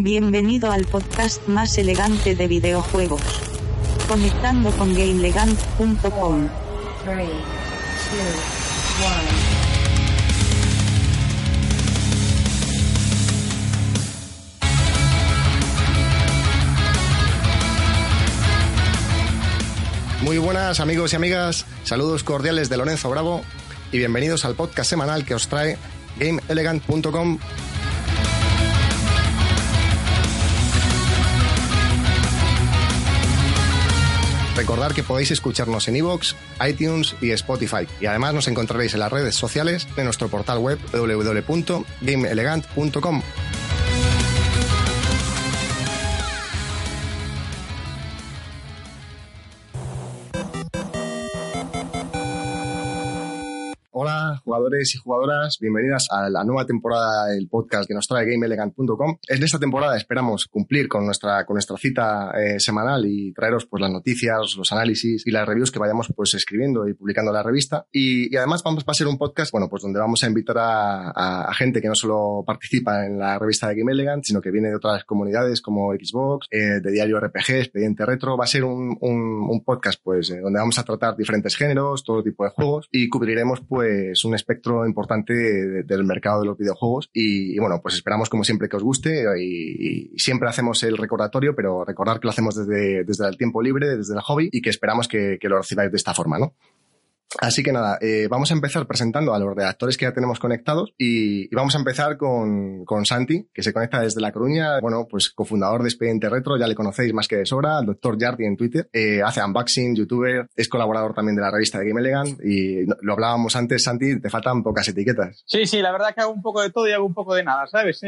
Bienvenido al podcast más elegante de videojuegos. Conectando con GameLegant.com. 3, 2, 1. Muy buenas amigos y amigas, saludos cordiales de Lorenzo Bravo y bienvenidos al podcast semanal que os trae GameElegant.com. Recordad que podéis escucharnos en iVoox, iTunes y Spotify. Y además nos encontraréis en las redes sociales de nuestro portal web www.gameelegant.com. jugadores y jugadoras, bienvenidas a la nueva temporada del podcast que nos trae GameElegant.com. En esta temporada esperamos cumplir con nuestra, con nuestra cita eh, semanal y traeros pues, las noticias, los análisis y las reviews que vayamos pues, escribiendo y publicando en la revista. Y, y además vamos a ser un podcast bueno, pues, donde vamos a invitar a, a- a gente que no solo participa en la revista de Game Elegant, sino que viene de otras comunidades como Xbox, eh, de Diario RPG, Expediente Retro. Va a ser un, un, un podcast pues, eh, donde vamos a tratar diferentes géneros, todo tipo de juegos y cubriremos pues un espectro importante de- del mercado de los videojuegos y, bueno, pues esperamos como siempre que os guste y, y siempre hacemos el recordatorio, pero recordar que lo hacemos desde, desde el tiempo libre, desde el hobby y que esperamos que, que lo recibáis de esta forma, ¿no? Así que nada, eh, vamos a empezar presentando a los redactores que ya tenemos conectados y, vamos a empezar con, con Santi, que se conecta desde La Coruña, bueno, pues cofundador de Expediente Retro, ya le conocéis más que de sobra, doctor Yardi en Twitter, eh, hace unboxing, youtuber, es colaborador también de la revista de Game Elegant y lo hablábamos antes, Santi, te faltan pocas etiquetas. Sí, sí, la verdad que hago un poco de todo y hago un poco de nada, ¿sabes?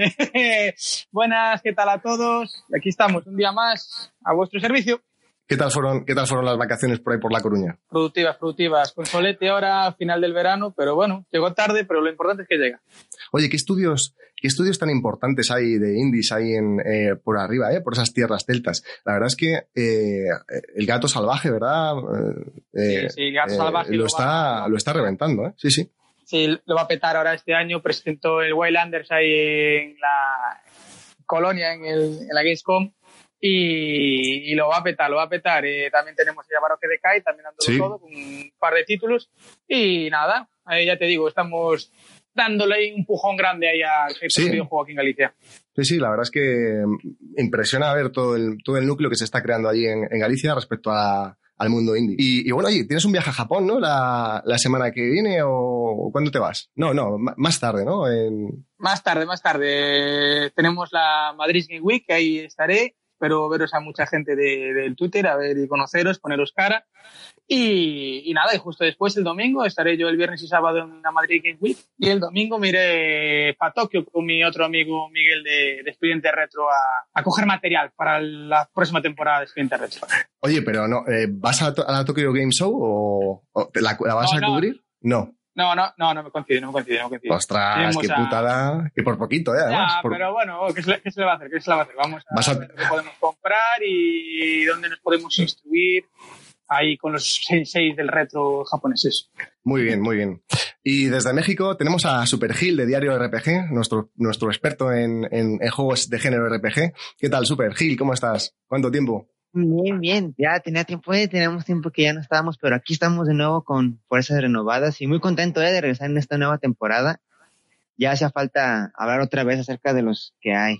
Buenas, ¿qué tal a todos? Aquí estamos, un día más a vuestro servicio. ¿Qué tal fueron, qué tal fueron las vacaciones por ahí por La Coruña? Productivas, productivas, con solete ahora, final del verano, pero bueno, llegó tarde, pero lo importante es que llega. Oye, ¿qué estudios, qué estudios tan importantes hay de indies ahí en, eh, por arriba, eh, por esas tierras celtas? La verdad es que eh, el gato salvaje, ¿verdad? Eh, Sí, sí, Gato Salvaje lo, lo está, lo está reventando, ¿eh? Sí, sí. Sí, lo va a petar ahora este año, presentó el Wildlanders ahí en la colonia, en, el, en la Gamescom. Y, y lo va a petar, lo va a petar. Eh, también tenemos ya Baroque de Kai, también dándolo Sí. todo, con un par de títulos. Y nada, ahí ya te digo, estamos dándole un empujón grande ahí al Sí. videojuego aquí en Galicia. Sí, sí, la verdad es que mm, impresiona ver todo el, todo el núcleo que se está creando allí en, en Galicia respecto a- al mundo indie. Y, y bueno, oye, tienes un viaje a Japón, ¿no? La, la semana que viene o ¿cuándo te vas? No, no, más tarde, ¿no? En- Más tarde, más tarde. Tenemos la Madrid Game Week, que ahí estaré. Espero veros a mucha gente de- del Twitter, a ver y conoceros, poneros cara. Y, y nada, y justo después, el domingo, estaré yo el viernes y sábado en la Madrid Game Week. Y el domingo me iré para Tokio con mi otro amigo Miguel de, de Expediente Retro a, a coger material para la próxima temporada de Expediente Retro. Oye, pero no, eh, ¿vas a, a la Tokyo Game Show o, o la, la vas No, a no. cubrir? No. No, no, no, no me coincido, no me coincido, no me coincido. Ostras, qué a- putada. Que por poquito, ¿eh? Además. Ya, por- pero bueno, ¿qué se, le, qué se le va a hacer? ¿Qué se le va a hacer? Vamos a a- ver qué podemos comprar y dónde nos podemos instruir ahí con los senseis del retro japoneses. Muy bien, muy bien. Y desde México tenemos a Super Gil de Diario RPG, nuestro, nuestro experto en, en- en juegos de género RPG. ¿Qué tal, Super Gil? ¿Cómo estás? ¿Cuánto tiempo? Bien, bien, ya tenía tiempo, eh, teníamos tiempo que ya no estábamos, pero aquí estamos de nuevo con fuerzas renovadas y muy contento eh, de regresar en esta nueva temporada. Ya hacía falta hablar otra vez acerca de los que hay.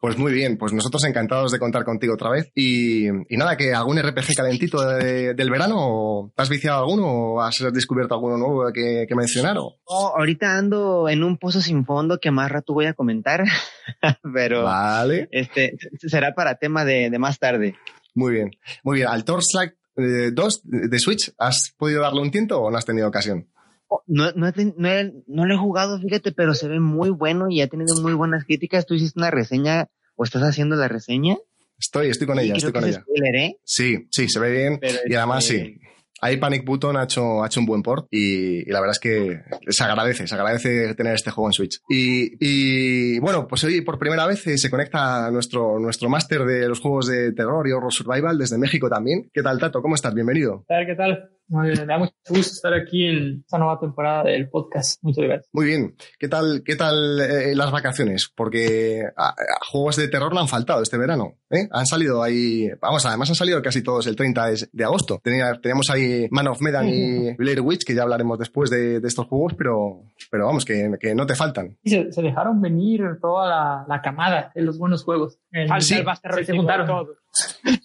Pues muy bien, pues nosotros encantados de contar contigo otra vez. Y, y nada, que algún RPG calentito de- del verano, ¿o ¿te has viciado alguno o has descubierto alguno nuevo que, que mencionar? o? Oh, ahorita ando en un pozo sin fondo que más rato voy a comentar, pero Vale, este será para tema de, de más tarde. muy bien. Muy bien, al Torchlight eh, 2 de Switch, ¿has podido darle un tiento o no has tenido ocasión? Oh, No, no, no, he- no lo he jugado, fíjate, pero se ve muy bueno y ha tenido muy buenas críticas. Tú hiciste una reseña o estás haciendo la reseña. Estoy, estoy con ella, estoy con es ella. spoiler, ¿eh? Sí, sí, se ve bien. Pero, y además este, sí. Ahí Panic Button ha hecho, ha hecho un buen port y, y la verdad es que se agradece, se agradece tener este juego en Switch. Y, y bueno, pues hoy por primera vez eh, se conecta nuestro, nuestro máster de los juegos de terror y horror survival desde México también. ¿Qué tal, Tato? ¿Cómo estás? Bienvenido. A ver, Me da mucho gusto estar aquí en esta nueva temporada del podcast. Muchas gracias. Muy bien. ¿Qué tal, qué tal eh, las vacaciones? Porque a, juegos de terror no han faltado este verano. ¿eh? Han salido ahí, vamos, además han salido casi todos el 30 de, agosto. teníamos ahí Man of Medan y Blair Witch, que ya hablaremos después de, estos juegos, pero, pero vamos, que, que no te faltan. Se, se, dejaron venir toda la, la, camada de los buenos juegos. Falta el más terrorífico.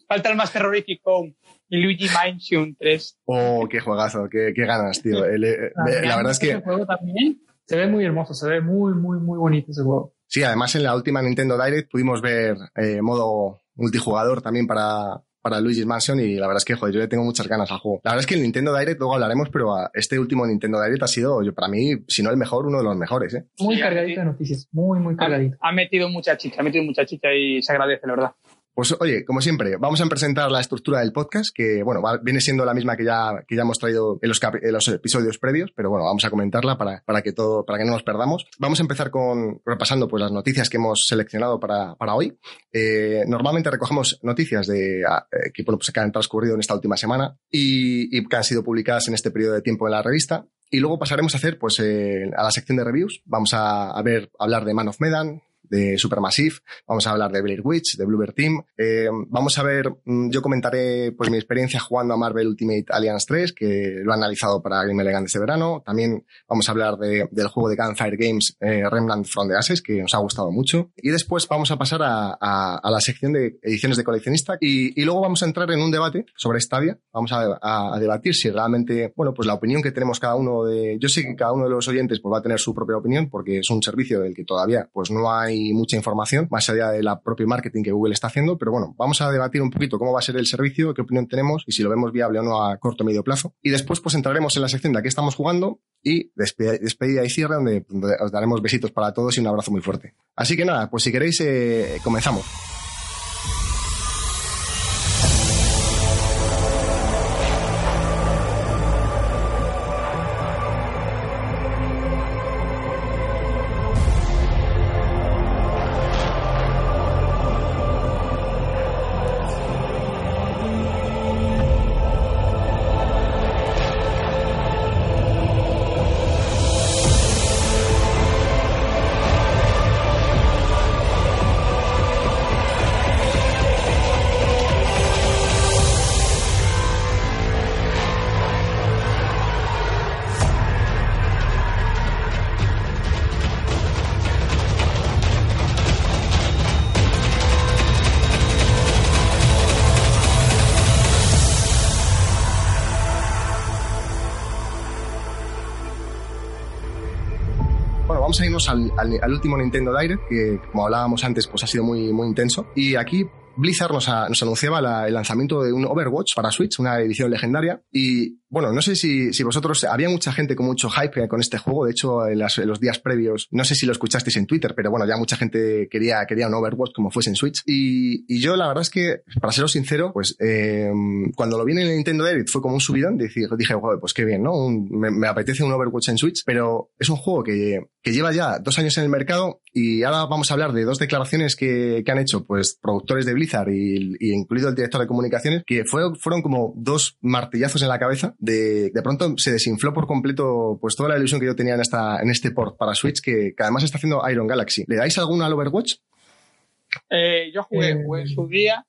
Falta el más terrorífico y Luigi Mansion 3. Oh, qué juegazo, qué, qué ganas, tío. Eh, la verdad es que... juego también se ve muy hermoso, se ve muy, muy, muy bonito ese juego. Sí, además en la última Nintendo Direct pudimos ver eh, modo multijugador también para, para Luigi's Mansion y la verdad es que, joder, yo le tengo muchas ganas al juego. La verdad es que el Nintendo Direct, luego hablaremos, pero este último Nintendo Direct ha sido, yo, para mí, si no el mejor, uno de los mejores, ¿eh? Muy cargadito de noticias, muy, muy cargadito. Ha, metido mucha chicha, ha metido mucha chicha y se agradece, la verdad. Pues oye, como siempre, vamos a presentar la estructura del podcast, que bueno, viene siendo la misma que ya, que ya hemos traído en los, episodios previos, pero bueno, vamos a comentarla para, para que todo, para que no nos perdamos. Vamos a empezar con, repasando pues las noticias que hemos seleccionado para, para hoy. Eh, normalmente recogemos noticias de, eh, que, pues que han transcurrido en esta última semana y, que han sido publicadas en este periodo de tiempo en la revista. Y luego pasaremos a hacer, pues, eh, a la sección de reviews. Vamos a, a ver, hablar de Man of Medan, de Supermassive, vamos a hablar de Blair Witch, de Bluebird Team, eh, vamos a ver, mm, yo comentaré pues mi experiencia jugando a Marvel Ultimate Alliance 3, que lo he analizado para Game Elegant este verano, también vamos a hablar de, del juego de Gunfire Games eh, Remnant from the Ashes, que nos ha gustado mucho, y después vamos a pasar a, a, la sección de ediciones de coleccionista. Y, y, luego vamos a entrar en un debate sobre Stadia, vamos a, a, debatir si realmente, bueno, pues la opinión que tenemos cada uno de, yo sé que cada uno de los oyentes pues va a tener su propia opinión porque es un servicio del que todavía pues no hay mucha información, más allá de la propia marketing que Google está haciendo, pero bueno, vamos a debatir un poquito cómo va a ser el servicio, qué opinión tenemos y si lo vemos viable o no a corto o medio plazo. Y después pues entraremos en la sección de a qué estamos jugando y despedida y cierre donde, os daremos besitos para todos y un abrazo muy fuerte. Así que nada, pues si queréis eh, comenzamos. Al, al, último Nintendo Direct, que como hablábamos antes, pues ha sido muy, muy intenso. Y aquí Blizzard nos, nos anunciaba el lanzamiento de un Overwatch para Switch, una edición legendaria. Y bueno, no sé si, si vosotros, había mucha gente con mucho hype con este juego. De hecho, en, los días previos, no sé si lo escuchasteis en Twitter, pero bueno, ya mucha gente quería, quería un Overwatch como fuese en Switch. Y, y yo, la verdad es que, para seros sincero, pues eh, cuando lo vi en el Nintendo Direct fue como un subidón. Dije, dije pues qué bien, ¿no? me, me, apetece un Overwatch en Switch, pero es un juego que, que lleva ya dos años en el mercado y ahora vamos a hablar de dos declaraciones que, que han hecho, pues, productores de Blizzard y, y, incluido el director de comunicaciones, que fue, fueron como dos martillazos en la cabeza de, de pronto se desinfló por completo pues toda la ilusión que yo tenía en, esta, en este port para Switch que, además está haciendo Iron Galaxy. ¿Le dais alguna al Overwatch? Eh, yo jugué, en su día,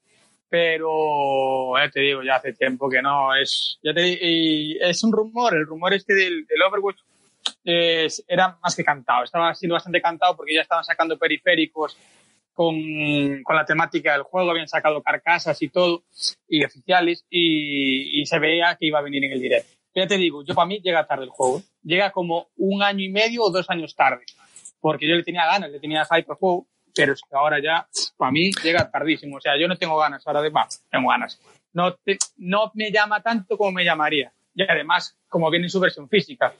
pero ya te digo, ya hace tiempo que no. Es, ya te, y es un rumor, el rumor este del, del Overwatch era más que cantado, estaba siendo bastante cantado porque ya estaban sacando periféricos con, con, la temática del juego, habían sacado carcasas y todo, y oficiales, y, y, se veía que iba a venir en el directo ya te digo, yo para mí llega tarde el juego. Llega como un año y medio o dos años tarde. Porque yo le tenía ganas, le tenía hype al juego, pero es que ahora ya, para mí, llega tardísimo. O sea, yo no tengo ganas ahora de más, tengo ganas. No, no me llama tanto como me llamaría. Y además, como viene en su versión física,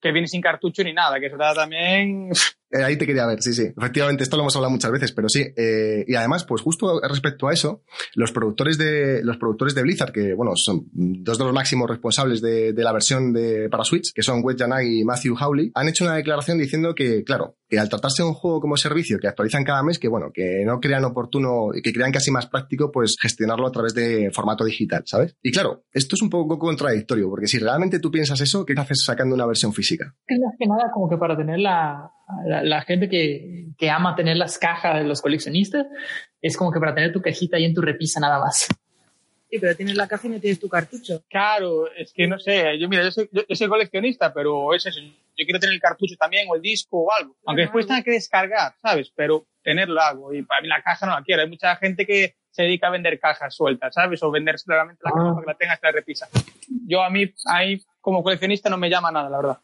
que viene sin cartucho ni nada, que eso da también Eh, ahí te quería ver, sí, sí. Efectivamente, esto lo hemos hablado muchas veces, pero sí. Eh, y además, pues justo respecto a eso, los productores de los productores de Blizzard, que bueno, son dos de los máximos responsables de, la versión de para Switch, que son Wes Janai y Matthew Hawley, han hecho una declaración diciendo que, claro, que al tratarse de un juego como servicio que actualizan cada mes, que bueno, que no crean oportuno y que crean casi más práctico, pues gestionarlo a través de formato digital, ¿sabes? Y claro, esto es un poco contradictorio, porque si realmente tú piensas eso, ¿qué haces sacando una versión física? Es más que nada como que para tener la, la, gente que, que, ama tener las cajas de los coleccionistas, es como que para tener tu cajita ahí en tu repisa nada más. Sí, pero tienes la caja y no tienes tu cartucho. Claro, es que no sé, yo mira, yo soy, yo, soy coleccionista, pero es eso, yo quiero tener el cartucho también o el disco o algo, aunque después tenga que descargar, ¿sabes? Pero tenerlo hago y para mí la caja no la quiero. Hay mucha gente que se dedica a vender cajas sueltas, ¿sabes? O vender solamente la caja ah. para que la tengas en la repisa. Yo a mí, ahí como coleccionista no me llama nada, la verdad.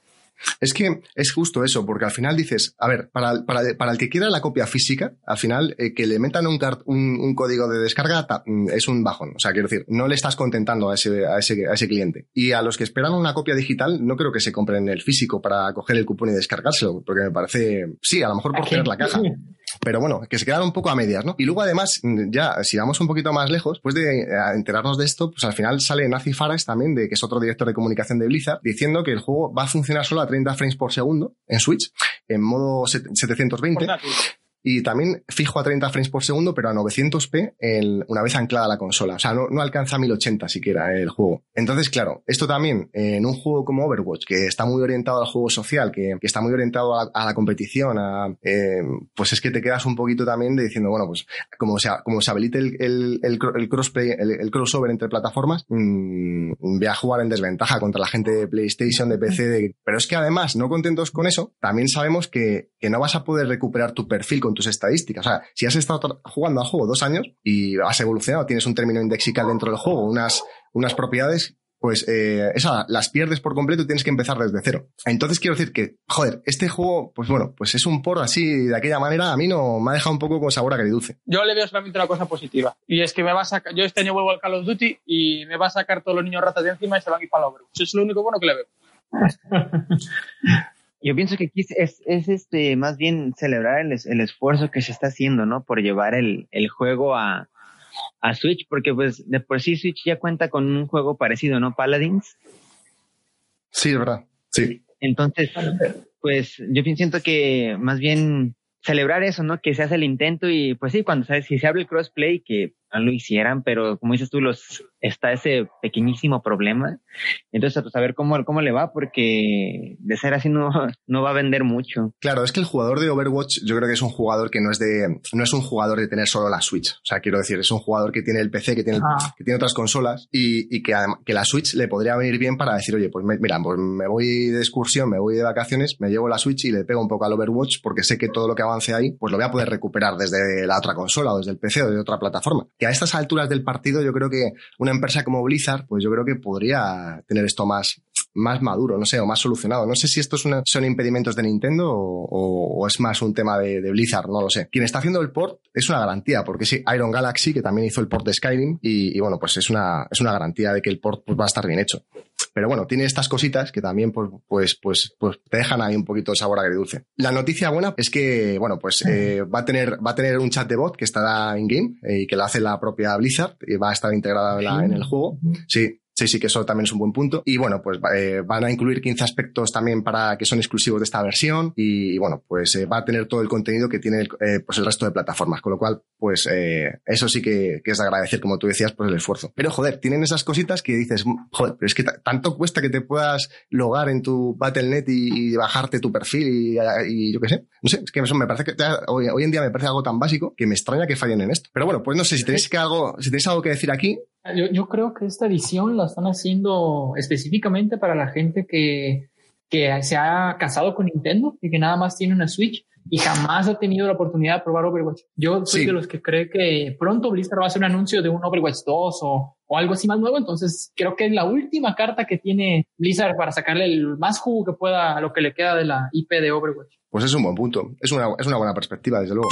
Es que es justo eso, porque al final dices, a ver, para, para, para el que quiera la copia física, al final eh, que le metan un, un, código de descarga mm, es un bajón. O sea, quiero decir, no le estás contentando a ese, a, ese, a ese cliente. Y a los que esperan una copia digital, no creo que se compren el físico para coger el cupón y descargárselo, porque me parece, sí, a lo mejor por tener la caja. Pero bueno, que se quedaron un poco a medias, ¿no? Y luego además, ya, si vamos un poquito más lejos, pues de eh, enterarnos de esto, pues al final sale Nazi Faras también, de, que es otro director de comunicación de Blizzard, diciendo que el juego va a funcionar solo a 30 frames por segundo en Switch, en modo 720 y también fijo a 30 frames por segundo, pero a 900p una vez anclada la consola. O sea, no, no alcanza a 1080 siquiera el juego. Entonces, claro, esto también en un juego como Overwatch, que está muy orientado al juego social, que, está muy orientado a, la competición, a, eh, pues es que te quedas un poquito también de diciendo, bueno, pues como se, como se habilite el, el, crossplay, el, crossover entre plataformas, mmm, voy a jugar en desventaja contra la gente de PlayStation, de PC, pero es que además, no contentos con eso, también sabemos que, que no vas a poder recuperar tu perfil con tus estadísticas. O sea, si has estado jugando al juego dos años y has evolucionado, tienes un término indexical dentro del juego, unas, unas propiedades, pues eh, esa las pierdes por completo y tienes que empezar desde cero. Entonces quiero decir que, joder, este juego, pues bueno, pues es un por así, de aquella manera, a mí no me ha dejado un poco con sabor agridulce. Yo le veo solamente una cosa positiva, y es que me va a sacar, yo este año vuelvo al Call of Duty y me va a sacar todos los niños ratas de encima y se van a ir para el Overwatch. Eso es lo único bueno que le veo. Yo pienso que aquí es, es este más bien celebrar el, el, esfuerzo que se está haciendo, ¿no? Por llevar el, el juego a, a Switch, porque pues de por sí Switch ya cuenta con un juego parecido, ¿no? Paladins. Sí, es verdad. Sí. Entonces, pues yo siento que más bien celebrar eso, ¿no? Que se hace el intento y pues sí, cuando sabes, si se abre el crossplay, que no lo hicieran, pero como dices tú, los está ese pequeñísimo problema. Entonces, pues a ver cómo, cómo le va, porque de ser así no, no va a vender mucho. Claro, es que el jugador de Overwatch yo creo que es un jugador que no es de, no es un jugador de tener solo la Switch. O sea, quiero decir, es un jugador que tiene el PC, que tiene, ah. que tiene otras consolas y, y que, que la Switch le podría venir bien para decir, oye, pues mira, pues me voy de excursión, me voy de vacaciones, me llevo la Switch y le pego un poco al Overwatch porque sé que todo lo que avance ahí, pues lo voy a poder recuperar desde la otra consola o desde el PC o de otra plataforma. Que a estas alturas del partido yo creo que una empresa como Blizzard, pues yo creo que podría tener esto más, más maduro, no sé, o más solucionado. No sé si estos son impedimentos de Nintendo o, es más un tema de, Blizzard, no lo sé. Quien está haciendo el port es una garantía, porque sí, Iron Galaxy, que también hizo el port de Skyrim, y, bueno, pues es una, es una garantía de que el port pues, va a estar bien hecho. Pero bueno, tiene estas cositas que también pues, pues, pues, pues te dejan ahí un poquito de sabor agridulce. La noticia buena es que, bueno, pues eh, va, a tener, va a tener un chat de bot que estará in-game eh, y que lo hace la propia Blizzard y va a estar integrada en el juego. Sí, Sí, sí, que eso también es un buen punto. Y bueno, pues eh, van a incluir 15 aspectos también para que son exclusivos de esta versión y, bueno, pues eh, va a tener todo el contenido que tiene eh, pues el resto de plataformas, con lo cual, pues eso sí que, es de agradecer, como tú decías, por el esfuerzo. Pero joder, tienen esas cositas que dices, joder, pero es que tanto cuesta que te puedas logar en tu Battle.net y, bajarte tu perfil y, yo qué sé. No sé, es que eso me parece que hoy, hoy en día me parece algo tan básico que me extraña que fallen en esto. Pero bueno, pues no sé si tenéis que algo, si tenéis algo que decir aquí, yo, yo, creo que esta edición la están haciendo específicamente para la gente que, que se ha casado con Nintendo y que nada más tiene una Switch y jamás ha tenido la oportunidad de probar Overwatch. Yo soy de los que cree que pronto Blizzard va a hacer un anuncio de un Overwatch 2 o, o, algo así más nuevo. Entonces creo que es la última carta que tiene Blizzard para sacarle el más jugo que pueda a lo que le queda de la IP de Overwatch. Pues es un buen punto. Es una, es una buena perspectiva, desde luego.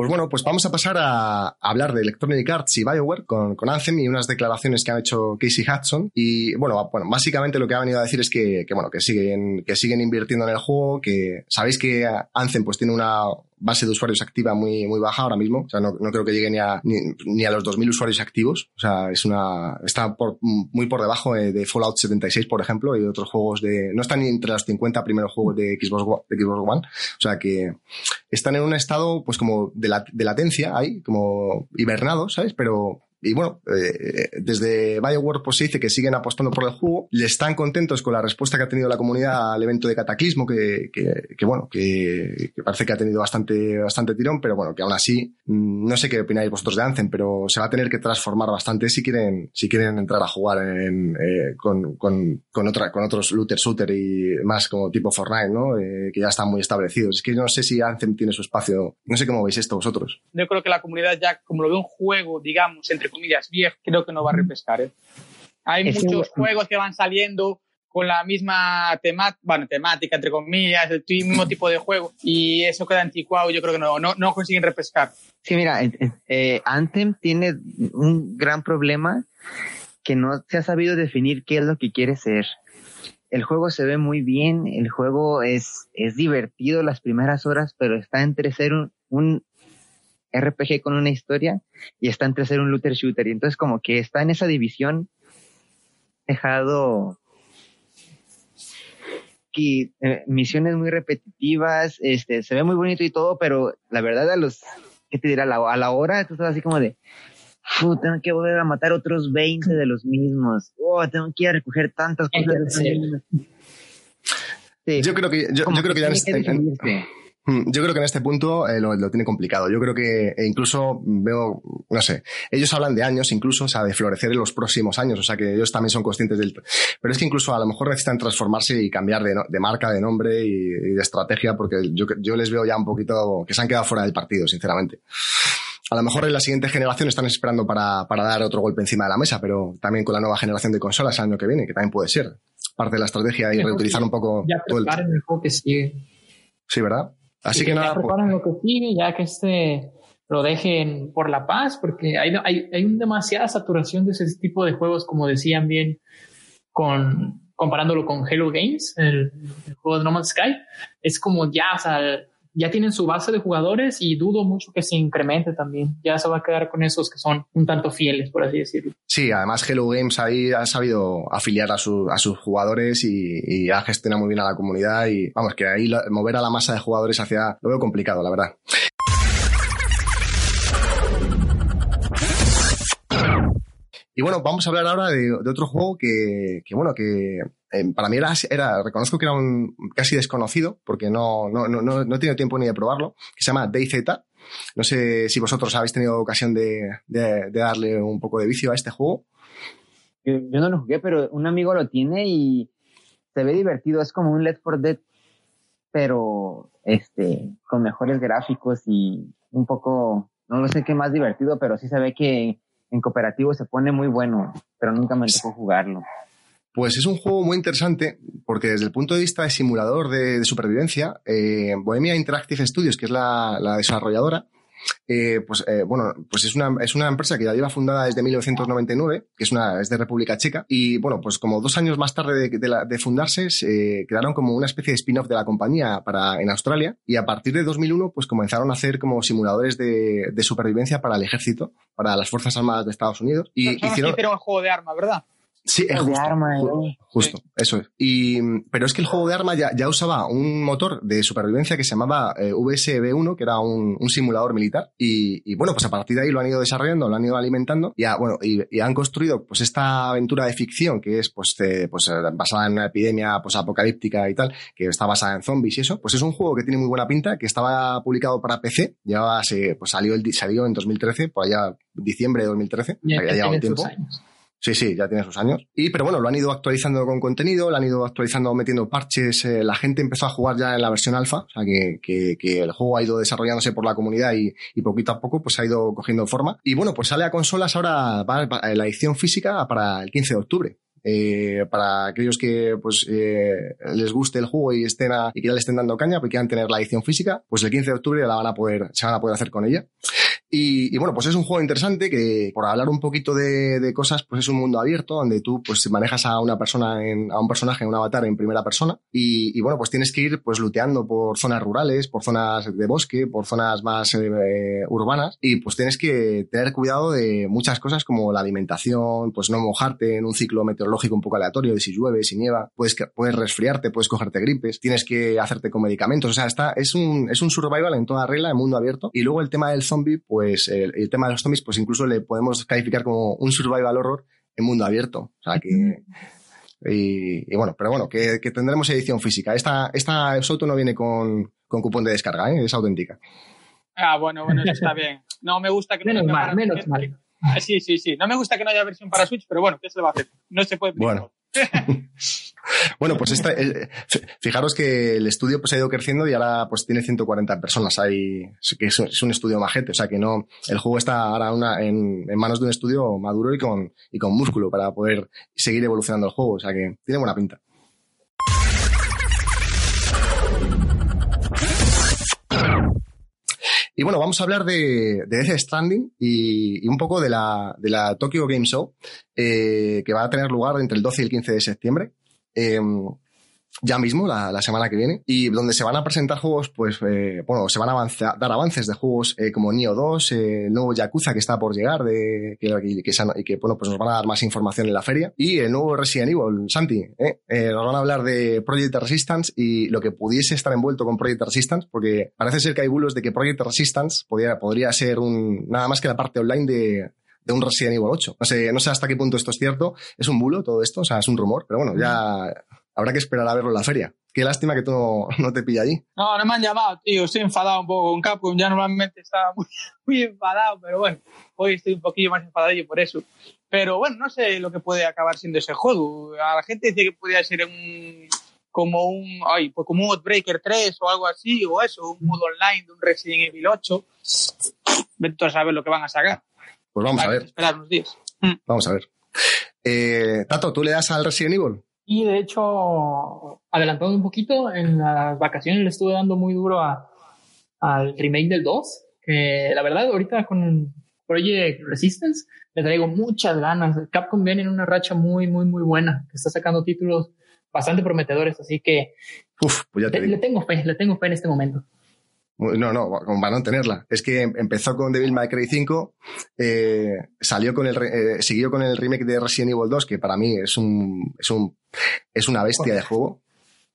Pues bueno, pues vamos a pasar a hablar de Electronic Arts y BioWare con, con Anthem y unas declaraciones que han hecho Casey Hudson. Y bueno, bueno, básicamente lo que ha venido a decir es que, que bueno, que siguen, que siguen invirtiendo en el juego, que sabéis que Anthem pues tiene una, base de usuarios activa muy, muy baja ahora mismo. O sea, no, no creo que llegue ni a, ni, ni a los 2.000 usuarios activos. O sea, es una, está por, muy por debajo de, Fallout 76, por ejemplo, y otros juegos de, no están ni entre los 50 primeros juegos de Xbox, de Xbox One. O sea, que están en un estado, pues como de, la, de latencia ahí, como hibernados, ¿sabes? Pero, y bueno, eh, desde Bioware pues se dice que siguen apostando por el juego, le están contentos con la respuesta que ha tenido la comunidad al evento de Cataclismo, que, que, bueno, que, parece que ha tenido bastante, bastante tirón, pero bueno, que aún así, mm, no sé qué opináis vosotros de Anthem, pero se va a tener que transformar bastante si quieren, si quieren entrar a jugar en, eh, con, con, con, otra, con otros looter shooter y más como tipo Fortnite, ¿no? Eh, que ya están muy establecidos. Es que no sé si Anthem tiene su espacio, no sé cómo veis esto vosotros. Yo creo que la comunidad ya, como lo ve un juego, digamos, entre comillas, viejo, creo que no va a repescar. ¿eh? Hay es muchos juegos que van saliendo con la misma tema, bueno, temática, entre comillas, el mismo tipo de juego, y eso queda anticuado, yo creo que no, no, no consiguen repescar. Sí, mira, eh, Anthem tiene un gran problema que no se ha sabido definir qué es lo que quiere ser. El juego se ve muy bien, el juego es, es divertido las primeras horas, pero está entre ser un, un RPG con una historia y está entre ser un looter shooter. Y entonces como que está en esa división dejado que eh, misiones muy repetitivas, este, se ve muy bonito y todo, pero la verdad a los, ¿qué te dirá? A la, a la hora tú estás así como de, tengo que volver a matar otros 20 de los mismos, oh, tengo que ir a recoger tantas cosas. De sí. Yo creo que, yo, yo creo que ya en, este, en, yo creo que en este punto eh, lo, lo, tiene complicado. Yo creo que e incluso veo, no sé, ellos hablan de años incluso, o sea, de florecer en los próximos años, o sea, que ellos también son conscientes del... Pero es que incluso a lo mejor necesitan transformarse y cambiar de, no, de marca, de nombre y, y, de estrategia, porque yo, yo les veo ya un poquito que se han quedado fuera del partido, sinceramente. A lo mejor en la siguiente generación están esperando para, para dar otro golpe encima de la mesa, pero también con la nueva generación de consolas el año que viene, que también puede ser parte de la estrategia y reutilizar un poco ya todo el... el juego que sigue. Sí, ¿verdad? Así sí, que nada. Preparan lo que sigue, ya que este lo dejen por la paz, porque hay, hay, hay demasiada saturación de ese tipo de juegos, como decían bien, con, comparándolo con Hello Games, el, el juego de No Man's Sky. Es como ya, o sea, ya tienen su base de jugadores y dudo mucho que se incremente también. Ya se va a quedar con esos que son un tanto fieles, por así decirlo. Sí, además Hello Games ahí ha sabido afiliar a, su, a sus jugadores y, ha gestionado muy bien a la comunidad y vamos, que ahí mover a la masa de jugadores hacia... Lo veo complicado, la verdad. Y bueno, vamos a hablar ahora de, de otro juego que, que, bueno, que eh, para mí era, era, reconozco que era un casi desconocido, porque no, no, no, no he tenido tiempo ni de probarlo, que se llama DayZ. No sé si vosotros habéis tenido ocasión de, de, de darle un poco de vicio a este juego. Yo, yo, no lo jugué, pero un amigo lo tiene y se ve divertido. Es como un Left 4 Dead, pero este, con mejores gráficos y un poco, no lo sé qué más divertido, pero sí se ve que en cooperativo se pone muy bueno, pero nunca me tocó jugarlo. Pues es un juego muy interesante porque desde el punto de vista de simulador de, de supervivencia, eh, Bohemia Interactive Studios, que es la, la desarrolladora, eh, pues eh, bueno, pues es una, es una empresa que ya lleva fundada desde 1999, que es una, es de República Checa, y bueno, pues como dos años más tarde de, de, la, de fundarse, se crearon como una especie de spin-off de la compañía para, en Australia, y a partir de 2001, pues comenzaron a hacer como simuladores de, de supervivencia para el ejército, para las Fuerzas Armadas de Estados Unidos. Y hicieron, hicieron un juego de armas, ¿verdad? Sí, es justo, arma, ju justo sí. eso es. Y, pero es que el juego de arma ya, ya usaba un motor de supervivencia que se llamaba eh, VSB1, que era un, un simulador militar. Y, y, bueno, pues a partir de ahí lo han ido desarrollando, lo han ido alimentando. Y, a, bueno, y, y, han construido pues esta aventura de ficción que es pues, eh, pues basada en una epidemia pues, apocalíptica y tal, que está basada en zombies y eso. Pues es un juego que tiene muy buena pinta, que estaba publicado para PC. Ya se, pues salió, el, salió en 2013, por allá diciembre de 2013. Ya, ya lleva un tiempo. Años. Sí, sí, ya tiene sus años. Y, pero bueno, lo han ido actualizando con contenido, lo han ido actualizando metiendo parches. Eh, la gente empezó a jugar ya en la versión alfa, o sea que, que, que el juego ha ido desarrollándose por la comunidad y, y, poquito a poco pues ha ido cogiendo forma. Y bueno, pues sale a consolas ahora va, va, la edición física para el 15 de octubre. Eh, para aquellos que pues eh, les guste el juego y estén a- y que ya le estén dando caña, porque quieran tener la edición física, pues el 15 de octubre la van a poder, se van a poder hacer con ella. Y, y bueno, pues es un juego interesante que, por hablar un poquito de, de cosas, pues es un mundo abierto donde tú pues manejas a una persona, en, a un personaje, un avatar en primera persona. Y, y bueno, pues tienes que ir pues luteando por zonas rurales, por zonas de bosque, por zonas más eh, eh, urbanas. Y pues tienes que tener cuidado de muchas cosas como la alimentación, pues no mojarte en un ciclo meteorológico un poco aleatorio de si llueve, si nieva, puedes, puedes resfriarte, puedes cogerte gripes, tienes que hacerte con medicamentos. O sea, está, es un, es un survival en toda regla, en mundo abierto. Y luego el tema del zombie, pues el, el tema de los zombies, pues incluso le podemos calificar como un survival horror en mundo abierto. O sea que. Y, y bueno, pero bueno, que, que tendremos edición física. Esta, esta Soto no viene con, con cupón de descarga, ¿eh? es auténtica. Ah, bueno, bueno, eso está bien. No me gusta que no Menos haya mal, para- menos mal. Ah, Sí, sí, sí. No me gusta que no haya versión para Switch, pero bueno, ¿qué se le va a hacer? No se puede. Bueno. Bueno, pues esta, eh, fijaros que el estudio pues ha ido creciendo y ahora pues tiene 140 personas. Hay, es, un- es un estudio majete, o sea que no, el juego está ahora en manos de un estudio maduro y con, y con músculo para poder seguir evolucionando el juego, o sea que tiene buena pinta. Y bueno, vamos a hablar de, de Death Stranding y, y un poco de la, de la Tokyo Game Show, eh, que va a tener lugar entre el 12 y el 15 de septiembre. Eh, ya mismo, la, semana que viene, y donde se van a presentar juegos, pues, eh, bueno, se van a dar avances de juegos eh, como Nioh 2, eh, el nuevo Yakuza que está por llegar, de, que, y que, bueno, pues nos van a dar más información en la feria, y el nuevo Resident Evil, Santi. Eh, nos van a hablar de Project Resistance y lo que pudiese estar envuelto con Project Resistance, porque parece ser que hay bulos de que Project Resistance podría, podría ser un, nada más que la parte online de, de un Resident Evil 8. No sé, no sé hasta qué punto esto es cierto. Es un bulo todo esto, o sea, es un rumor, pero bueno, ya habrá que esperar a verlo en la feria. Qué lástima que tú no, te pilla allí. No, no me han llamado, tío. Estoy enfadado un poco con Capcom. Ya normalmente estaba muy, muy enfadado, pero bueno, hoy estoy un poquillo más enfadadillo por eso. Pero bueno, no sé lo que puede acabar siendo ese juego. A la gente dice que podría ser un como un ay, pues como un Outbreaker 3 o algo así, o eso, un modo online de un Resident Evil 8. Vete a saber lo que van a sacar. Pues vamos a ver, Esperar unos días. vamos a ver. Eh, Tato, ¿tú le das al Resident Evil? Y de hecho, adelantando un poquito, en las vacaciones le estuve dando muy duro a, al remake del 2, que la verdad ahorita con Project Resistance le traigo muchas ganas. Capcom viene en una racha muy, muy, muy buena, que está sacando títulos bastante prometedores, así que Uf, pues ya te le, tengo fe, le tengo fe en este momento. No, no, para no tenerla. Es que empezó con Devil May Cry 5, eh, salió con el, eh, siguió con el remake de Resident Evil 2, que para mí es un, es un, es una bestia de juego.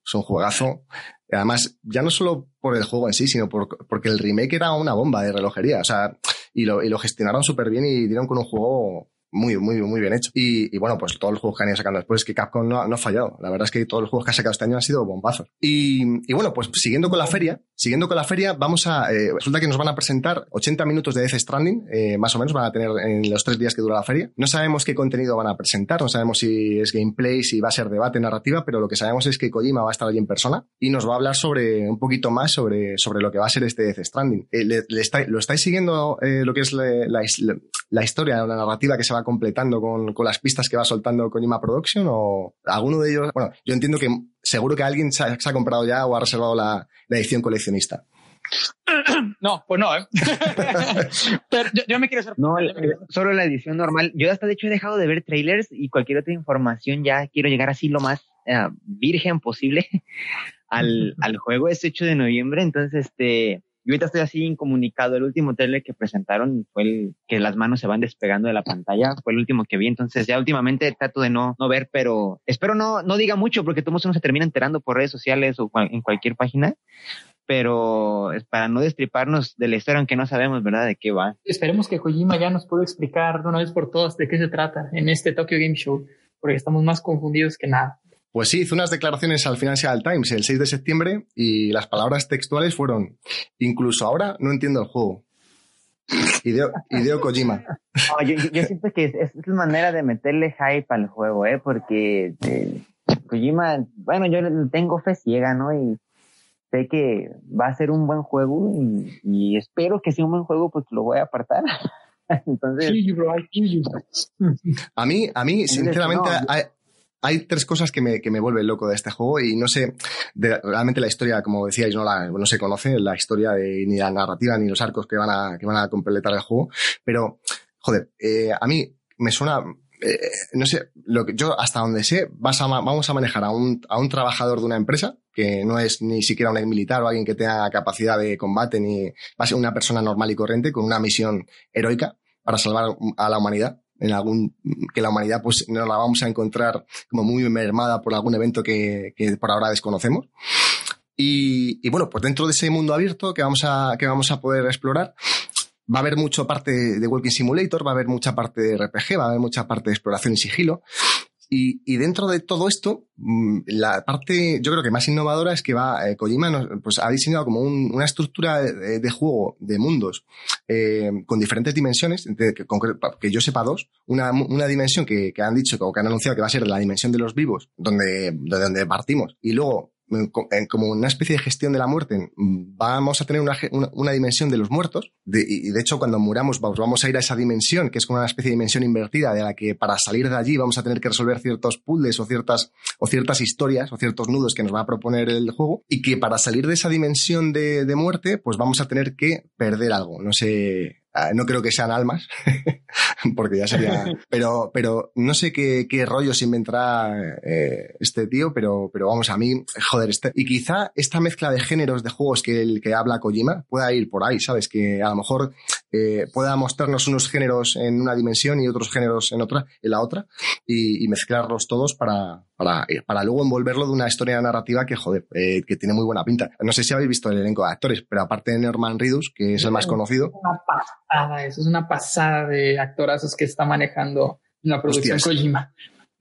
Es un juegazo. Además, ya no solo por el juego en sí, sino por- porque el remake era una bomba de relojería. O sea, y lo, y lo gestionaron súper bien y dieron con un juego muy, muy, muy bien hecho. Y, y bueno, pues todos los juegos que han ido sacando después, que Capcom no, no ha fallado. La verdad es que todos los juegos que ha sacado este año han sido bombazos. Y, y bueno, pues siguiendo con la feria, siguiendo con la feria, vamos a, eh, resulta que nos van a presentar 80 minutos de Death Stranding, eh, más o menos van a tener en los tres días que dura la feria. No sabemos qué contenido van a presentar, no sabemos si es gameplay, si va a ser debate, narrativa, pero lo que sabemos es que Kojima va a estar allí en persona y nos va a hablar sobre un poquito más sobre, sobre lo que va a ser este Death Stranding. Eh, le- le estáis- ¿Lo estáis siguiendo eh, lo que es la, la la historia, la narrativa que se va completando con, con las pistas que va soltando Kojima Production o alguno de ellos? Bueno, yo entiendo que seguro que alguien se ha, se ha comprado ya o ha reservado la, la edición coleccionista. No, pues no, ¿eh? Pero yo, yo me quiero ser. No, ser- solo la edición normal. Yo hasta de hecho he dejado de ver trailers y cualquier otra información. Ya quiero llegar así lo más eh, virgen posible al, al juego. Es 8 de noviembre, entonces este... Yo ahorita estoy así incomunicado. El último trailer que presentaron fue el que las manos se van despegando de la pantalla. Fue el último que vi. Entonces ya últimamente trato de no, no ver, pero espero no, no diga mucho porque todos uno se termina enterando por redes sociales o en cualquier página. Pero para no destriparnos de la historia, aunque no sabemos, ¿verdad?, de qué va. Esperemos que Kojima ya nos pueda explicar de una vez por todas de qué se trata en este Tokyo Game Show, porque estamos más confundidos que nada. Pues sí, hizo unas declaraciones al Financial Times el 6 de septiembre y las palabras textuales fueron, incluso ahora no entiendo el juego. Hideo, Hideo Kojima. No, yo, yo- yo siento que es, es manera de meterle hype al juego, ¿eh? Porque eh, Kojima, bueno, yo tengo fe ciega, ¿no? Y sé que va a ser un buen juego y, y espero que sea un buen juego porque lo voy a apartar. Entonces. A mí, a mí, sinceramente, no. hay, hay tres cosas que me, que me vuelven loco de este juego y no sé, de, realmente la historia, como decíais, no, la, no se conoce, la historia de, ni la narrativa ni los arcos que van a, que van a completar el juego, pero, joder, eh, a mí me suena, eh, no sé, lo que yo hasta donde sé, vas a, vamos a manejar a un, a un trabajador de una empresa que no es ni siquiera un militar o alguien que tenga capacidad de combate, ni va a ser una persona normal y corriente con una misión heroica para salvar a la humanidad en algún que la humanidad pues no la vamos a encontrar como muy mermada por algún evento que, que por ahora desconocemos. Y, y, bueno pues dentro de ese mundo abierto que vamos a que vamos a poder explorar va a haber mucha parte de Walking Simulator va a haber mucha parte de RPG va a haber mucha parte de exploración y sigilo y, y, dentro de todo esto, mm, la parte, yo creo que más innovadora es que va, eh, Kojima nos, pues ha diseñado como un, una estructura de, juego de mundos eh, con diferentes dimensiones, de, que, que, yo sepa dos. Una, una dimensión que, que, han dicho que han anunciado que va a ser la dimensión de los vivos, donde, de donde partimos. Y luego como una especie de gestión de la muerte, vamos a tener una, una, dimensión de los muertos, y de hecho cuando muramos vamos, vamos a ir a esa dimensión, que es como una especie de dimensión invertida, de la que para salir de allí vamos a tener que resolver ciertos puzzles o ciertas, o ciertas historias o ciertos nudos que nos va a proponer el juego, y que para salir de esa dimensión de, de muerte, pues vamos a tener que perder algo. No sé, no creo que sean almas, porque ya sería. Pero, pero no sé qué, qué rollos inventará eh, este tío, pero, pero vamos, a mí, joder, este, y quizá esta mezcla de géneros de juegos que el que habla Kojima pueda ir por ahí, ¿sabes? Que a lo mejor eh, pueda mostrarnos unos géneros en una dimensión y otros géneros en otra, en la otra, y, y mezclarlos todos para, para, para luego envolverlo de una historia narrativa que, joder, eh, que tiene muy buena pinta. No sé si habéis visto el elenco de actores, pero aparte de Norman Reedus, que es el más conocido. Una pasada, eso es una pasada de actorazos que está manejando la producción Hostia, Kojima.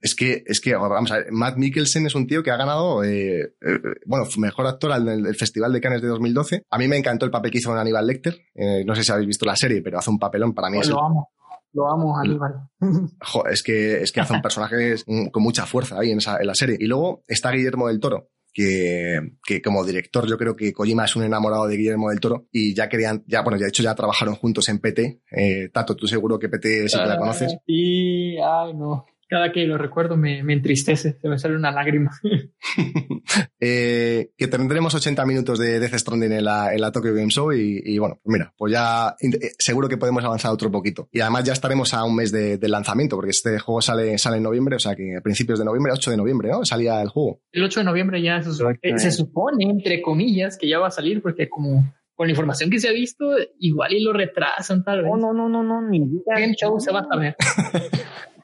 Es que, es que, vamos a ver, Matt Mikkelsen es un tío que ha ganado, eh, eh, bueno, mejor actor en el, Festival de Cannes de 2012. A mí me encantó el papel que hizo en Aníbal Lecter. Eh, no sé si habéis visto la serie, pero hace un papelón para mí. Pues es lo amo. Lo amo, Aníbal. Jo, es que, es que hace un personaje con mucha fuerza ahí en, esa, en la serie. Y luego está Guillermo del Toro, que, que, como director yo creo que Kojima es un enamorado de Guillermo del Toro y ya querían, ya bueno, ya de hecho ya trabajaron juntos en PT. Eh, Tato, tú seguro que PT sí que la conoces. Sí, ay no. Cada que lo recuerdo me, me entristece, se me sale una lágrima. eh, que tendremos 80 minutos de Death Stranding en la, en la Tokyo Game Show y, y, bueno, mira, pues ya eh, seguro que podemos avanzar otro poquito. Y además ya estaremos a un mes de, de, lanzamiento, porque este juego sale, sale en noviembre, o sea que a principios de noviembre, 8 de noviembre, ¿no? Salía el juego. El 8 de noviembre ya se, eh, se supone, entre comillas, que ya va a salir, porque como con la información que se ha visto, igual y lo retrasan tal vez. No, no, no, no, no, ni En show se va a saber.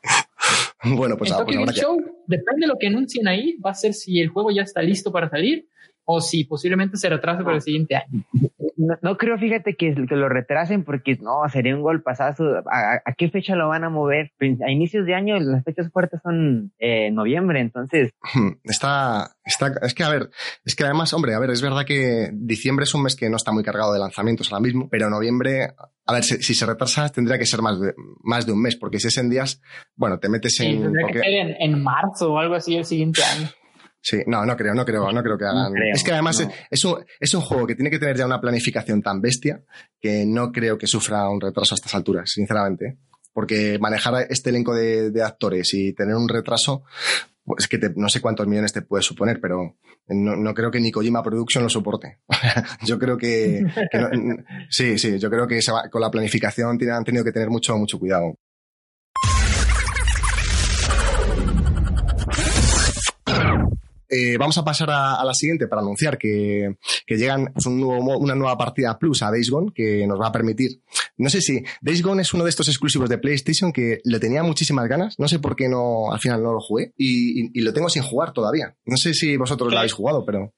Bueno, pues, el pues ahora Show, que... depende de lo que anuncien ahí, va a ser si el juego ya está listo para salir o si posiblemente se retrase para el siguiente año. No, no, creo, fíjate, que, que, lo retrasen porque no, sería un golpazazo. ¿A, ¿A, qué fecha lo van a mover? A inicios de año las fechas fuertes son eh, noviembre, entonces. Está, está, es que a ver, es que además, hombre, a ver, es verdad que diciembre es un mes que no está muy cargado de lanzamientos ahora mismo, pero noviembre, a ver, si, si se retrasa tendría que ser más de, más de un mes, porque si es en días, bueno, te metes en... Sí, tendría porque... que ser en, en marzo o algo así el siguiente año. Sí, no, no creo, no creo, no creo que hagan. No creo, es que además no. es, un, es un juego que tiene que tener ya una planificación tan bestia que no creo que sufra un retraso a estas alturas, sinceramente. Porque manejar este elenco de, de actores y tener un retraso, pues que te, no sé cuántos millones te puede suponer, pero no, no, creo que ni Kojima Production lo soporte. yo creo que, que no, sí, sí, yo creo que se va, con la planificación tienen, han tenido que tener mucho, mucho cuidado. Eh, vamos a pasar a, a, la siguiente para anunciar que, que llegan pues, un nuevo, una nueva partida plus a Days Gone que nos va a permitir. No sé si Days Gone es uno de estos exclusivos de PlayStation que le tenía muchísimas ganas. No sé por qué no al final no lo jugué y, y, y lo tengo sin jugar todavía. No sé si vosotros sí. lo habéis jugado, pero.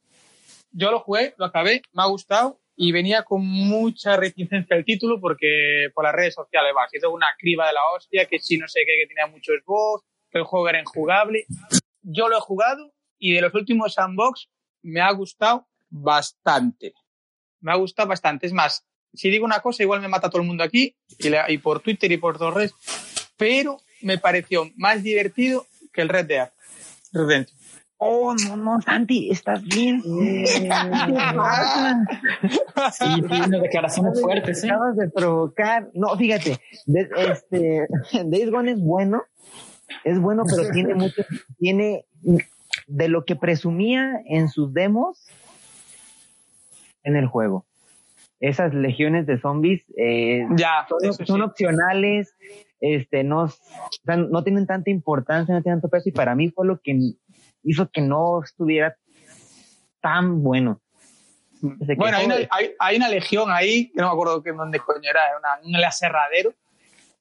Yo lo jugué, lo acabé, me ha gustado y venía con mucha reticencia el título porque por las redes sociales va, sido una criba de la hostia, que sí no sé qué, que tenía muchos bugs, que el juego era injugable. Yo lo he jugado y de los últimos sandbox me ha gustado bastante. Me ha gustado bastante. Es más, si digo una cosa, igual me mata todo el mundo aquí y, la, y por Twitter y por todas redes, pero me pareció más divertido que el Red Dead Redemption. Oh, no, no, Santi, ¿estás bien? Sí, tiene declaraciones fuertes, ¿eh? Acabas de provocar. No, fíjate, de, este, Days Gone es bueno, Es bueno, pero tiene mucho, tiene de lo que presumía en sus demos en el juego. Esas legiones de zombies eh, Ya, son, eso son sí. opcionales, este, no, o sea, no tienen tanta importancia, no tienen tanto peso y para mí fue lo que hizo que no estuviera tan bueno. Que Bueno, hay una, hay una legión ahí, que no me acuerdo que dónde coño era, una, un aserradero.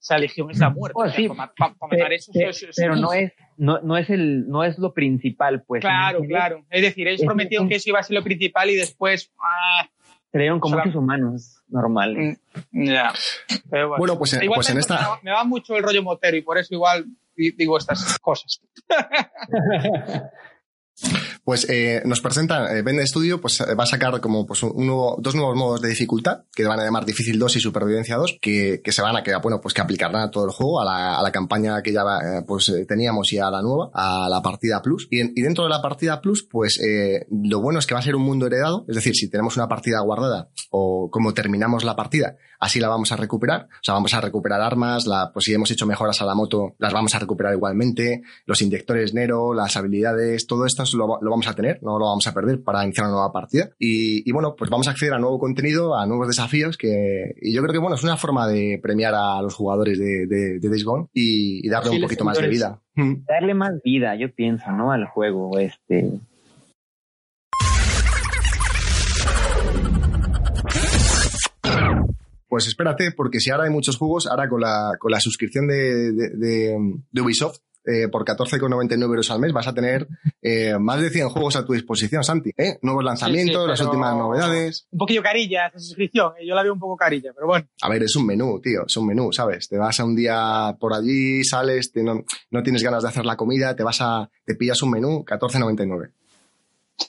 Esa legión es la muerte. O sea, sí. para, para- para matar Pe- eso, pe- eso- eso- pero no es, no, no es el, no es lo principal, pues. Claro, claro. Es decir, ellos Es prometieron que eso iba a ser lo principal y después. ah, Creyeron con Solam- muchos humanos normales. mm, ya. Pero bueno, Bueno, pues, eh, Igual pues en me- esta- me va- mucho el rollo motero y por eso igual di- digo estas cosas. Pues eh, nos presenta, eh, Vende Studio, pues eh, va a sacar como pues, dos nuevos modos de dificultad que van a llamar Difícil 2 y Supervivencia 2, que, se van a que, bueno, pues que aplicarán a todo el juego, a la, campaña que ya eh, pues teníamos y a la nueva, a la partida Plus. Y, en- y dentro de la partida Plus, pues lo bueno es que va a ser un mundo heredado, es decir, si tenemos una partida guardada o como terminamos la partida, así la vamos a recuperar. O sea, vamos a recuperar armas, la, pues si hemos hecho mejoras a la moto, las vamos a recuperar igualmente, los inyectores Nero, las habilidades, todo esto lo, lo vamos a tener, no lo vamos a perder para iniciar una nueva partida. Y, y bueno, pues vamos a acceder a nuevo contenido, a nuevos desafíos que, y yo creo que bueno, es una forma de premiar a los jugadores de, de, de Days Gone y, y darle un poquito más de vida. Mm. Darle más vida, yo pienso, ¿no? Al juego, este. Pues espérate, porque si ahora hay muchos juegos, ahora con la, con la suscripción de- de Ubisoft, eh, por 14,99 euros al mes vas a tener eh, más de 100 juegos a tu disposición, Santi. ¿eh? Nuevos lanzamientos, Sí, sí, las últimas novedades. Un poquillo carilla esa suscripción. Yo la veo un poco carilla, pero bueno. A ver, es un menú, tío, es un menú, ¿sabes? Te vas a un día por allí, sales, te- no, no tienes ganas de hacer la comida, te vas a, te pillas un menú, 14,99.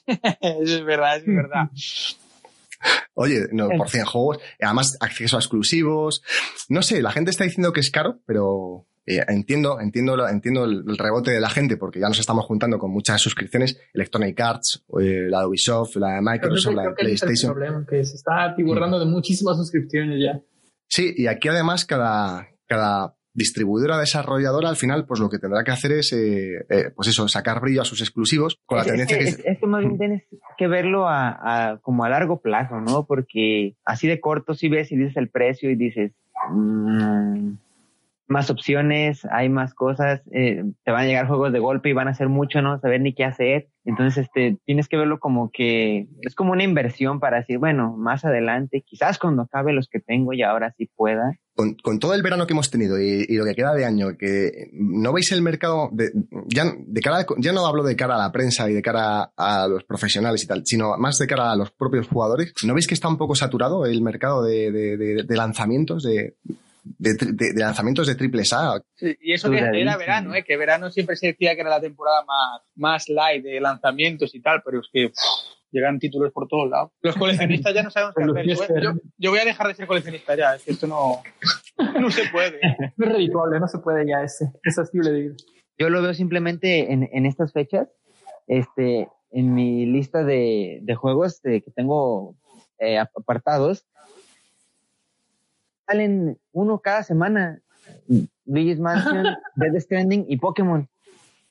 Eso es verdad, es verdad. Oye, no, por 100 juegos, además acceso a exclusivos. No sé, la gente está diciendo que es caro, pero eh, entiendo, entiendo, lo- entiendo el, el rebote de la gente porque ya nos estamos juntando con muchas suscripciones, Electronic Arts, eh, la de Ubisoft, la de Microsoft, la de ese es el PlayStation. problema, que se está atiborrando de muchísimas suscripciones ya. Sí, y aquí además cada, cada distribuidora desarrolladora al final pues lo que tendrá que hacer es eh, eh, pues eso, sacar brillo a sus exclusivos con la Es- tendencia es, que... es- esto más bien tienes que verlo a, a- como a largo plazo, ¿no? Porque así de corto si ves y dices el precio y dices mm, más opciones, hay más cosas, eh, te van a llegar juegos de golpe y van a ser mucho, no saber ni qué hacer. Entonces, este, tienes que verlo como que es como una inversión para decir, bueno, más adelante, quizás cuando acabe los que tengo y ahora sí pueda. con, con todo el verano que hemos tenido y, lo que queda de año, que no veis el mercado, de, ya, de cara, ya no hablo de cara a la prensa y de cara a los profesionales y tal, sino más de cara a los propios jugadores, ¿no veis que está un poco saturado el mercado de, de- de- de lanzamientos, de, de, de- de lanzamientos de triples A? Sí, y eso que era verano, ¿eh? que verano siempre se decía que era la temporada más, más light de lanzamientos y tal, pero es que llegan títulos por todos lados. Los coleccionistas ya no sabemos qué hacer. Yo, yo- yo voy a dejar de ser coleccionista ya, es que esto no, no se puede. No es redituable, no se puede ya ese, ese estilo de vida. Yo lo veo simplemente en, en estas fechas, este, en mi lista de, de juegos de- que tengo eh, ap- apartados, salen uno cada semana. Luigi's Mansion, Dead Stranding y Pokémon.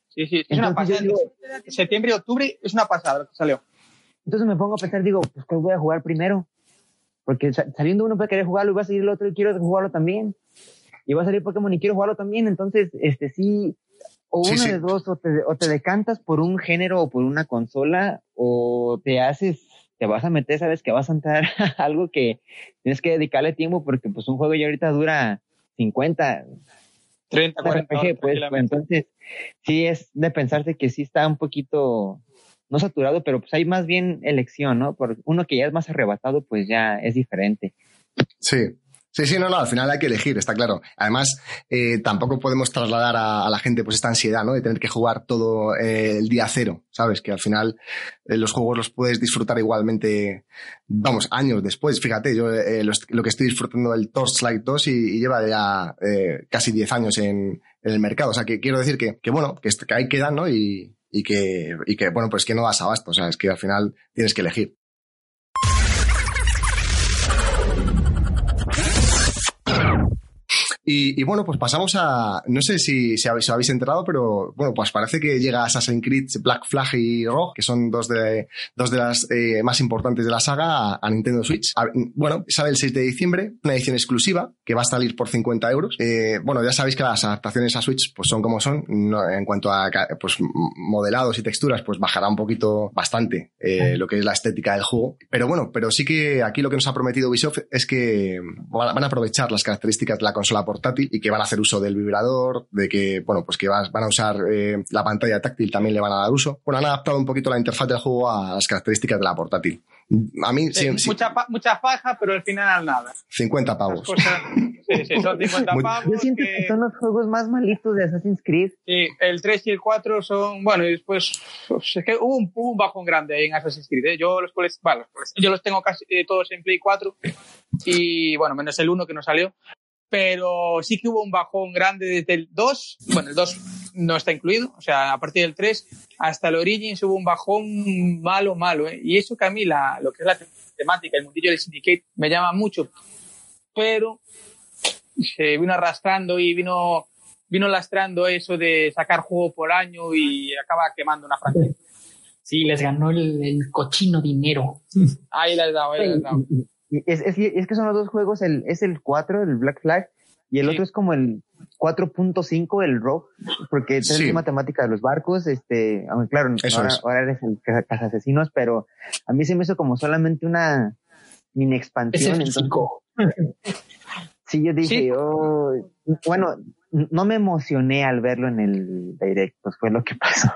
Sí, sí, es una Entonces pasada. digo- Septiembre y octubre es una pasada lo que salió. Entonces me pongo a pensar, digo, pues ¿cuál voy a jugar primero? Porque sa- saliendo uno puede querer jugarlo y va a salir el otro y quiero jugarlo también. Y va a salir Pokémon y quiero jugarlo también. Entonces, este sí, o Sí, uno sí. de dos, o te, o te decantas por un género o por una consola, o te haces, te vas a meter, sabes que vas a entrar a algo que tienes que dedicarle tiempo porque pues un juego ya ahorita dura 50, 30, un 40 RPG, horas, pues, pues, entonces sí es de pensarse que sí está un poquito no saturado, pero pues hay más bien elección, ¿no? Por uno que ya es más arrebatado, pues ya es diferente. Sí. Sí, sí, no, no, al final hay que elegir, está claro. Además, eh, tampoco podemos trasladar a, a la gente pues esta ansiedad, ¿no? De tener que jugar todo eh, el día cero, ¿sabes? Que al final eh, los juegos los puedes disfrutar igualmente, vamos, años después. Fíjate, yo eh, lo, est- lo que estoy disfrutando del Torchlight 2 y, y lleva ya eh, casi 10 años en, en el mercado. O sea, que quiero decir que, que bueno, que, que ahí quedan, ¿no? Y, y que, y que, bueno, pues que no das abasto, o sea, es que al final tienes que elegir. Y, bueno, pues pasamos a, no sé si, si habéis, enterado, pero bueno, pues parece que llega Assassin's Creed Black Flag y Rogue, que son dos de, dos de las eh, más importantes de la saga, a, Nintendo Switch. Bueno, sale el 6 de diciembre, una edición exclusiva que va a salir por 50 euros. Eh, bueno, ya sabéis que las adaptaciones a Switch pues son como son. En cuanto a pues, modelados y texturas, pues bajará un poquito bastante eh, lo que es la estética del juego. Pero bueno, pero sí que aquí lo que nos ha prometido Ubisoft es que van a aprovechar las características de la consola portátil y que van a hacer uso del vibrador, de que, bueno, pues que vas- van a usar eh, la pantalla táctil, también le van a dar uso. Bueno, han adaptado un poquito la interfaz del juego a las características de la portátil. A mí, sí, Sí, Mucha, pa- mucha faja, pero al final nada. 50 Las pavos. cosas, sí, sí, son 50 Muy- pavos. Yo siento que- que son los juegos más malitos de Assassin's Creed. Sí, el 3 y el 4 son, bueno, y después, pues, es que hubo un, un bajón grande ahí en Assassin's Creed, ¿eh? Yo los, bueno, yo los tengo casi eh, todos en Play 4 y, bueno, menos el 1 que no salió, pero sí que hubo un bajón grande desde el 2, bueno, el 2 no está incluido, o sea, a partir del 3 hasta el Origins hubo un bajón malo, malo, ¿eh? Y eso que a mí, la, lo que es la temática, el mundillo del Syndicate, me llama mucho, pero se vino arrastrando y vino vino lastrando eso de sacar juego por año y acaba quemando una franquicia. Sí, les ganó el, el cochino dinero. Ahí la he dado, ahí la he dado. Es, es, es que son los dos juegos, el, es el 4, el Black Flag, y el Sí. otro es como el 4.5, el Rogue, porque es Sí. la matemática de los barcos, este, aunque claro, Eso ahora, es. ahora eres el caza asesinos, pero a mí se me hizo como solamente una mini Es expansión. el entonces, físico. sí, yo dije, Sí. oh, bueno, no me emocioné al verlo en el direct, pues fue lo que pasó.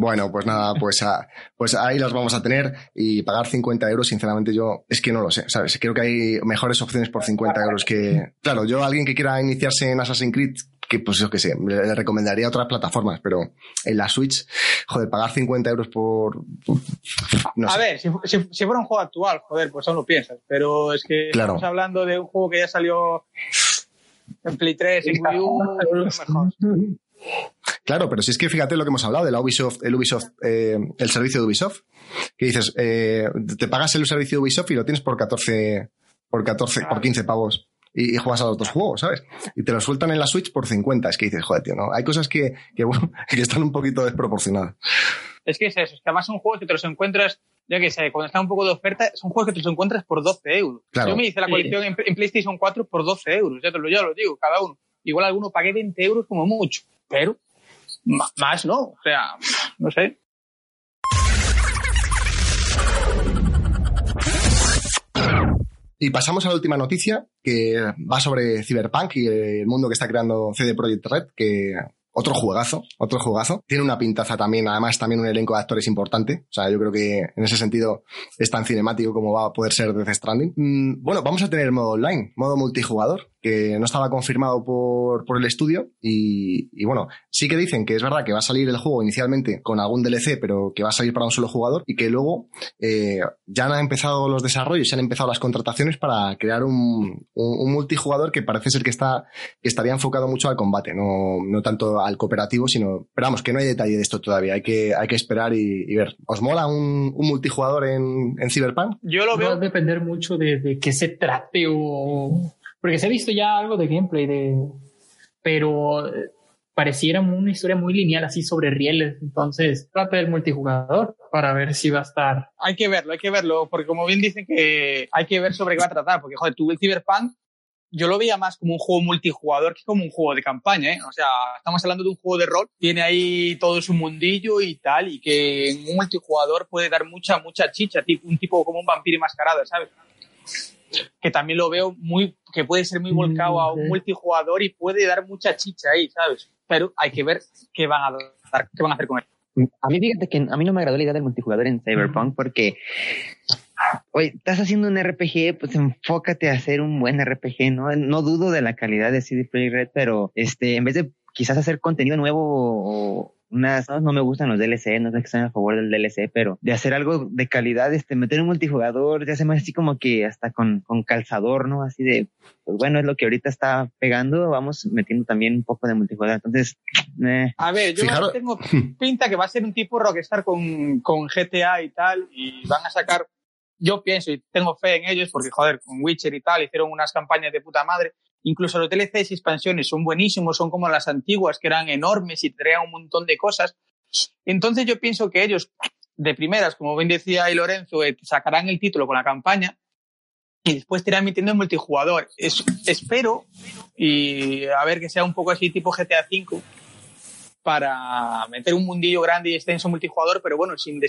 Bueno, pues nada, pues, a- pues ahí las vamos a tener y pagar 50 euros, sinceramente yo es que no lo sé, ¿sabes? Creo que hay mejores opciones por 50 euros que... Claro, yo alguien que quiera iniciarse en Assassin's Creed, que pues yo qué sé, le, recomendaría otras plataformas, pero en la Switch, joder, pagar 50 euros por... No a sé. ver, si, si, si fuera un juego actual, joder, pues aún lo piensas. Pero es que Claro. estamos hablando de un juego que ya salió en Play 3, en Wii U, mejor. Claro, pero si es que fíjate lo que hemos hablado de la Ubisoft, el Ubisoft, eh, el servicio de Ubisoft, que dices, eh, te pagas el servicio de Ubisoft y lo tienes por 14, por 14, por 15 pavos. Y, y juegas a los dos juegos, ¿sabes? Y te lo sueltan en la Switch por 50. Es que dices, joder, tío, ¿no? Hay cosas que, que, bueno, que están un poquito desproporcionadas. Es que es eso, es que además son juegos que te los encuentras, ya que sé, cuando está un poco de oferta, son juegos que te los encuentras por 12 euros. Claro. Yo me hice la Sí. colección en, en PlayStation 4 por 12 euros, ya te lo, ya lo digo, cada uno. Igual alguno pagué 20 euros como mucho, pero más no, o sea, no sé. Y pasamos a la última noticia, que va sobre Cyberpunk y el mundo que está creando CD Projekt Red, que otro juegazo, otro juegazo. Tiene una pintaza también, además también un elenco de actores importante. O sea, yo creo que en ese sentido es tan cinemático como va a poder ser Death Stranding. Mm, bueno, vamos a tener modo online, modo multijugador, que no estaba confirmado por, por el estudio. Y, y bueno, sí que dicen que es verdad que va a salir el juego inicialmente con algún DLC, pero que va a salir para un solo jugador y que luego eh, ya han empezado los desarrollos, ya han empezado las contrataciones para crear un, un- un multijugador que parece ser que está que estaría enfocado mucho al combate, no, no tanto al cooperativo, sino, pero vamos, que no hay detalle de esto todavía, hay que, hay que esperar y, y ver. ¿Os mola un, un multijugador en, en Cyberpunk? Yo lo Va a veo, depender mucho de, de qué se trate o... Porque se ha visto ya algo de gameplay de... Pero eh, pareciera una historia muy lineal así sobre rieles. Entonces, trata del multijugador para ver si va a estar... hay que verlo, hay que verlo, porque como bien dicen que hay que ver sobre qué va a tratar, porque joder, tú el Cyberpunk, yo lo veía más como un juego multijugador que como un juego de campaña, ¿eh? O sea, estamos hablando de un juego de rol, tiene ahí todo su mundillo y tal, y que en un multijugador puede dar mucha, mucha chicha, tipo, un tipo como un vampiro enmascarado, ¿sabes? Que también lo veo muy, que puede ser muy volcado a un Mm, multijugador y puede dar mucha chicha ahí, ¿sabes? Pero hay que ver qué van a dar, qué van a hacer con él. A mí, fíjate que a mí no me agradó la idea del multijugador en Cyberpunk porque, oye, estás haciendo un RPG, pues enfócate a hacer un buen RPG, ¿no? No dudo de la calidad de CD Projekt Red, pero este, en vez de quizás hacer contenido nuevo o unas, no, no me gustan los DLC, no sé que están a favor del DLC, pero de hacer algo de calidad, este, meter un multijugador, ya se me hace así como que hasta con, con calzador, ¿no? Así de, pues bueno, es lo que ahorita está pegando, vamos metiendo también un poco de multijugador. Entonces, eh, A ver, yo Fijaros- tengo pinta que va a ser un tipo Rockstar con, con GTA y tal, y van a sacar yo pienso y tengo fe en ellos porque, joder, con Witcher y tal, hicieron unas campañas de puta madre. Incluso los DLCs y expansiones son buenísimos, son como las antiguas, que eran enormes y traían un montón de cosas. Entonces yo pienso que ellos, de primeras, como bien decía ahí Lorenzo, eh, sacarán el título con la campaña y después te irán metiendo en multijugador. Es, espero, y a ver que sea un poco así tipo GTA V, para meter un mundillo grande y extenso multijugador, pero bueno, sin,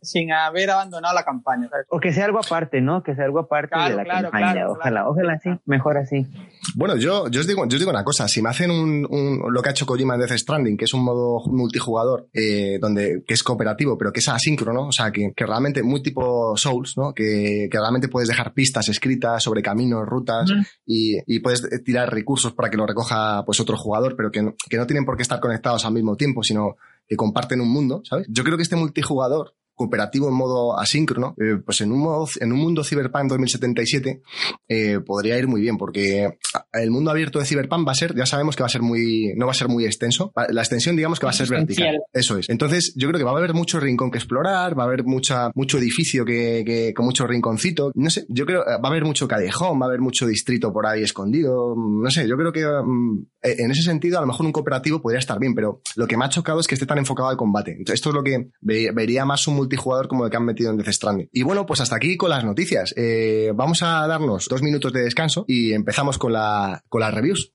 sin haber abandonado la campaña. O que sea algo aparte, ¿no? Que sea algo aparte de la campaña. ojalá, ojalá así, mejor así. Bueno, yo, yo, os digo, yo os digo una cosa, si me hacen un, un, lo que ha hecho Kojima en Death Stranding, que es un modo multijugador, eh, donde, que es cooperativo, pero que es asíncrono, o sea, que, que realmente muy tipo Souls, ¿no? Que, que realmente puedes dejar pistas escritas sobre caminos, rutas, y, y, puedes tirar recursos para que lo recoja pues otro jugador, pero que, que no tienen por qué estar conectados a mismo tiempo, sino que comparten un mundo, ¿sabes? Yo creo que este multijugador cooperativo en modo asíncrono, eh, pues en un, modo, en un mundo Cyberpunk 2077 eh, podría ir muy bien, porque el mundo abierto de Cyberpunk va a ser, ya sabemos que va a ser muy, no va a ser muy extenso, la extensión digamos que va a ser vertical. Eso es. Entonces yo creo que va a haber mucho rincón que explorar, va a haber mucha, mucho edificio que, que con mucho rinconcito, no sé, yo creo, va a haber mucho callejón, va a haber mucho distrito por ahí escondido, no sé, yo creo que mm, en ese sentido a lo mejor un cooperativo podría estar bien, pero lo que me ha chocado es que esté tan enfocado al combate. Entonces, esto es lo que vería más un multijugador como el que han metido en Death Stranding. Y bueno, pues hasta aquí con las noticias. Eh, vamos a darnos dos minutos de descanso y empezamos con, la, con las reviews.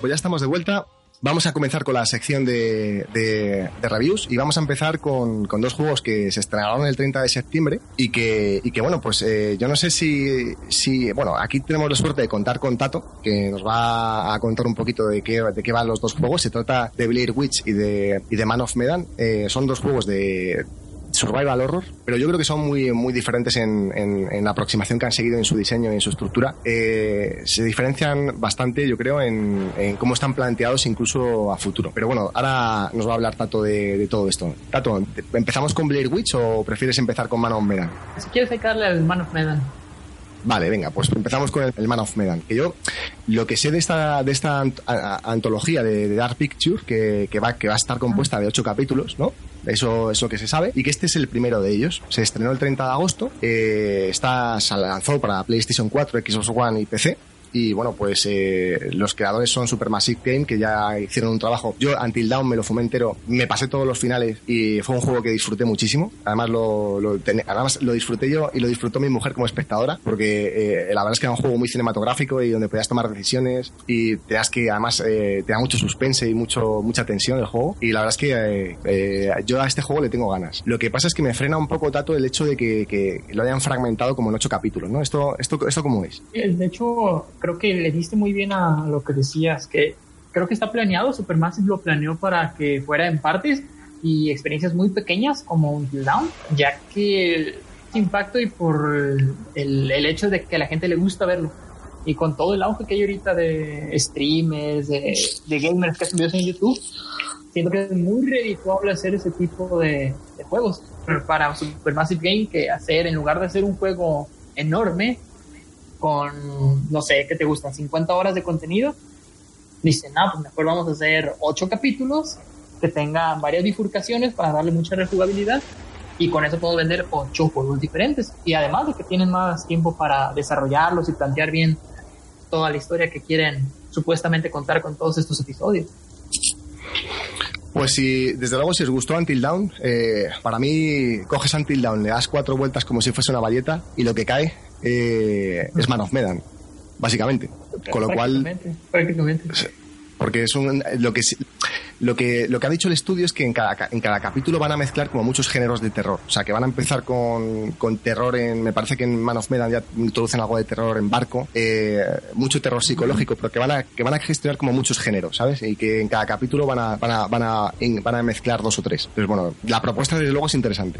Pues ya estamos de vuelta. Vamos a comenzar con la sección de, de, reviews y vamos a empezar con, con, dos juegos que se estrenaron el 30 de septiembre y que, y que bueno, pues eh, yo no sé si, si, bueno, aquí tenemos la suerte de contar con Tato, que nos va a contar un poquito de qué, de qué van los dos juegos. Se trata de Blair Witch y de, y de Man of Medan. Eh, son dos juegos de, survival horror, pero yo creo que son muy, muy diferentes en, en, la aproximación que han seguido en su diseño y en su estructura. Eh, se diferencian bastante, yo creo, en, en, cómo están planteados incluso a futuro. Pero bueno, ahora nos va a hablar Tato de, de todo esto. Tato, ¿empezamos con Blair Witch o prefieres empezar con Man of Medan? Si quieres sacarle al Man of Medan. Vale, venga, pues empezamos con el, Man of Medan. Que yo lo que sé de esta, de esta antología de, Dark Picture, que, que, va, que va a estar compuesta de ocho capítulos, ¿no? Eso es lo que se sabe. Y que este es el primero de ellos. Se estrenó el 30 de agosto. Eh, está, se lanzó para PlayStation 4, Xbox One y PC. Y bueno, pues eh, los creadores son Supermassive Game, que ya hicieron un trabajo. Yo, Until Dawn, me lo fumé entero, me pasé todos los finales y fue un juego que disfruté muchísimo. Además, lo, lo además, lo disfruté yo y lo disfrutó mi mujer como espectadora, porque eh, la verdad es que era un juego muy cinematográfico y donde podías tomar decisiones y te das que además eh, te da mucho suspense y mucho, mucha tensión el juego. Y la verdad es que yo a este juego le tengo ganas. Lo que pasa es que me frena un poco, Tato, el hecho de que, que lo hayan fragmentado como en ocho capítulos, ¿no? ¿Esto, esto, esto cómo es? De hecho, creo que le diste muy bien a lo que decías, que creo que está planeado, Supermassive lo planeó para que fuera en partes y experiencias muy pequeñas como un Down, ya que el impacto y por el, el, hecho de que a la gente le gusta verlo. Y con todo el auge que hay ahorita de streamers, de, de gamers que hacen videos en YouTube, siento que es muy redituable hacer ese tipo de, de juegos. Pero para Supermassive Game, que hacer, en lugar de hacer un juego enorme, con, no sé, ¿qué te gustan? 50 horas de contenido. Dicen, no, pues mejor vamos a hacer 8 capítulos que tengan varias bifurcaciones para darle mucha rejugabilidad y con eso puedo vender 8 juegos diferentes. Y además de que tienen más tiempo para desarrollarlos y plantear bien toda la historia que quieren supuestamente contar con todos estos episodios. Pues si, desde luego, si os gustó Until Down, eh, para mí coges Until Down, le das cuatro vueltas como si fuese una valleta y lo que cae eh, es Man of Medan. básicamente. Con lo cual, Prácticamente, porque es un, lo que lo que lo que ha dicho el estudio es que en cada, ca- en cada capítulo van a mezclar como muchos géneros de terror. O sea, que van a empezar con, con terror en. Me parece que en Man of Medan ya introducen algo de terror en barco. eh, mucho terror psicológico, pero que van, a, que van a gestionar como muchos géneros, ¿sabes? Y que en cada capítulo van a, van a, van a, van a mezclar dos o tres. Entonces, bueno, la propuesta desde luego es interesante.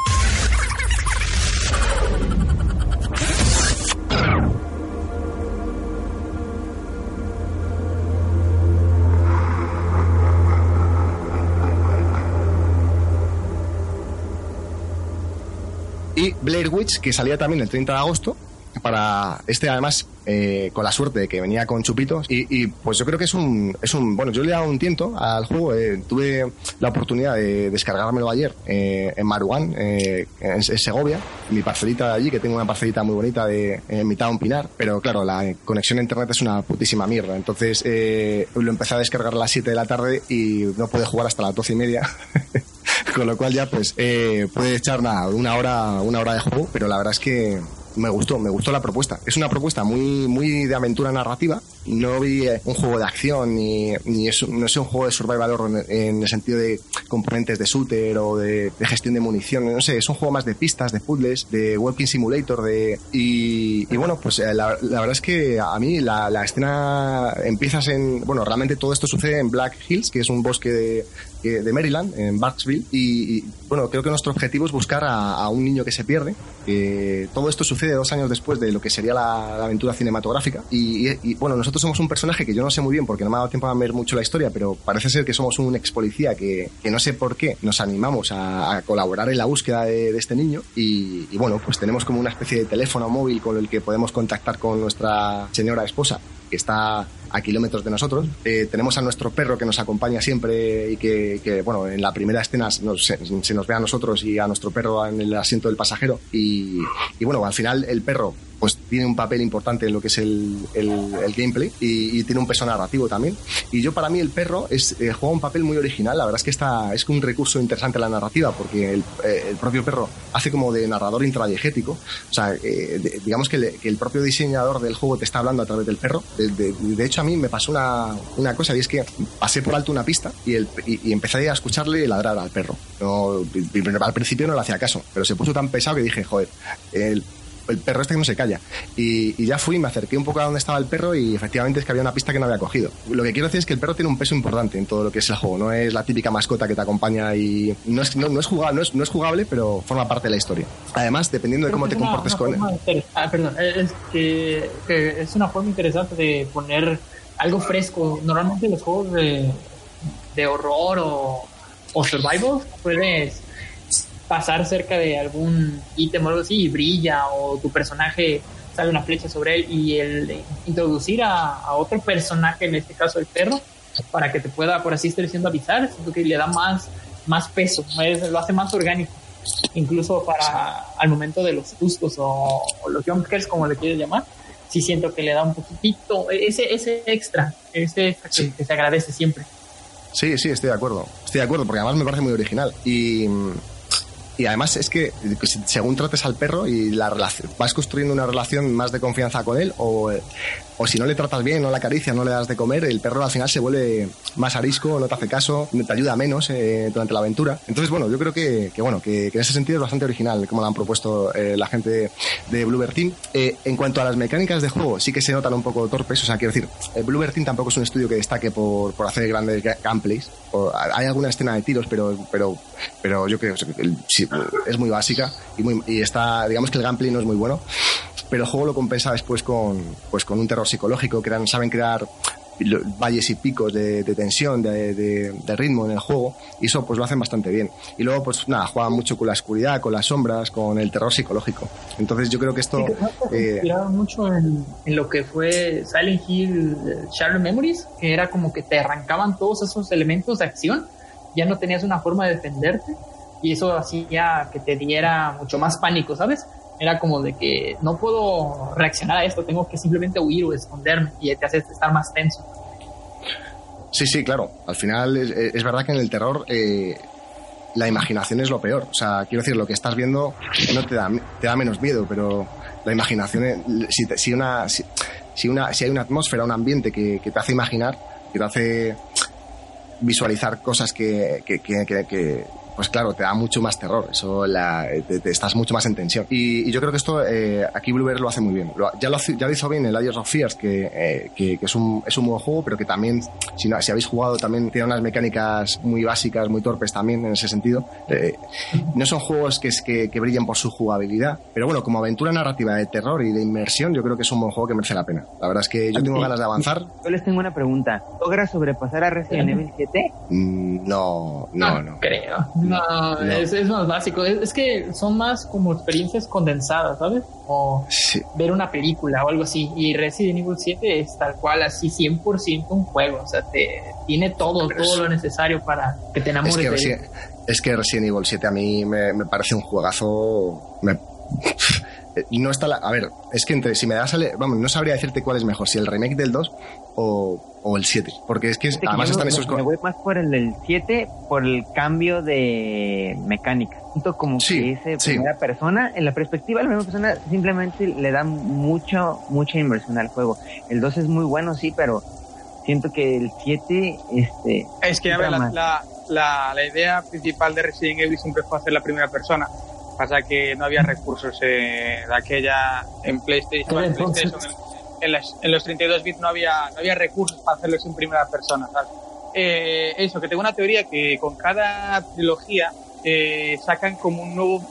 Y Blair Witch, que salía también el 30 de agosto, para este además eh, con la suerte de que venía con chupitos. Y, pues yo creo que es un es un bueno yo le he dado un tiento al juego eh, tuve la oportunidad de descargármelo ayer eh, en Maruán eh, en, en Segovia mi parcelita de allí que tengo una parcelita muy bonita de mitad de un pinar. Pero claro la conexión a internet es una putísima mierda. Entonces eh, lo empecé a descargar a las 7 de la tarde y no pude jugar hasta las 12 y media con lo cual ya pues eh, puede echar nada, una hora una hora de juego pero la verdad es que me gustó, me gustó la propuesta. Es una propuesta muy, muy de aventura narrativa. No vi eh, un juego de acción ni, ni es, no es un juego de survival en, el sentido de componentes de shooter o de, gestión de munición. No sé, es un juego más de pistas, de puzzles, de walking simulator, de y, y bueno, pues eh, la, la verdad es que a mí la, la escena empiezas en bueno, realmente todo esto sucede en Black Hills, que es un bosque de, eh, de Maryland, en Barksville, y, bueno, creo que nuestro objetivo es buscar a, un niño que se pierde. Eh, todo esto sucede dos años después de lo que sería la, aventura cinematográfica. Y, bueno, nosotros somos un personaje que yo no sé muy bien porque no me ha dado tiempo a ver mucho la historia, pero parece ser que somos un ex policía que, que no sé por qué nos animamos a, colaborar en la búsqueda de, este niño. Y bueno, pues tenemos como una especie de teléfono móvil con el que podemos contactar con nuestra señora esposa que está a kilómetros de nosotros. Eh, tenemos a nuestro perro que nos acompaña siempre y que, que bueno, en la primera escena nos, se, se, nos ve a nosotros y a nuestro perro en el asiento del pasajero. Y, y bueno, al final el perro pues tiene un papel importante en lo que es el, el, el gameplay y, y, tiene un peso narrativo también. Y yo para mí el perro es, eh, juega un papel muy original, la verdad es que está, es un recurso interesante la narrativa porque el, eh, el propio perro hace como de narrador intradiegético, o sea, eh, de, digamos que, le, que, el propio diseñador del juego te está hablando a través del perro. De, de, de hecho a mí me pasó una, una, cosa y es que pasé por alto una pista y, el, y, y empecé a escucharle ladrar al perro. No, al principio no le hacía caso, pero se puso tan pesado que dije, joder, el, el perro este que no se calla. Y, y, ya fui, me acerqué un poco a donde estaba el perro y efectivamente es que había una pista que no había cogido. Lo que quiero decir es que el perro tiene un peso importante en todo lo que es el juego. No es la típica mascota que te acompaña y no es, no, no es, jugable, no es, no es jugable, pero forma parte de la historia. Además, dependiendo de cómo te una, comportes una con él. Ah, perdón, es que, que, es una forma interesante de poner algo fresco. Normalmente los juegos de, de horror o, o survival puedes pasar cerca de algún ítem o algo así y brilla o tu personaje sale una flecha sobre él y el introducir a, a, otro personaje, en este caso el perro, para que te pueda, por así estar diciendo, avisar, siento que le da más, más peso, es, lo hace más orgánico, incluso para al momento de los sustos o, o los jumpscares, como le quieres llamar, sí siento que le da un poquitito, ese, ese extra, ese extra que, sí. que se agradece siempre. Sí, sí, estoy de acuerdo. Estoy de acuerdo, porque además me parece muy original. Y, y además es que según trates al perro y la relación, vas construyendo una relación más de confianza con él o, o si no le tratas bien, no le acaricias, no le das de comer, el perro al final se vuelve más arisco, no te hace caso, te ayuda menos eh, durante la aventura. Entonces, bueno, yo creo que, que bueno, que, en ese sentido es bastante original como lo han propuesto eh, la gente de, de Bluebird Team. Eh, en cuanto a las mecánicas de juego, sí que se notan un poco torpes, o sea, quiero decir, Bluebird Team tampoco es un estudio que destaque por, por hacer grandes gameplays. Hay alguna escena de tiros, pero, pero, pero yo creo que es muy básica y, está, digamos que el gameplay no es muy bueno pero el juego lo compensa después con, pues con un terror psicológico, crean, saben crear valles y picos de, de tensión, de, de, de, ritmo en el juego, y eso pues lo hacen bastante bien. Y luego, pues nada, juegan mucho con la oscuridad, con las sombras, con el terror psicológico. Entonces yo creo que esto... Sí, eh, mucho en, en, lo que fue Silent Hill Shattered Memories, que era como que te arrancaban todos esos elementos de acción, ya no tenías una forma de defenderte, y eso hacía que te diera mucho más pánico, ¿sabes? Era como de que no puedo reaccionar a esto, tengo que simplemente huir o esconderme y te hace estar más tenso. Sí, sí, claro. Al final es, es verdad que en el terror eh, la imaginación es lo peor. O sea, quiero decir, lo que estás viendo no te da, te da menos miedo, pero la imaginación, si, te, si una... Si, si, una, si hay una atmósfera, un ambiente que, que te hace imaginar, que te hace visualizar cosas que, que, que pues claro, te da mucho más terror, eso la, te, estás mucho más en tensión. Y, yo creo que esto eh, aquí Blueberry lo hace muy bien. ya, lo, ya lo hizo bien en Layers of Fears, que, eh, que, que, es, un, es un buen juego, pero que también, si, no, si habéis jugado, también tiene unas mecánicas muy básicas, muy torpes también en ese sentido. Eh, no son juegos que, que, que brillen por su jugabilidad, pero bueno, como aventura narrativa de terror y de inmersión, yo creo que es un buen juego que merece la pena. La verdad es que yo tengo ganas de avanzar. Yo les tengo una pregunta. ¿Logras sobrepasar a Resident Evil 7? Mm, no, no, no. Creo. No, Es, es, más básico. Es, es, que son más como experiencias condensadas, ¿sabes? O sí. ver una película o algo así. Y Resident Evil 7 es tal cual, así 100% un juego. O sea, te, tiene todo, Pero todo es... lo necesario para que te enamores es que de Resident, él. Es que Resident Evil 7 a mí me, me parece un juegazo. Me, no está la, a ver, es que entre si me das a vamos, no sabría decirte cuál es mejor, si el remake del 2 o, o el 7, porque es que Fíjate además yo están me, esos me voy más por el del 7 por el cambio de mecánica. Siento como Sí, que ese sí. primera persona, en la perspectiva de la primera persona, simplemente le da mucho, mucha inversión al juego. El 2 es muy bueno, sí, pero siento que el 7, este. Es que, a ver, la, la, la idea principal de Resident Evil siempre fue hacer la primera persona. Pasa que no había recursos eh, de aquella en PlayStation. En, PlayStation, en, en, las, en los 32 bits no había, no había recursos para hacerlo en primera persona. ¿sabes? Eh, eso, que tengo una teoría que con cada trilogía eh, sacan como un nuevo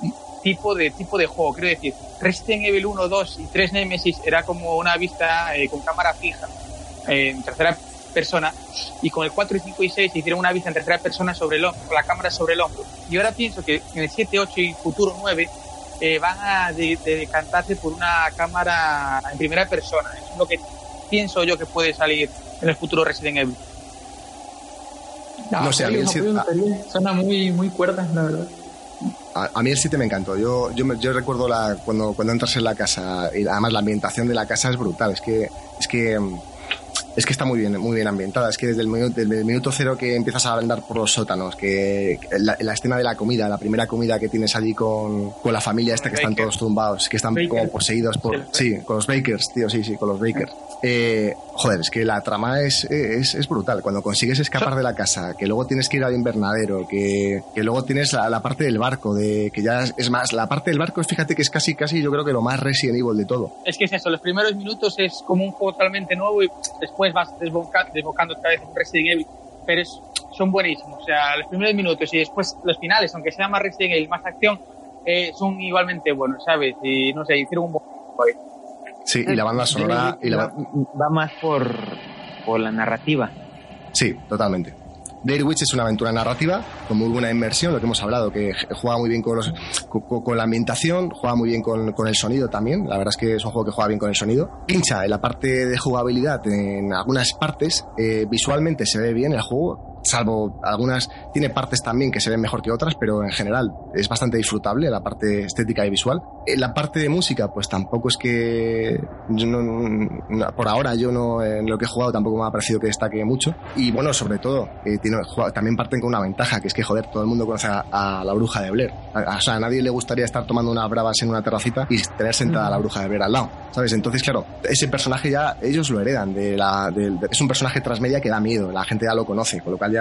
tipo de tipo de juego. Quiero decir, Resident Evil 1, 2 y 3 Nemesis era como una vista eh, con cámara fija en tercera persona y con el 4 y 5 y 6 hicieron una vista en tercera persona sobre el hombro, con la cámara sobre el hombro. Y ahora pienso que en el 7, 8 y futuro 9 eh, van a de, de decantarse por una cámara en primera persona. Es lo que pienso yo que puede salir en el futuro Resident Evil. No, no sé, a mí el 7... Suena muy, muy cuerda, la verdad. A, a, mí el 7 me encantó. Yo, yo, yo recuerdo la, cuando, cuando entras en la casa, y además la ambientación de la casa es brutal. Es que, es que es que está muy bien, muy bien ambientada. Es que desde el minuto, desde el minuto cero que empiezas a andar por los sótanos, que la, la, escena de la comida, la primera comida que tienes allí con, con la familia esta que están todos tumbados, que están Baker. como poseídos por, sí, con los Bakers, tío, sí, sí, con los Bakers. Eh, joder, es que la trama es, es, es, brutal. Cuando consigues escapar de la casa, que luego tienes que ir al invernadero, que, que luego tienes la, la, parte del barco, de que ya es más, la parte del barco, fíjate que es casi, casi yo creo que lo más Resident Evil de todo. Es que es eso, los primeros minutos es como un juego totalmente nuevo y después vas desbocando, desbocando otra vez en Resident Evil, pero es, son buenísimos. O sea, los primeros minutos y después los finales, aunque sea más Resident Evil, más acción, eh, son igualmente buenos, ¿sabes? Y no sé, hicieron un buen Sí, y la banda sonora. Y la... Va, más por, por la narrativa. Sí, totalmente. Blair Witch es una aventura narrativa con muy buena inmersión, lo que hemos hablado, que juega muy bien con, los, con, con la ambientación, juega muy bien con, con, el sonido también. La verdad es que es un juego que juega bien con el sonido. Pincha en la parte de jugabilidad en algunas partes. Eh, visualmente se ve bien el juego, salvo algunas, tiene partes también que se ven mejor que otras, pero en general es bastante disfrutable la parte estética y visual. En la parte de música, pues tampoco es que, no, no, por ahora yo no, en lo que he jugado tampoco me ha parecido que destaque mucho. Y bueno, sobre todo, eh, tiene, también parten con una ventaja, que es que joder, todo el mundo conoce a, a la bruja de Blair. A, o sea, a nadie le gustaría estar tomando unas bravas en una terracita y tener sentada a la bruja de Blair al lado, ¿sabes? Entonces, claro, ese personaje ya ellos lo heredan, de la, de, de, es un personaje transmedia que da miedo, la gente ya lo conoce, con lo cual ya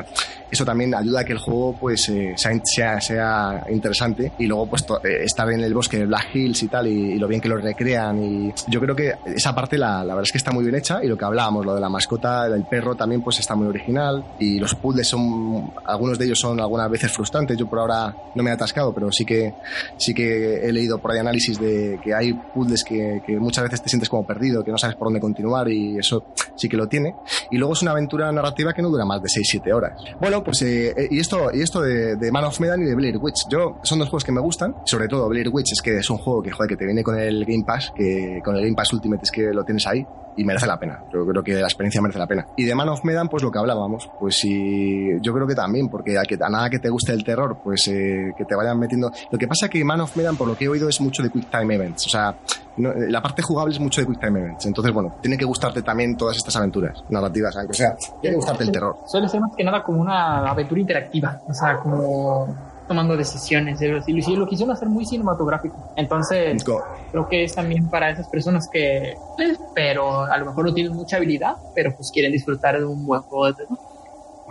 eso también ayuda a que el juego pues eh, sea, sea, interesante y luego pues eh, estar en el bosque de Black Hills y tal y, y, lo bien que lo recrean y yo creo que esa parte la, la, verdad es que está muy bien hecha y lo que hablábamos lo de la mascota del perro también pues está muy original y los puzzles son algunos de ellos son algunas veces frustrantes. Yo por ahora no me he atascado pero sí que sí que he leído por ahí análisis de que hay puzzles que, que muchas veces te sientes como perdido que no sabes por dónde continuar y eso sí que lo tiene. Y luego es una aventura narrativa que no dura más de 6-7 horas bueno, pues eh, y esto, y esto de, de, Man of Medan y de Blair Witch. Yo, son dos juegos que me gustan, sobre todo Blair Witch es que es un juego que, joder, que te viene con el Game Pass, que con el Game Pass Ultimate es que lo tienes ahí y merece la pena. Yo creo que la experiencia merece la pena. Y de Man of Medan, pues lo que hablábamos, pues sí, yo creo que también, porque a, que, a nada que te guste el terror, pues eh, que te vayan metiendo. Lo que pasa que Man of Medan, por lo que he oído, es mucho de Quick Time Events. O sea, no, la parte jugable es mucho de Quick Time Events. Entonces, bueno, tiene que gustarte también todas estas aventuras narrativas. O sea, tiene que gustarte el terror. Suele ser más que nada como una aventura interactiva. O sea, como tomando decisiones. Y lo, lo quisieron hacer muy cinematográfico. Entonces, creo que es también para esas personas que, pues, pero a lo mejor no tienen mucha habilidad, pero pues quieren disfrutar de un buen juego de.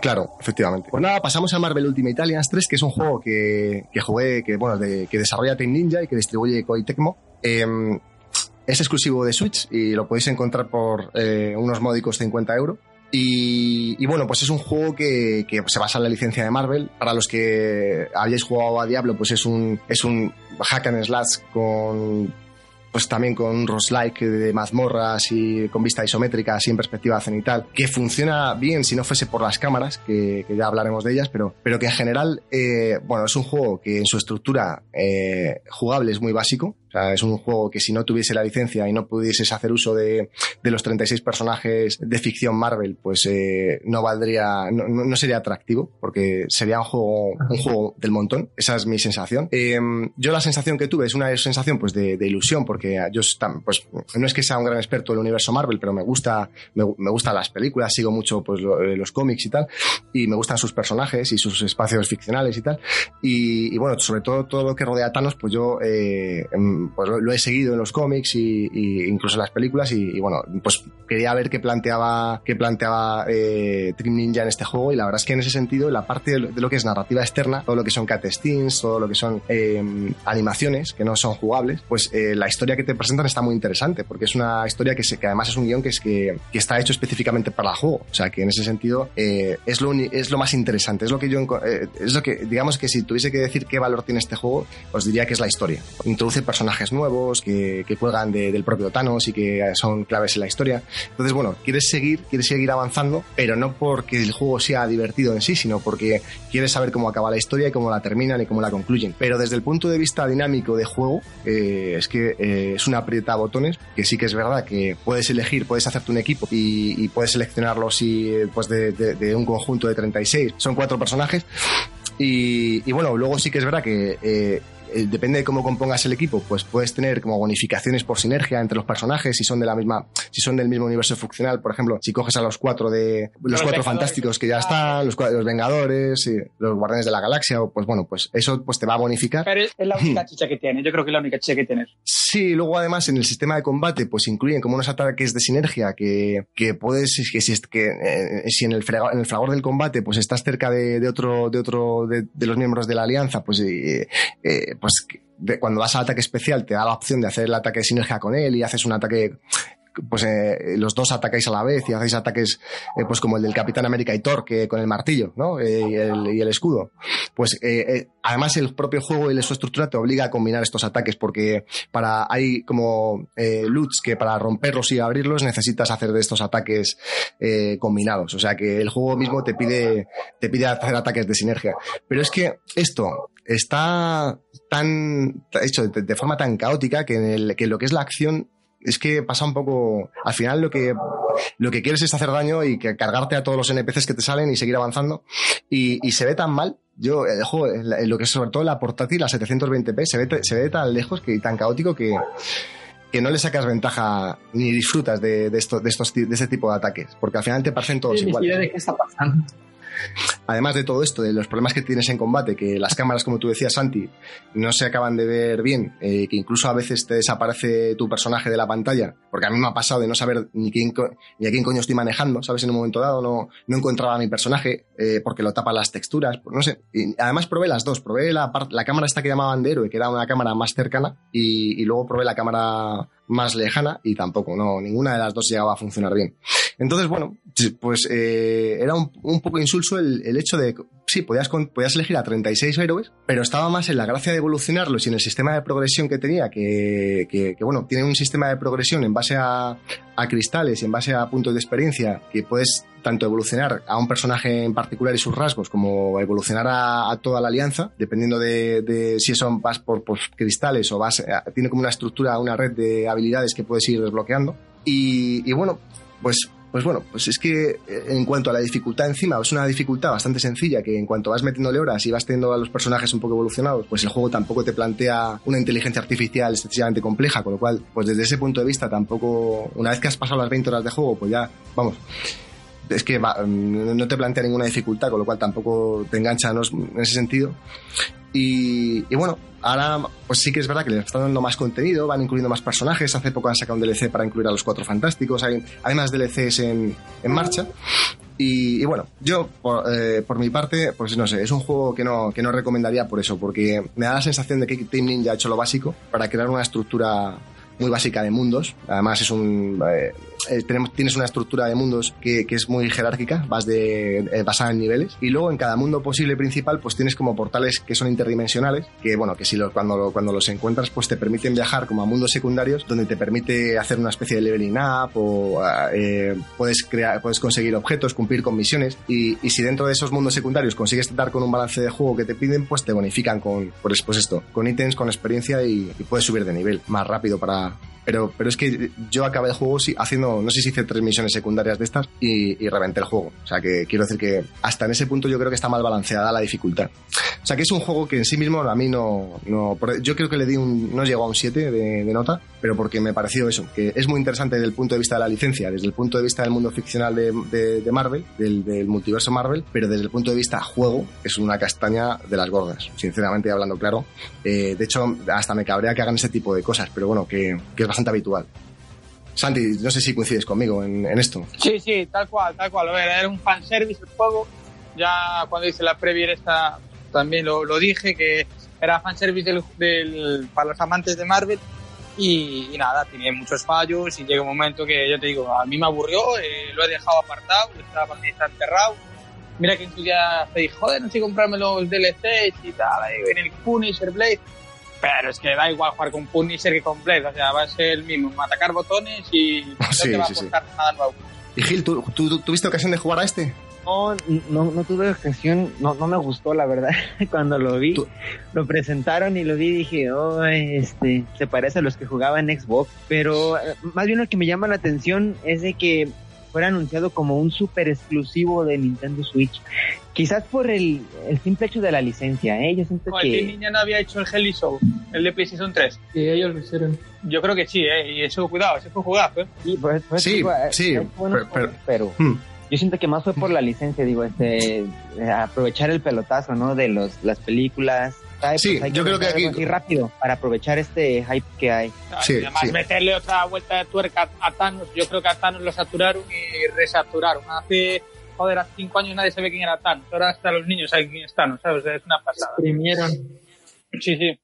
Claro, efectivamente. Pues nada, pasamos a Marvel Ultimate Alliance 3, que es un juego que, que jugué, que bueno, de, que desarrolla Team Ninja y que distribuye Koei Tecmo. Em, es exclusivo de Switch y lo podéis encontrar por eh, unos módicos 50 euros. Y, bueno, pues es un juego que, se basa en la licencia de Marvel. Para los que hayáis jugado a Diablo, pues es un, es un hack and slash con pues también con un de mazmorras y con vista isométrica, así en perspectiva cenital, que funciona bien si no fuese por las cámaras, que, ya hablaremos de ellas, pero, pero que en general, eh, bueno, es un juego que en su estructura eh, jugable es muy básico, es un juego que si no tuviese la licencia y no pudieses hacer uso de, de los 36 personajes de ficción Marvel, pues eh, no valdría, no, no, sería atractivo, porque sería un juego, un juego del montón. Esa es mi sensación. Eh, yo la sensación que tuve es una sensación pues de, de ilusión, porque yo pues, no es que sea un gran experto del universo Marvel, pero me gusta, me, me gustan las películas, sigo mucho pues eh, los cómics y tal, y me gustan sus personajes y sus espacios ficcionales y tal. Y, y bueno, sobre todo todo lo que rodea a Thanos, pues yo eh, em, pues lo, he seguido en los cómics y, incluso en las películas y, bueno, pues quería ver qué planteaba, qué planteaba eh, Dream Ninja en este juego y la verdad es que en ese sentido, la parte de lo, que es narrativa externa, todo lo que son cutscenes, todo lo que son em, animaciones que no son jugables, pues eh, la historia que te presentan está muy interesante porque es una historia que, que además es un guion que, es que, que, está hecho específicamente para el juego, o sea que en ese sentido eh, es, lo, es lo más interesante, es lo que yo, eh, es lo que, digamos que si tuviese que decir qué valor tiene este juego, os diría que es la historia. Introduce personajes nuevos que, que juegan del propio Thanos y que son claves en la historia. Entonces, bueno, quieres seguir, quieres seguir avanzando, pero no porque el juego sea divertido en sí, sino porque quieres saber cómo acaba la historia y cómo la terminan y cómo la concluyen. Pero desde el punto de vista dinámico de juego, eh, es que eh, es una aprieta botones, que sí que es verdad que puedes elegir, puedes hacerte un equipo y, puedes seleccionarlos y, pues de, un conjunto de 36. Son cuatro personajes y, bueno, luego sí que es verdad que eh, eh, depende de cómo compongas el equipo, pues puedes tener como bonificaciones por sinergia entre los personajes, si son de la misma, si son del mismo universo funcional, por ejemplo, si coges a los cuatro de, los, cuatro fantásticos que ya están, los, los Vengadores, y los Guardianes de la Galaxia, pues bueno, pues eso pues te va a bonificar. Pero es la única chicha que tiene, yo creo que es la única chicha que tienes. Sí, luego además en el sistema de combate, pues incluyen como unos ataques de sinergia que, que puedes, que si, que, eh, si en el, fragor, en el fragor del combate, pues estás cerca de, de otro, de otro, de, los miembros de la alianza, pues, eh, eh, pues cuando vas al ataque especial te da la opción de hacer el ataque de sinergia con él y haces un ataque pues eh, los dos atacáis a la vez y hacéis ataques eh, pues como el del Capitán América y Thor que con el martillo ¿no? Eh, y, el, y, el, escudo. Pues además el propio juego y su estructura te obliga a combinar estos ataques porque para hay como loots que para romperlos y abrirlos necesitas hacer de estos ataques combinados. O sea que el juego mismo te pide te pide hacer ataques de sinergia. Pero es que esto está tan hecho de, de forma tan caótica que en, el, que lo que es la acción es que pasa un poco. Al final lo que, lo que quieres es hacer daño y que cargarte a todos los NPCs que te salen y seguir avanzando. Y, y se ve tan mal. Yo, el juego, lo que es sobre todo la portátil, la 720p, se ve, se ve tan lejos que, y tan caótico que, que no le sacas ventaja ni disfrutas de, de, esto, de, estos, de este tipo de ataques. Porque al final te parecen todos iguales. de qué está pasando. Además de todo esto, de los problemas que tienes en combate, que las cámaras, como tú decías, Santi, no se acaban de ver bien, eh, que incluso a veces te desaparece tu personaje de la pantalla, porque a mí me ha pasado de no saber ni, quién, ni a quién coño estoy manejando, ¿sabes? En un momento dado no, no encontraba a mi personaje eh, porque lo tapan las texturas, pues no sé. Y además probé las dos, probé la, la cámara esta que llamaban de héroe, que era una cámara más cercana, y, y luego probé la cámara más lejana y tampoco, no, ninguna de las dos llegaba a funcionar bien. Entonces, bueno, pues eh, era un, poco insulso el, hecho de, sí, podías, podías elegir a 36 héroes, pero estaba más en la gracia de evolucionarlos y en el sistema de progresión que tenía, que, que, bueno, tiene un sistema de progresión en base a, cristales y en base a puntos de experiencia que puedes tanto evolucionar a un personaje en particular y sus rasgos como evolucionar a, toda la alianza, dependiendo de, si eso vas por, por cristales o vas, tiene como una estructura, una red de habilidades que puedes ir desbloqueando. Y bueno, pues pues bueno, pues es que eh, en cuanto a la dificultad encima, es una dificultad bastante sencilla que en cuanto vas metiéndole horas y vas teniendo a los personajes un poco evolucionados, pues el juego tampoco te plantea una inteligencia artificial excesivamente compleja, con lo cual, pues desde ese punto de vista tampoco, una vez que has pasado las 20 horas de juego, pues ya, vamos, es que no te plantea ninguna dificultad, con lo cual tampoco te engancha en ese sentido. Y, bueno, ahora pues sí que es verdad que le están dando más contenido, van incluyendo más personajes. Hace poco han sacado un DLC para incluir a los cuatro fantásticos. Hay, hay más DLCs en, marcha. Y, bueno, yo eh, por, mi parte, pues no sé, es un juego que no, que no recomendaría por eso, porque me da la sensación de que Team Ninja ha hecho lo básico para crear una estructura muy básica de mundos. Además es un... Eh, eh, tienes una estructura de mundos que, es muy jerárquica, eh, basada en niveles, y luego en cada mundo posible principal pues tienes como portales que son interdimensionales, que bueno, que si los, cuando, cuando los encuentras pues te permiten viajar como a mundos secundarios, donde te permite hacer una especie de leveling up o puedes, crear, puedes conseguir objetos, cumplir con misiones, y, si dentro de esos mundos secundarios consigues dar con un balance de juego que te piden, pues te bonifican con, pues, pues esto, con ítems, con experiencia y puedes subir de nivel más rápido para, pero, pero es que yo acabé el juego haciendo, no sé si hice tres misiones secundarias de estas y, y reventé el juego. O sea, que quiero decir que hasta en ese punto yo creo que está mal balanceada la dificultad. O sea, que es un juego que en sí mismo a mí no... no yo creo que le di un... no llegó a un 7 de, de nota, pero porque me pareció eso, que es muy interesante desde el punto de vista de la licencia, desde el punto de vista del mundo ficcional de, de, de Marvel, del, del, multiverso Marvel, pero desde el punto de vista juego es una castaña de las gordas, sinceramente hablando claro. Eh, de hecho, hasta me cabrea que hagan ese tipo de cosas, pero bueno, que, que es bastante habitual. Santi, no sé si coincides conmigo en, en, esto. Sí, sí, tal cual, tal cual. A ver, era un fanservice el juego. Ya cuando hice la previa esta también lo, lo dije, que era fanservice del, del, para los amantes de Marvel. Y, y, nada, tenía muchos fallos y llega un momento que yo te digo, a mí me aburrió, eh, lo he dejado apartado, estaba para mí está enterrado. Mira que en tu día te dije, joder, no sé comprarme los DLCs y tal, ahí viene el Punisher Blade pero es que da igual jugar con Punisher que con Blade, o sea, va a ser el mismo, atacar botones y no sí, te va sí, a aportar sí. nada nuevo. Y Gil, ¿tú, tú, tuviste ocasión de jugar a este? No, no, no tuve ocasión, no, no me gustó la verdad. Cuando lo vi, ¿Tú? lo presentaron y lo vi y dije, oh, este, se parece a los que jugaban en Xbox. Pero eh, más bien lo que me llama la atención es de que fuera anunciado como un super exclusivo de Nintendo Switch. Quizás por el, el simple hecho de la licencia, ¿eh? Yo siento no, que... El niña no había hecho el Heli Show, el de PlayStation 3. Sí, ellos lo hicieron. Yo creo que sí, ¿eh? Y eso, cuidado, ese fue jugado, ¿eh? Sí, pues, pues, sí, digo, sí, bueno, pero... pero... Hmm. Yo siento que más fue por la licencia, digo, este, eh, aprovechar el pelotazo, ¿no? De los, las películas, ¿sabes? Sí, pues hay yo creo que aquí... Así rápido para aprovechar este hype que hay. Sí, además, sí. meterle otra vuelta de tuerca a Thanos. Yo creo que a Thanos lo saturaron y resaturaron. Hace, joder, hace cinco años nadie sabe quién era Thanos. Ahora hasta los niños saben quién es Thanos, ¿sabes? Es una pasada. Exprimieron. Sí, sí.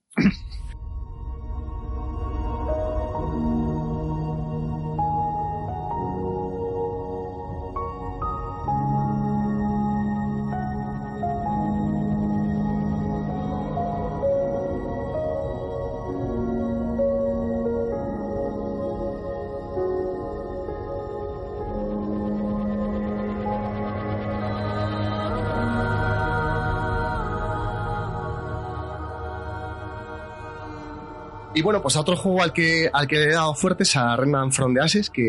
Y bueno, pues a otro juego al que, al que le he dado fuertes a Remnant from the Ashes, que,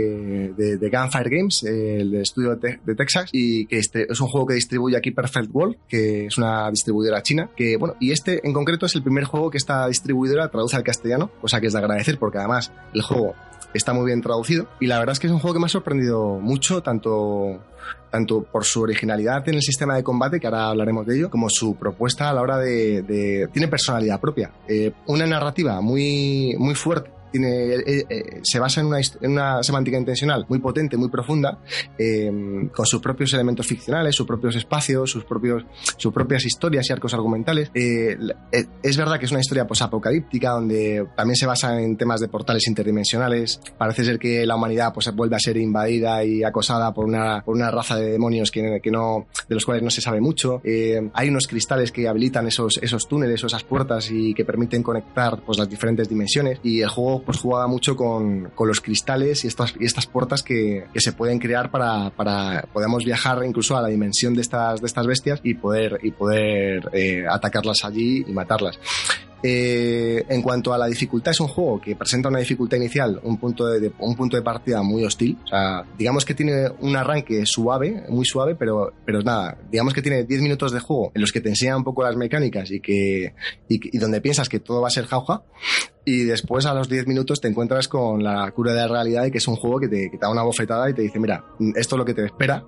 de, Gunfire Games, el estudio de, de, Texas, y que este es un juego que distribuye aquí Perfect World, que es una distribuidora china, que bueno, y este en concreto es el primer juego que esta distribuidora traduce al castellano, cosa que es de agradecer porque además el juego está muy bien traducido y la verdad es que es un juego que me ha sorprendido mucho, tanto tanto por su originalidad en el sistema de combate, que ahora hablaremos de ello, como su propuesta a la hora de... tiene personalidad propia. Eh, una narrativa muy, muy fuerte tiene, eh, eh, se basa en una, en una, semántica intencional muy potente, muy profunda, eh, con sus propios elementos ficcionales, sus propios espacios, sus, propios, sus propias historias y arcos argumentales. Eh, es verdad que es una historia posapocalíptica donde también se basa en temas de portales interdimensionales. Parece ser que la humanidad pues, vuelve a ser invadida y acosada por una, por una raza de demonios que, que no, de los cuales no se sabe mucho. Eh, hay unos cristales que habilitan esos, esos túneles o esas puertas y que permiten conectar pues, las diferentes dimensiones. Y el juego pues jugaba mucho con, con los cristales y estas, estas puertas que, que, se pueden crear para, para podamos viajar incluso a la dimensión de estas, de estas bestias y poder, y poder eh, atacarlas allí y matarlas. Eh, en cuanto a la dificultad, es un juego que presenta una dificultad inicial, un punto de, un punto de partida muy hostil. Digamos que tiene un arranque suave, muy suave, pero, pero nada, digamos que tiene 10 minutos de juego en los que te enseña un poco las mecánicas y que y donde piensas que todo va a ser jauja. Y después a los 10 minutos te encuentras con la cura de la realidad y que es un juego que te, que te da una bofetada y te dice, mira, esto es lo que te espera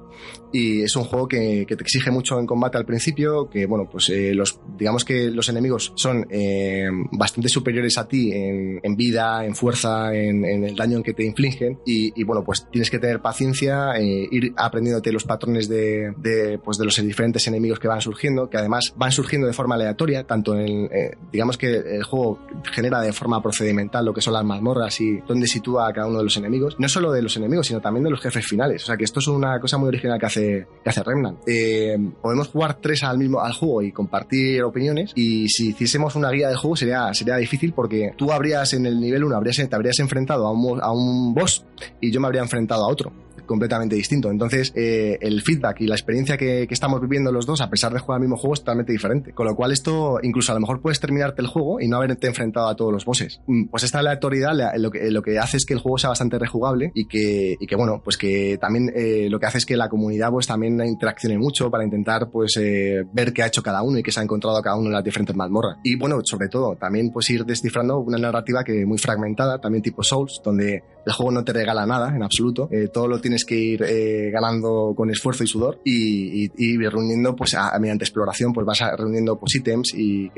y es un juego que, que te exige mucho en combate al principio, que bueno, pues eh, los, digamos que los enemigos son eh, bastante superiores a ti en, en vida, en fuerza, en, en, el daño que te infligen. Y, y, bueno, pues tienes que tener paciencia, eh, ir aprendiéndote los patrones de, de, pues de los diferentes enemigos que van surgiendo, que además van surgiendo de forma aleatoria, tanto en, eh, digamos que el juego genera de forma procedimental lo que son las mazmorras y dónde sitúa a cada uno de los enemigos, no solo de los enemigos, sino también de los jefes finales, o sea que esto es una cosa muy original que hace, que hace Remnant. Eh, podemos jugar tres al mismo al juego y compartir opiniones y si hiciésemos una guía del juego sería, sería difícil porque tú habrías en el nivel 1 habrías, te habrías enfrentado a un, a un boss y yo me habría enfrentado a otro completamente distinto. Entonces, eh, el feedback y la experiencia que, estamos viviendo los dos, a pesar de jugar el mismo juego, es totalmente diferente. Con lo cual, esto, incluso a lo mejor puedes terminarte el juego y no haberte enfrentado a todos los bosses. Mm, pues esta aleatoriedad lo que, lo que hace es que el juego sea bastante rejugable y que, y que bueno, pues que también eh, lo que hace es que la comunidad pues también interaccione mucho para intentar pues eh, ver qué ha hecho cada uno y qué se ha encontrado cada uno en las diferentes mazmorras. Y bueno, sobre todo, también pues ir descifrando una narrativa que muy fragmentada, también tipo Souls, donde el juego no te regala nada en absoluto, eh, todo lo tienes que ir eh, ganando con esfuerzo y sudor y, reuniendo pues a, mediante exploración pues vas reuniendo pues ítems y,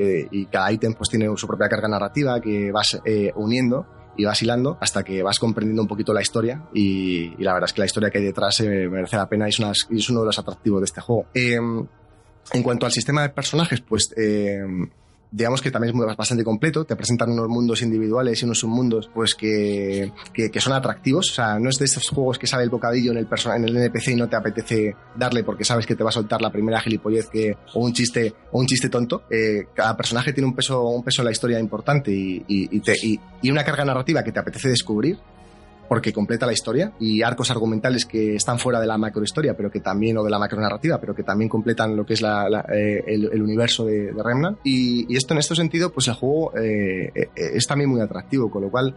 cada ítem pues tiene su propia carga narrativa que vas eh, uniendo y vas hilando hasta que vas comprendiendo un poquito la historia y, la verdad es que la historia que hay detrás merece la pena y es, uno de los atractivos de este juego. Eh, en cuanto al sistema de personajes, pues eh, digamos que también es bastante completo, te presentan unos mundos individuales y unos submundos pues que, que, que, son atractivos, o sea, no es de estos juegos que sale el bocadillo en el, en el NPC y no te apetece darle porque sabes que te va a soltar la primera gilipollez que, o un chiste o un chiste tonto, eh, cada personaje tiene un peso, un peso en la historia importante y, y, y, te, y, una carga narrativa que te apetece descubrir porque completa la historia y arcos argumentales que están fuera de la macrohistoria, pero que también, o de la macronarrativa, pero que también completan lo que es la, eh, el, universo de, de Remnant. Y, esto en este sentido, pues el juego eh, es también muy atractivo, con lo cual,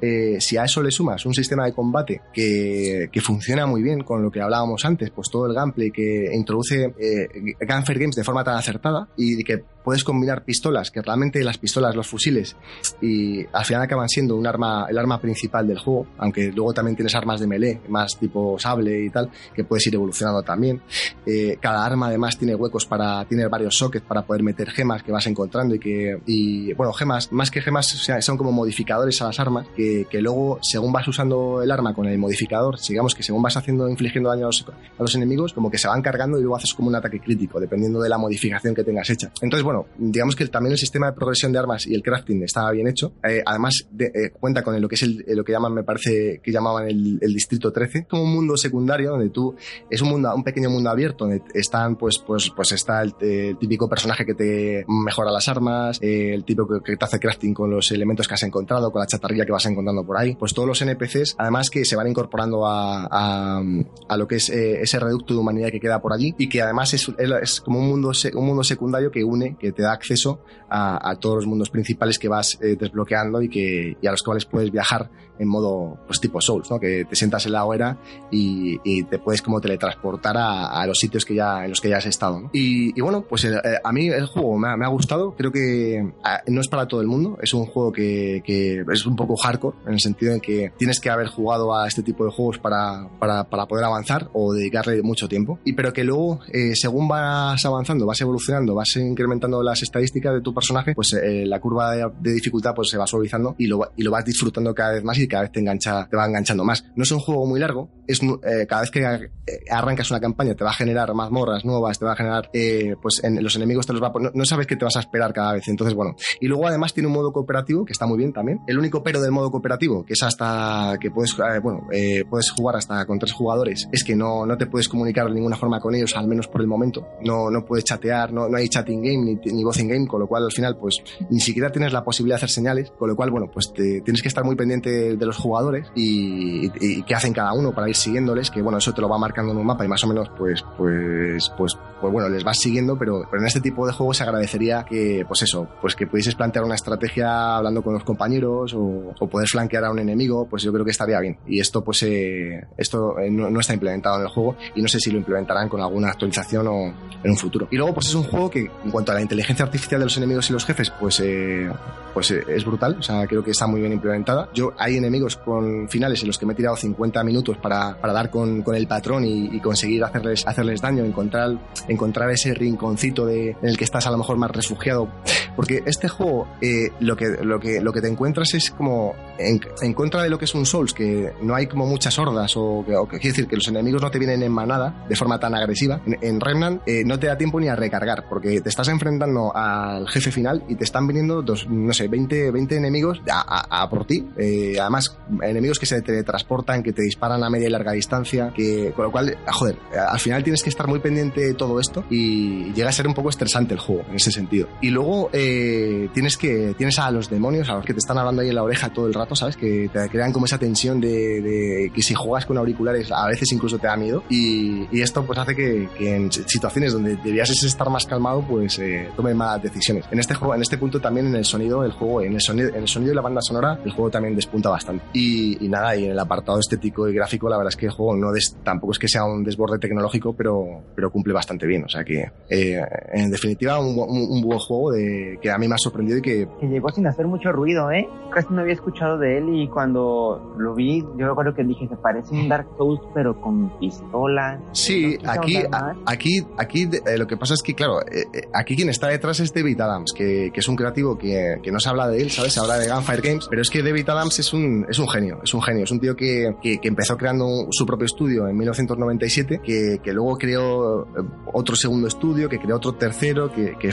eh, si a eso le sumas un sistema de combate que, funciona muy bien con lo que hablábamos antes, pues todo el gameplay que introduce eh, Gunfair Games de forma tan acertada y que puedes combinar pistolas, que realmente las pistolas, los fusiles, y al final acaban siendo un arma, el arma principal del juego, aunque luego también tienes armas de melee, más tipo sable y tal, que puedes ir evolucionando también. Eh, cada arma además tiene huecos para, tiene varios sockets para poder meter gemas que vas encontrando y que, y bueno, gemas, más que gemas, son como modificadores a las armas, que, que, luego, según vas usando el arma con el modificador, digamos que según vas haciendo, infligiendo daño a los, a los enemigos, como que se van cargando y luego haces como un ataque crítico, dependiendo de la modificación que tengas hecha. Entonces, bueno, digamos que también el sistema de progresión de armas y el crafting estaba bien hecho. Eh, además, de, eh, cuenta con lo que es el, lo que llaman, me parece, que llamaban el, distrito 13, como un mundo secundario donde tú, es un mundo, un pequeño mundo abierto donde están, pues, pues, pues está el, típico personaje que te mejora las armas, el tipo que, te hace crafting con los elementos que has encontrado, con la chatarrilla que vas encontrando por ahí. Pues todos los NPCs, además que se van incorporando a, a, a lo que es eh, ese reducto de humanidad que queda por allí y que además es, es como un mundo, un mundo secundario que une, que te da acceso a, a todos los mundos principales que vas eh, desbloqueando y, que, y a los cuales puedes viajar en modo pues tipo Souls, ¿no? que te sientas en la hoguera y, y te puedes como teletransportar a, a, los sitios que ya, en los que ya has estado. ¿no? Y, y, bueno, pues eh, a mí el juego me ha, me ha gustado, creo que eh, no es para todo el mundo, es un juego que, que, es un poco hardcore, en el sentido en que tienes que haber jugado a este tipo de juegos para, para, para poder avanzar o dedicarle mucho tiempo, y pero que luego, eh, según vas avanzando, vas evolucionando, vas incrementando las estadísticas de tu personaje, pues eh, la curva de, de, dificultad pues se va suavizando y lo, y lo vas disfrutando cada vez más y cada vez te engancha, te va enganchando más. No es un juego muy largo, es eh, cada vez que arrancas una campaña te va a generar mazmorras nuevas, te va a generar, eh, pues en, los enemigos te los va a poner, no, no, sabes qué te vas a esperar cada vez, entonces bueno. Y luego además tiene un modo cooperativo que está muy bien también. El único pero del modo cooperativo, que es hasta que puedes, eh, bueno, puedes jugar hasta con tres jugadores, es que no, no te puedes comunicar de ninguna forma con ellos, al menos por el momento. No, no puedes chatear, no, no hay chatting game ni, ni voz in game, con lo cual al final pues ni siquiera tienes la posibilidad de hacer señales, con lo cual bueno, pues te, tienes que estar muy pendiente de los jugadores y, y, y qué hacen cada uno para ir siguiéndoles, que bueno, eso te lo va marcando en un mapa y más o menos pues, pues, pues, pues bueno, les vas siguiendo, pero, pero en este tipo de juegos se agradecería que, pues eso, pues que pudieses plantear una estrategia hablando con los compañeros o, poder flanquear a un enemigo, pues yo creo que estaría bien. Y esto pues eh, esto eh, no, no, está implementado en el juego y no sé si lo implementarán con alguna actualización o en un futuro. Y luego pues es un juego que en cuanto a la inteligencia artificial de los enemigos y los jefes, pues, eh, pues eh, es brutal. O sea, creo que está muy bien implementada. Yo hay enemigos con finales en los que me he tirado 50 minutos para, para dar con, con el patrón y, y, conseguir hacerles, hacerles daño, encontrar, encontrar ese rinconcito de, en el que estás a lo mejor más refugiado. Porque este juego, eh, lo, que, lo, que, lo que te encuentras es como en, en, contra de lo que es un Souls, que no hay como muchas hordas, o que, o que quiere decir que los enemigos no te vienen en manada de forma tan agresiva. En, en Remnant eh, no te da tiempo ni a recargar, porque te estás enfrentando al jefe final y te están viniendo dos, no sé, 20, 20 enemigos a, a, a por ti. Eh, además, enemigos que se teletransportan, que te disparan a media larga distancia, que con lo cual, joder, al final tienes que estar muy pendiente de todo esto y llega a ser un poco estresante el juego en ese sentido. Y luego eh, tienes que tienes a los demonios, a los que te están hablando ahí en la oreja todo el rato, ¿sabes? Que te crean como esa tensión de, de que si juegas con auriculares a veces incluso te da miedo y, y esto pues hace que, que, en situaciones donde debías estar más calmado pues eh, tome más decisiones. En este juego, en este punto también en el sonido, el juego, en el sonido, en el sonido y la banda sonora, el juego también despunta bastante. Y, y nada, y en el apartado estético y gráfico, la verdad es que el juego no des, tampoco es que sea un desborde tecnológico, pero, pero cumple bastante bien. O sea que, eh, en definitiva, un, un, un, buen juego de, que a mí me ha sorprendido y que... Que llegó sin hacer mucho ruido, ¿eh? Casi no había escuchado de él y cuando lo vi, yo recuerdo que dije, se parece un Dark Souls, pero con pistola. Sí, aquí, a, aquí, aquí eh, lo que pasa es que, claro, eh, aquí quien está detrás es David Adams, que, que es un creativo que, que, no se habla de él, ¿sabes? Se habla de Gunfire Games, pero es que David Adams es un, es un genio, es un genio, es un tío que, que, que empezó creando su propio estudio en 1997, que, que luego creó otro segundo estudio, que creó otro tercero, que, que,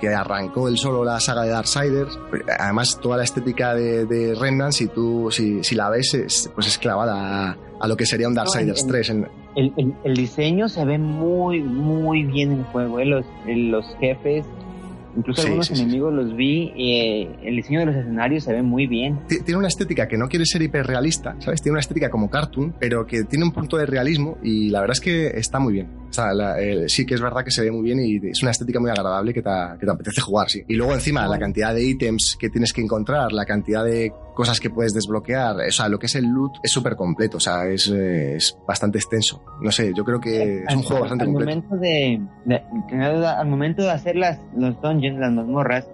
que, arrancó él solo la saga de Darksiders. Además, toda la estética de, de Remnant, si tú, si, si la ves, es, pues es clavada a, a, lo que sería un Darksiders no, 3. En... El, el, el, diseño se ve muy, muy bien en el juego, ¿eh? los, los jefes Incluso sí, algunos sí, enemigos sí. los vi y eh, el diseño de los escenarios se ve muy bien. Tiene una estética que no quiere ser hiperrealista, ¿sabes? Tiene una estética como cartoon, pero que tiene un punto de realismo y la verdad es que está muy bien. O sea, la, eh, sí que es verdad que se ve muy bien y es una estética muy agradable que te, que te apetece jugar, sí. Y luego encima la cantidad de ítems que tienes que encontrar, la cantidad de cosas que puedes desbloquear, o sea, lo que es el loot es súper completo, o sea, es, eh, es, bastante extenso. No sé, yo creo que es un juego bastante al completo. Momento de, de, de, al momento de hacer las, los dungeons, las mazmorras,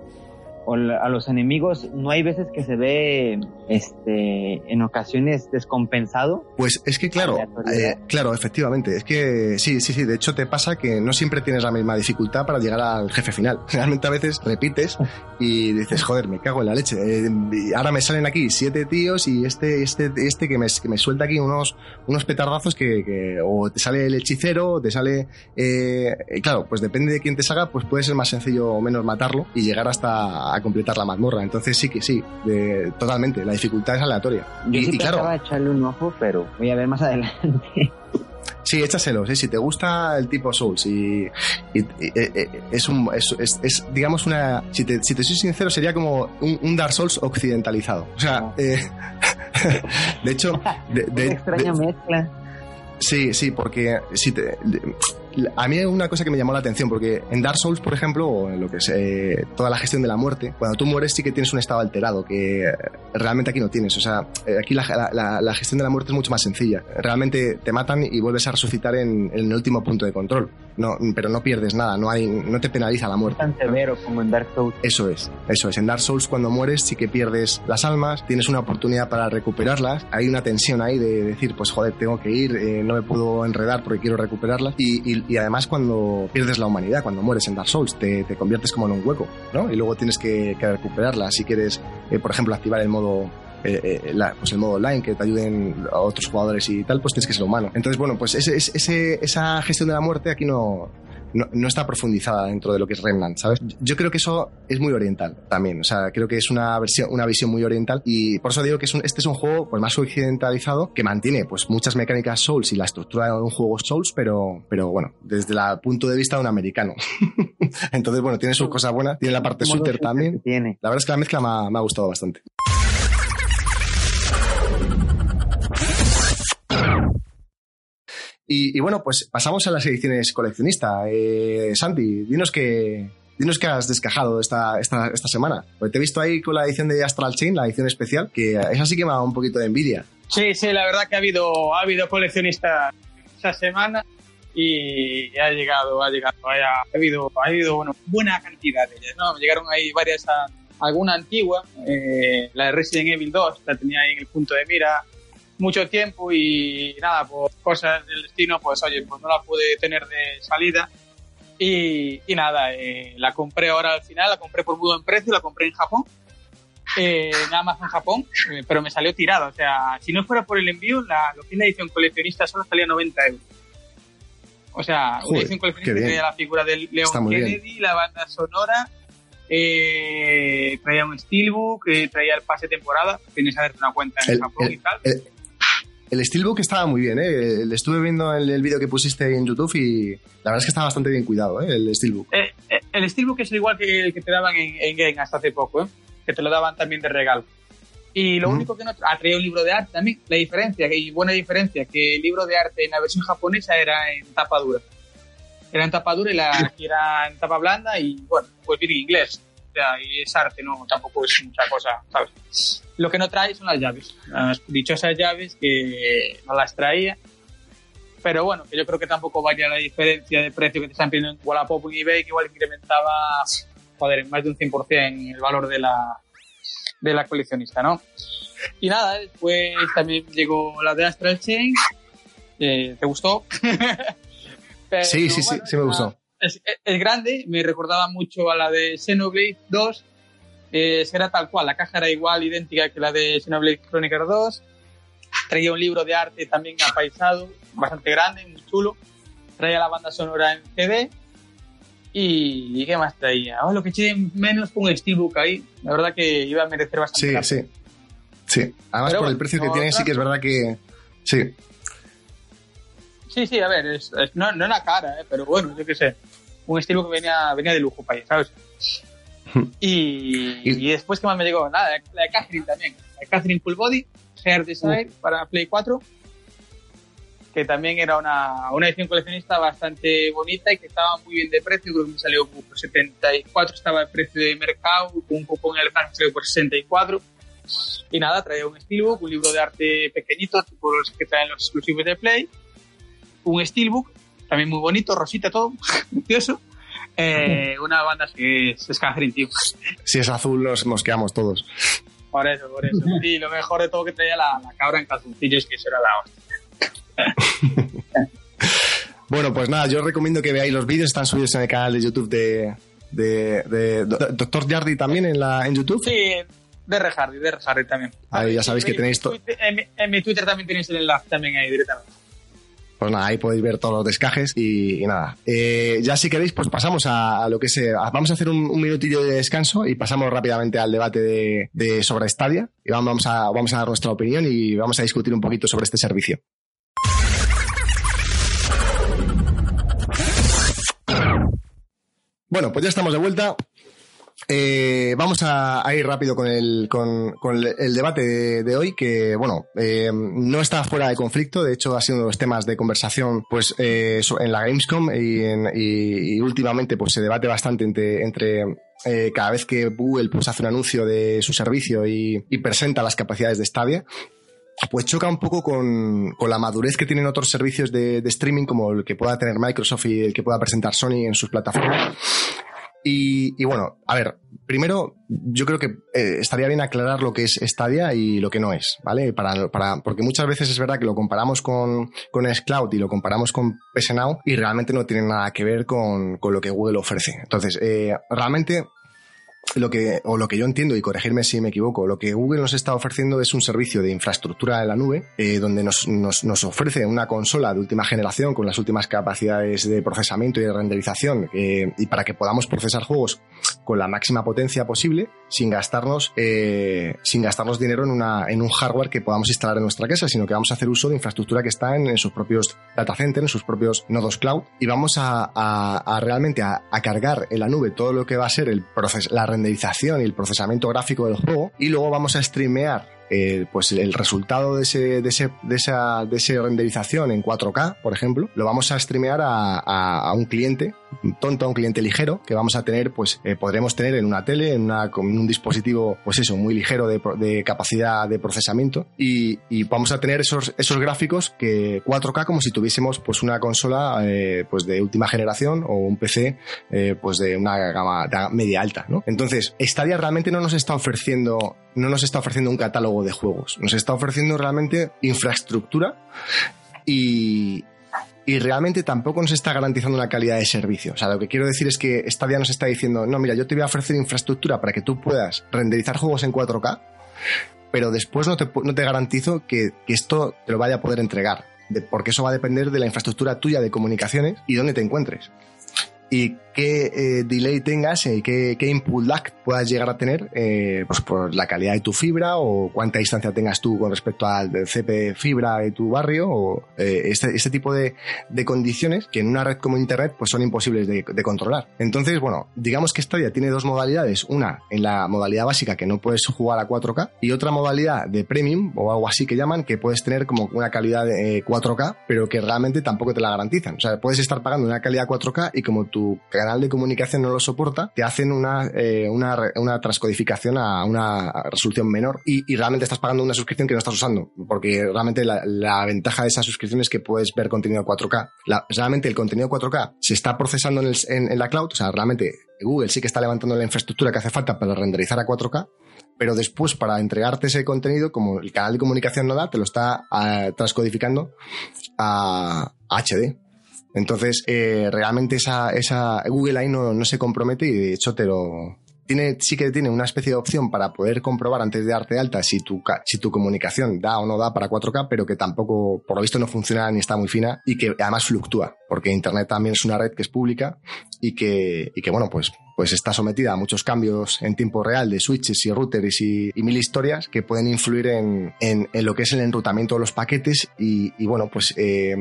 o a los enemigos, no hay veces que se ve este en ocasiones descompensado. Pues es que claro, eh, claro, efectivamente, es que sí, sí, sí, de hecho te pasa que no siempre tienes la misma dificultad para llegar al jefe final. Realmente a veces repites y dices, joder, me cago en la leche. Eh, ahora me salen aquí siete tíos y este, este, este que me, que me suelta aquí unos, unos petardazos que, que o te sale el hechicero, o te sale, eh, claro, pues depende de quién te salga, pues puede ser más sencillo o menos matarlo y llegar hasta a completar la mazmorra. Entonces sí que sí, de, totalmente. La dificultad es aleatoria. Yo y, sí y claro, echarle un ojo, pero voy a ver más adelante. Sí, échaselo, ¿sí? si te gusta el tipo Souls y, y, y, y es un es, es, es, digamos una si te, si te soy sincero sería como un, un Dark Souls occidentalizado. O sea, no. eh, de hecho, de, extraña de, mezcla. Sí, sí, porque si te, a mí una cosa que me llamó la atención, porque en Dark Souls, por ejemplo, o en lo que es eh, toda la gestión de la muerte, cuando tú mueres sí que tienes un estado alterado, que realmente aquí no tienes. O sea, eh, aquí la, la, la, gestión de la muerte es mucho más sencilla. Realmente te matan y vuelves a resucitar en el último punto de control. No, pero no pierdes nada, no, hay, no te penaliza la muerte. Tan severo como en Dark Souls. Eso es, eso es. En Dark Souls cuando mueres sí que pierdes las almas, tienes una oportunidad para recuperarlas, hay una tensión ahí de decir, pues joder, tengo que ir, eh, no me puedo enredar porque quiero recuperarlas. Y, y, y, además cuando pierdes la humanidad, cuando mueres en Dark Souls, te, te conviertes como en un hueco, ¿no? Y luego tienes que, que recuperarla. Si quieres, eh, por ejemplo, activar el modo eh, eh, la, pues el modo online, que te ayuden a otros jugadores y tal, pues tienes que ser humano. Entonces, bueno, pues ese, ese, esa gestión de la muerte aquí no, no, no, está profundizada dentro de lo que es Remnant, ¿sabes? Yo creo que eso es muy oriental también, o sea, creo que es una, versión, una visión muy oriental y por eso digo que es un, este es un juego pues, más occidentalizado que mantiene pues muchas mecánicas Souls y la estructura de un juego Souls, pero, pero bueno, desde el punto de vista de un americano. Entonces, bueno, tiene sus cosas buenas, tiene la parte shooter también. Tiene. La verdad es que la mezcla me ha, me ha gustado bastante. Y, bueno, pues pasamos a las ediciones coleccionista. Eh, Santi, dinos que, dinos que has descajado esta, esta, esta semana. Pues te he visto ahí con la edición de Astral Chain, la edición especial, que esa sí que me ha dado un poquito de envidia. Sí, sí, la verdad que ha habido, ha habido coleccionista esa semana. y ha llegado, ha llegado, ha, habido, ha habido bueno, buena cantidad de ellas, ¿no? Llegaron ahí varias, alguna antigua, eh, la de Resident Evil 2, la tenía ahí en el punto de mira mucho tiempo y nada, por cosas del destino, pues oye, pues no la pude tener de salida. Y, y nada, eh, la compré ahora al final, la compré por muy buen precio, la compré en Japón, eh, nada más en Japón, eh, pero me salió tirada, o sea, si no fuera por el envío, la, lo que es la edición coleccionista solo salía 90 euros. O sea, una edición coleccionista traía la figura del Leon Kennedy, la banda sonora, eh, traía un steelbook, eh, traía el pase temporada, tienes que hacerte una cuenta en Japón y tal. El, steelbook estaba muy bien, ¿eh? Le estuve viendo el, el vídeo que pusiste en YouTube y la verdad es que está bastante bien cuidado, ¿eh? El steelbook. Eh, eh, el steelbook es igual que el que te daban en, en Game hasta hace poco, ¿eh? Que te lo daban también de regalo. Y lo único que no ha traído un libro de arte también. La diferencia, y buena diferencia, que el libro de arte en la versión japonesa era en tapa dura. Era en tapa dura y la era en tapa blanda y bueno, pues bien en inglés. Sea, y es arte, no, tampoco es mucha cosa, ¿sabes? Lo que no trae son las llaves. Las dichosas llaves que no las traía. Pero bueno, yo creo que tampoco varía la diferencia de precio que te están pidiendo en Wallapop en eBay, que igual incrementaba, joder, en más de un 100% el valor de la, de la coleccionista, ¿no? Y nada, después también llegó la de Astral Chain. Eh, ¿Te gustó? Pero, sí, sí, bueno, sí, sí me gustó. Es, es, grande, me recordaba mucho a la de Xenoblade 2. Eh, era tal cual, la caja era igual, idéntica que la de Xenoblade Chronicles 2. Traía un libro de arte también apaisado, bastante grande, muy chulo. Traía la banda sonora en CD. Y, ¿y qué más traía? Oh, lo que eché menos fue un steelbook ahí. La verdad que iba a merecer bastante. Sí, sí. Sí, además Pero por el precio que tiene, sí que es verdad que. Sí. Sí, sí, a ver, es, es, no, no era cara, ¿eh? pero bueno, yo qué sé. Un estilo que venía, venía de lujo para ahí, ¿sabes? y, y, después, ¿qué más me llegó? Nada, la de Catherine también. La de Catherine Full Body, Hair Design para Play 4, que también era una, una edición coleccionista bastante bonita y que estaba muy bien de precio. Creo que me salió por 74, estaba el precio de mercado, un cupón en el me salió por 64. Y nada, traía un steelbook, un libro de arte pequeñito, tipo los que traen los exclusivos de Play un steelbook, también muy bonito, rosita, todo, precioso. Eh, una banda que es, es Catherine, tío. Si es azul, nos mosqueamos todos. Por eso, por eso. Y lo mejor de todo que traía la, la cabra en calzoncillos, que eso era la hostia. bueno, pues nada, yo os recomiendo que veáis los vídeos, están subidos en el canal de YouTube de, de, de, de Doctor Jardy también en, la, en YouTube. Sí, de Rejardi, de Rejardi también. Ahí ya sabéis que tenéis todo. En, en, mi Twitter también tenéis el enlace también ahí directamente. Pues nada, ahí podéis ver todos los descajes y, nada. Eh, ya si queréis, pues pasamos a, a lo que. A, vamos a hacer un, minutillo de descanso y pasamos rápidamente al debate de, de sobre Stadia. Y vamos a, vamos a dar nuestra opinión y vamos a discutir un poquito sobre este servicio. Bueno, pues ya estamos de vuelta. Eh, vamos a, ir rápido con el, con, el debate de, hoy, que bueno, eh, no está fuera de conflicto, de hecho ha sido uno de los temas de conversación pues eh, en la Gamescom y, en, y, y, últimamente pues se debate bastante entre, cada vez que Google pues, hace un anuncio de su servicio y, presenta las capacidades de Stadia, pues choca un poco con, con, la madurez que tienen otros servicios de, streaming como el que pueda tener Microsoft y el que pueda presentar Sony en sus plataformas. Y, bueno, a ver, primero yo creo que eh, estaría bien aclarar lo que es Stadia y lo que no es, ¿vale? Para, para, porque muchas veces es verdad que lo comparamos con, con Xcloud y lo comparamos con PS Now y realmente no tiene nada que ver con, con lo que Google ofrece. Entonces, eh, realmente lo que, o lo que yo entiendo, y corregirme si me equivoco, lo que Google nos está ofreciendo es un servicio de infraestructura en la nube, eh, donde nos, nos, nos, ofrece una consola de última generación con las últimas capacidades de procesamiento y de renderización, eh, y para que podamos procesar juegos con la máxima potencia posible, sin gastarnos, eh, sin gastarnos dinero en, una, en un hardware que podamos instalar en nuestra casa, sino que vamos a hacer uso de infraestructura que está en, en sus propios data centers, en sus propios nodos cloud, y vamos a, a, a realmente a, a, cargar en la nube todo lo que va a ser el proces la renderización y el procesamiento gráfico del juego y luego vamos a streamear eh, pues el resultado de, ese, de, ese, de, esa, de esa renderización en 4K, por ejemplo, lo vamos a streamear a un cliente tonto, un cliente ligero, que vamos a tener, pues eh, podremos tener en una tele, en, una, con un dispositivo, pues eso, muy ligero de, de capacidad de procesamiento y, vamos a tener esos, esos gráficos que 4K como si tuviésemos pues una consola eh, pues de última generación o un PC eh, pues de una gama media alta, ¿no? Entonces, Stadia realmente no nos está ofreciendo no nos está ofreciendo un catálogo de juegos, nos está ofreciendo realmente infraestructura y, y realmente tampoco nos está garantizando una calidad de servicio. O sea, lo que quiero decir es que Stadia nos está diciendo, no, mira, yo te voy a ofrecer infraestructura para que tú puedas renderizar juegos en 4K, pero después no te, no te garantizo que, que esto te lo vaya a poder entregar, porque eso va a depender de la infraestructura tuya de comunicaciones y dónde te encuentres. Y qué eh, delay tengas y qué, qué input lag puedas llegar a tener eh, pues por la calidad de tu fibra o cuánta distancia tengas tú con respecto al CP fibra de tu barrio o eh, este, este tipo de, de condiciones que en una red como Internet pues son imposibles de, controlar. Entonces, bueno, digamos que Stadia tiene dos modalidades. Una en la modalidad básica que no puedes jugar a 4K y otra modalidad de premium o algo así que llaman que puedes tener como una calidad de eh, 4K pero que realmente tampoco te la garantizan. O sea, puedes estar pagando una calidad 4K y como tu canal de comunicación no lo soporta, te hacen una, eh, una, una transcodificación a una resolución menor y, realmente estás pagando una suscripción que no estás usando, porque realmente la, ventaja de esa suscripción es que puedes ver contenido 4K. La- realmente el contenido 4K se está procesando en, el- la cloud, o sea, realmente Google sí que está levantando la infraestructura que hace falta para renderizar a 4K, pero después para entregarte ese contenido, como el canal de comunicación no da, te lo está ah, transcodificando a HD. Entonces, eh, realmente esa, esa Google ahí no, no se compromete y de hecho te lo... Tiene, sí que tiene una especie de opción para poder comprobar antes de darte alta si tu, si tu comunicación da o no da para 4K, pero que tampoco, por lo visto, no funciona ni está muy fina y que además fluctúa, porque Internet también es una red que es pública y que, y que bueno, pues, pues está sometida a muchos cambios en tiempo real de switches y routers y, y mil historias que pueden influir en, en, en lo que es el enrutamiento de los paquetes y, y bueno, pues eh,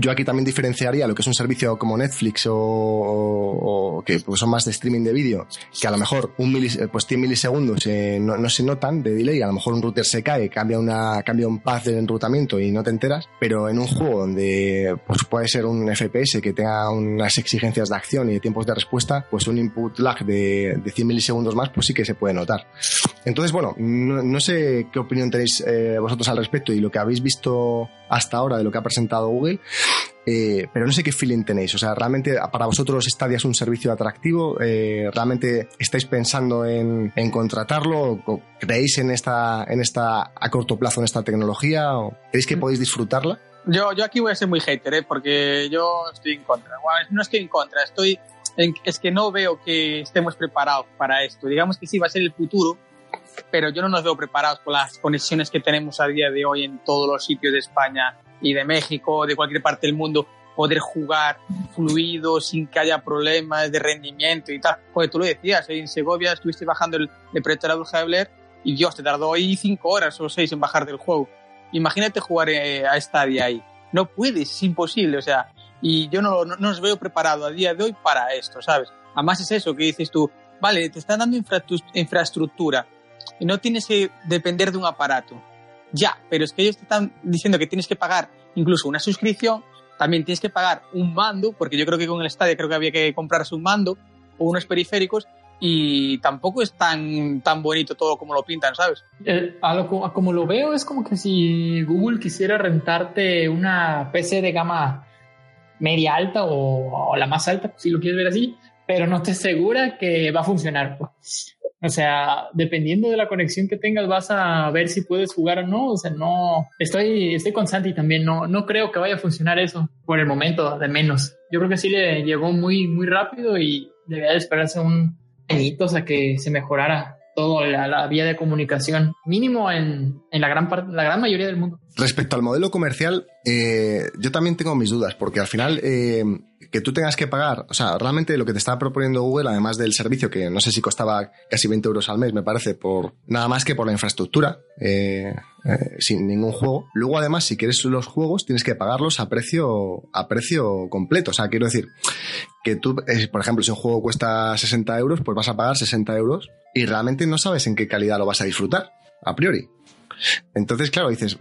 yo aquí también diferenciaría lo que es un servicio como Netflix o, o- o que pues, son más de streaming de vídeo, que a lo mejor un milis- eh, pues 100 milisegundos eh, no, no se notan de delay, a lo mejor un router se cae, cambia, una, cambia un path de enrutamiento y no te enteras, pero en un juego donde pues, puede ser un FPS que tenga unas exigencias de acción y de tiempos de respuesta, pues un input lag de, de 100 milisegundos más, pues sí que se puede notar. Entonces, bueno, no, no sé qué opinión tenéis eh, vosotros al respecto y lo que habéis visto hasta ahora de lo que ha presentado Google, eh, pero no sé qué feeling tenéis. O sea, ¿realmente para vosotros Stadia es un servicio atractivo? Eh, ¿Realmente estáis pensando en, en contratarlo? ¿O ¿Creéis en esta, en esta, a corto plazo en esta tecnología? ¿O ¿Creéis que podéis disfrutarla? Yo, yo aquí voy a ser muy hater, ¿eh? porque yo estoy en contra. Bueno, no estoy en contra, estoy en- es que no veo que estemos preparados para esto. Digamos que sí va a ser el futuro, pero yo no nos veo preparados con las conexiones que tenemos a día de hoy en todos los sitios de España y de México, de cualquier parte del mundo, poder jugar fluido, sin que haya problemas de rendimiento y tal. Porque tú lo decías, ¿eh? en Segovia estuviste bajando el Depredador Blair y Dios, te tardó ahí cinco horas o seis en bajar del juego. Imagínate jugar eh, a Stadia ahí. No puedes, es imposible, o sea, y yo no, no, no os veo preparado a día de hoy para esto, ¿sabes? Además es eso que dices tú, vale, te están dando infraestructura no tienes que depender de un aparato. Ya, pero es que ellos te están diciendo que tienes que pagar incluso una suscripción, también tienes que pagar un mando, porque yo creo que con el Stadia creo que había que comprarse un mando o unos periféricos y tampoco es tan, tan bonito todo como lo pintan, ¿sabes? Eh, como lo veo, es como que si Google quisiera rentarte una PC de gama media alta o, o la más alta, si lo quieres ver así, pero no te asegura que va a funcionar. pues. O sea, dependiendo de la conexión que tengas, vas a ver si puedes jugar o no. O sea, no. Estoy, estoy con Santi también. No, no creo que vaya a funcionar eso por el momento, de menos. Yo creo que sí le llegó muy, muy rápido y debería de esperarse un añitos a que se mejorara toda la, la vía de comunicación, mínimo en, en la, gran parte, la gran mayoría del mundo. Respecto al modelo comercial, eh, yo también tengo mis dudas, porque al final eh, que tú tengas que pagar, o sea, realmente lo que te está proponiendo Google, además del servicio, que no sé si costaba casi 20 euros al mes, me parece, por nada más que por la infraestructura, eh, eh, sin ningún juego. Luego, además, si quieres los juegos, tienes que pagarlos a precio, a precio completo. O sea, quiero decir que tú, eh, por ejemplo, si un juego cuesta 60 euros, pues vas a pagar 60 euros y realmente no sabes en qué calidad lo vas a disfrutar, a priori. Entonces, claro, dices,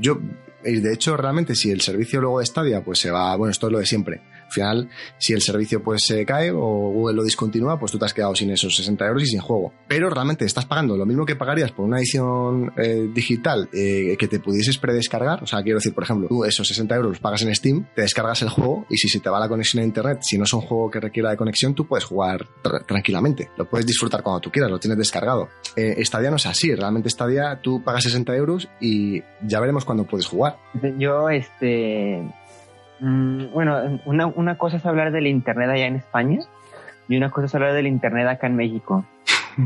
yo, y de hecho, realmente, si el servicio luego de Stadia, pues se va, bueno, esto es lo de siempre, Al final, si el servicio pues se cae o Google lo discontinúa, pues tú te has quedado sin esos 60 euros y sin juego. Pero realmente estás pagando lo mismo que pagarías por una edición eh, digital eh, que te pudieses predescargar. O sea, quiero decir, por ejemplo, tú esos 60 euros los pagas en Steam, te descargas el juego y si se te va la conexión a internet, si no es un juego que requiera de conexión, tú puedes jugar tra- tranquilamente. Lo puedes disfrutar cuando tú quieras, lo tienes descargado. Eh, Stadia no es así, realmente Stadia tú pagas 60 euros y ya veremos cuándo puedes jugar. Yo, este. Mm, bueno, una, una cosa es hablar del internet allá en España y una cosa es hablar del internet acá en México.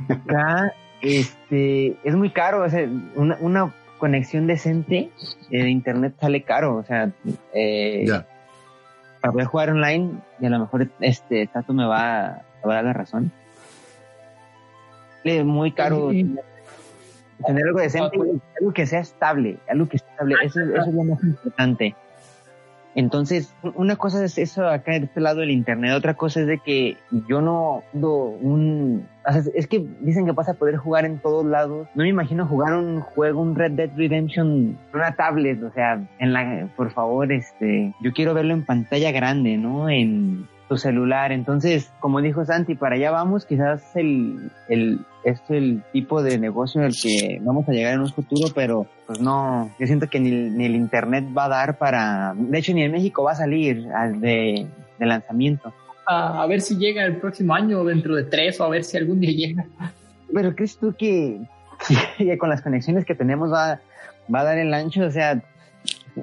Acá, este. Es muy caro, o sea, una, una conexión decente eh, de internet sale caro, o sea. eh. Para poder jugar online, y a lo mejor este Tato me va, me va a dar la razón. Es muy caro Sí. tener algo decente, algo que sea estable, algo que sea estable, eso, eso es lo más importante. Entonces, una cosa es eso acá de este lado del internet, otra cosa es de que yo no ando un... o sea, es que dicen que vas a poder jugar en todos lados. No me imagino jugar un juego, un Red Dead Redemption una tablet, o sea, en la, por favor, este, yo quiero verlo en pantalla grande, ¿no? En tu celular. Entonces, como dijo Santi, para allá vamos, quizás el, el, es el tipo de negocio en el que vamos a llegar en un futuro, pero pues no, yo siento que ni, el- ni el internet va a dar para, de hecho ni en México va a salir al de, de lanzamiento. A, a ver si llega el próximo año o dentro de tres o a ver si algún día llega. Pero ¿crees tú que, que con las conexiones que tenemos va, va a dar el ancho? O sea,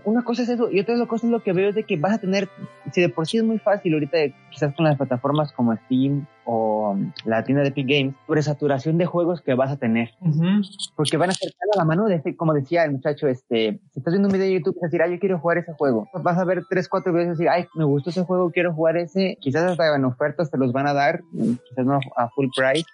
una cosa es eso y otra cosa es lo que veo es de que vas a tener, si de por sí es muy fácil ahorita quizás con las plataformas como Steam o la tienda de Epic Games, por saturación de juegos que vas a tener. porque van a ser a la mano de este- como decía el muchacho, este, si estás viendo un video de YouTube, vas a decir, ah, yo quiero jugar ese juego. Vas a ver tres, cuatro videos y decir, ay, me gustó ese juego, quiero jugar ese. Quizás hasta en ofertas te los van a dar, quizás no a full price,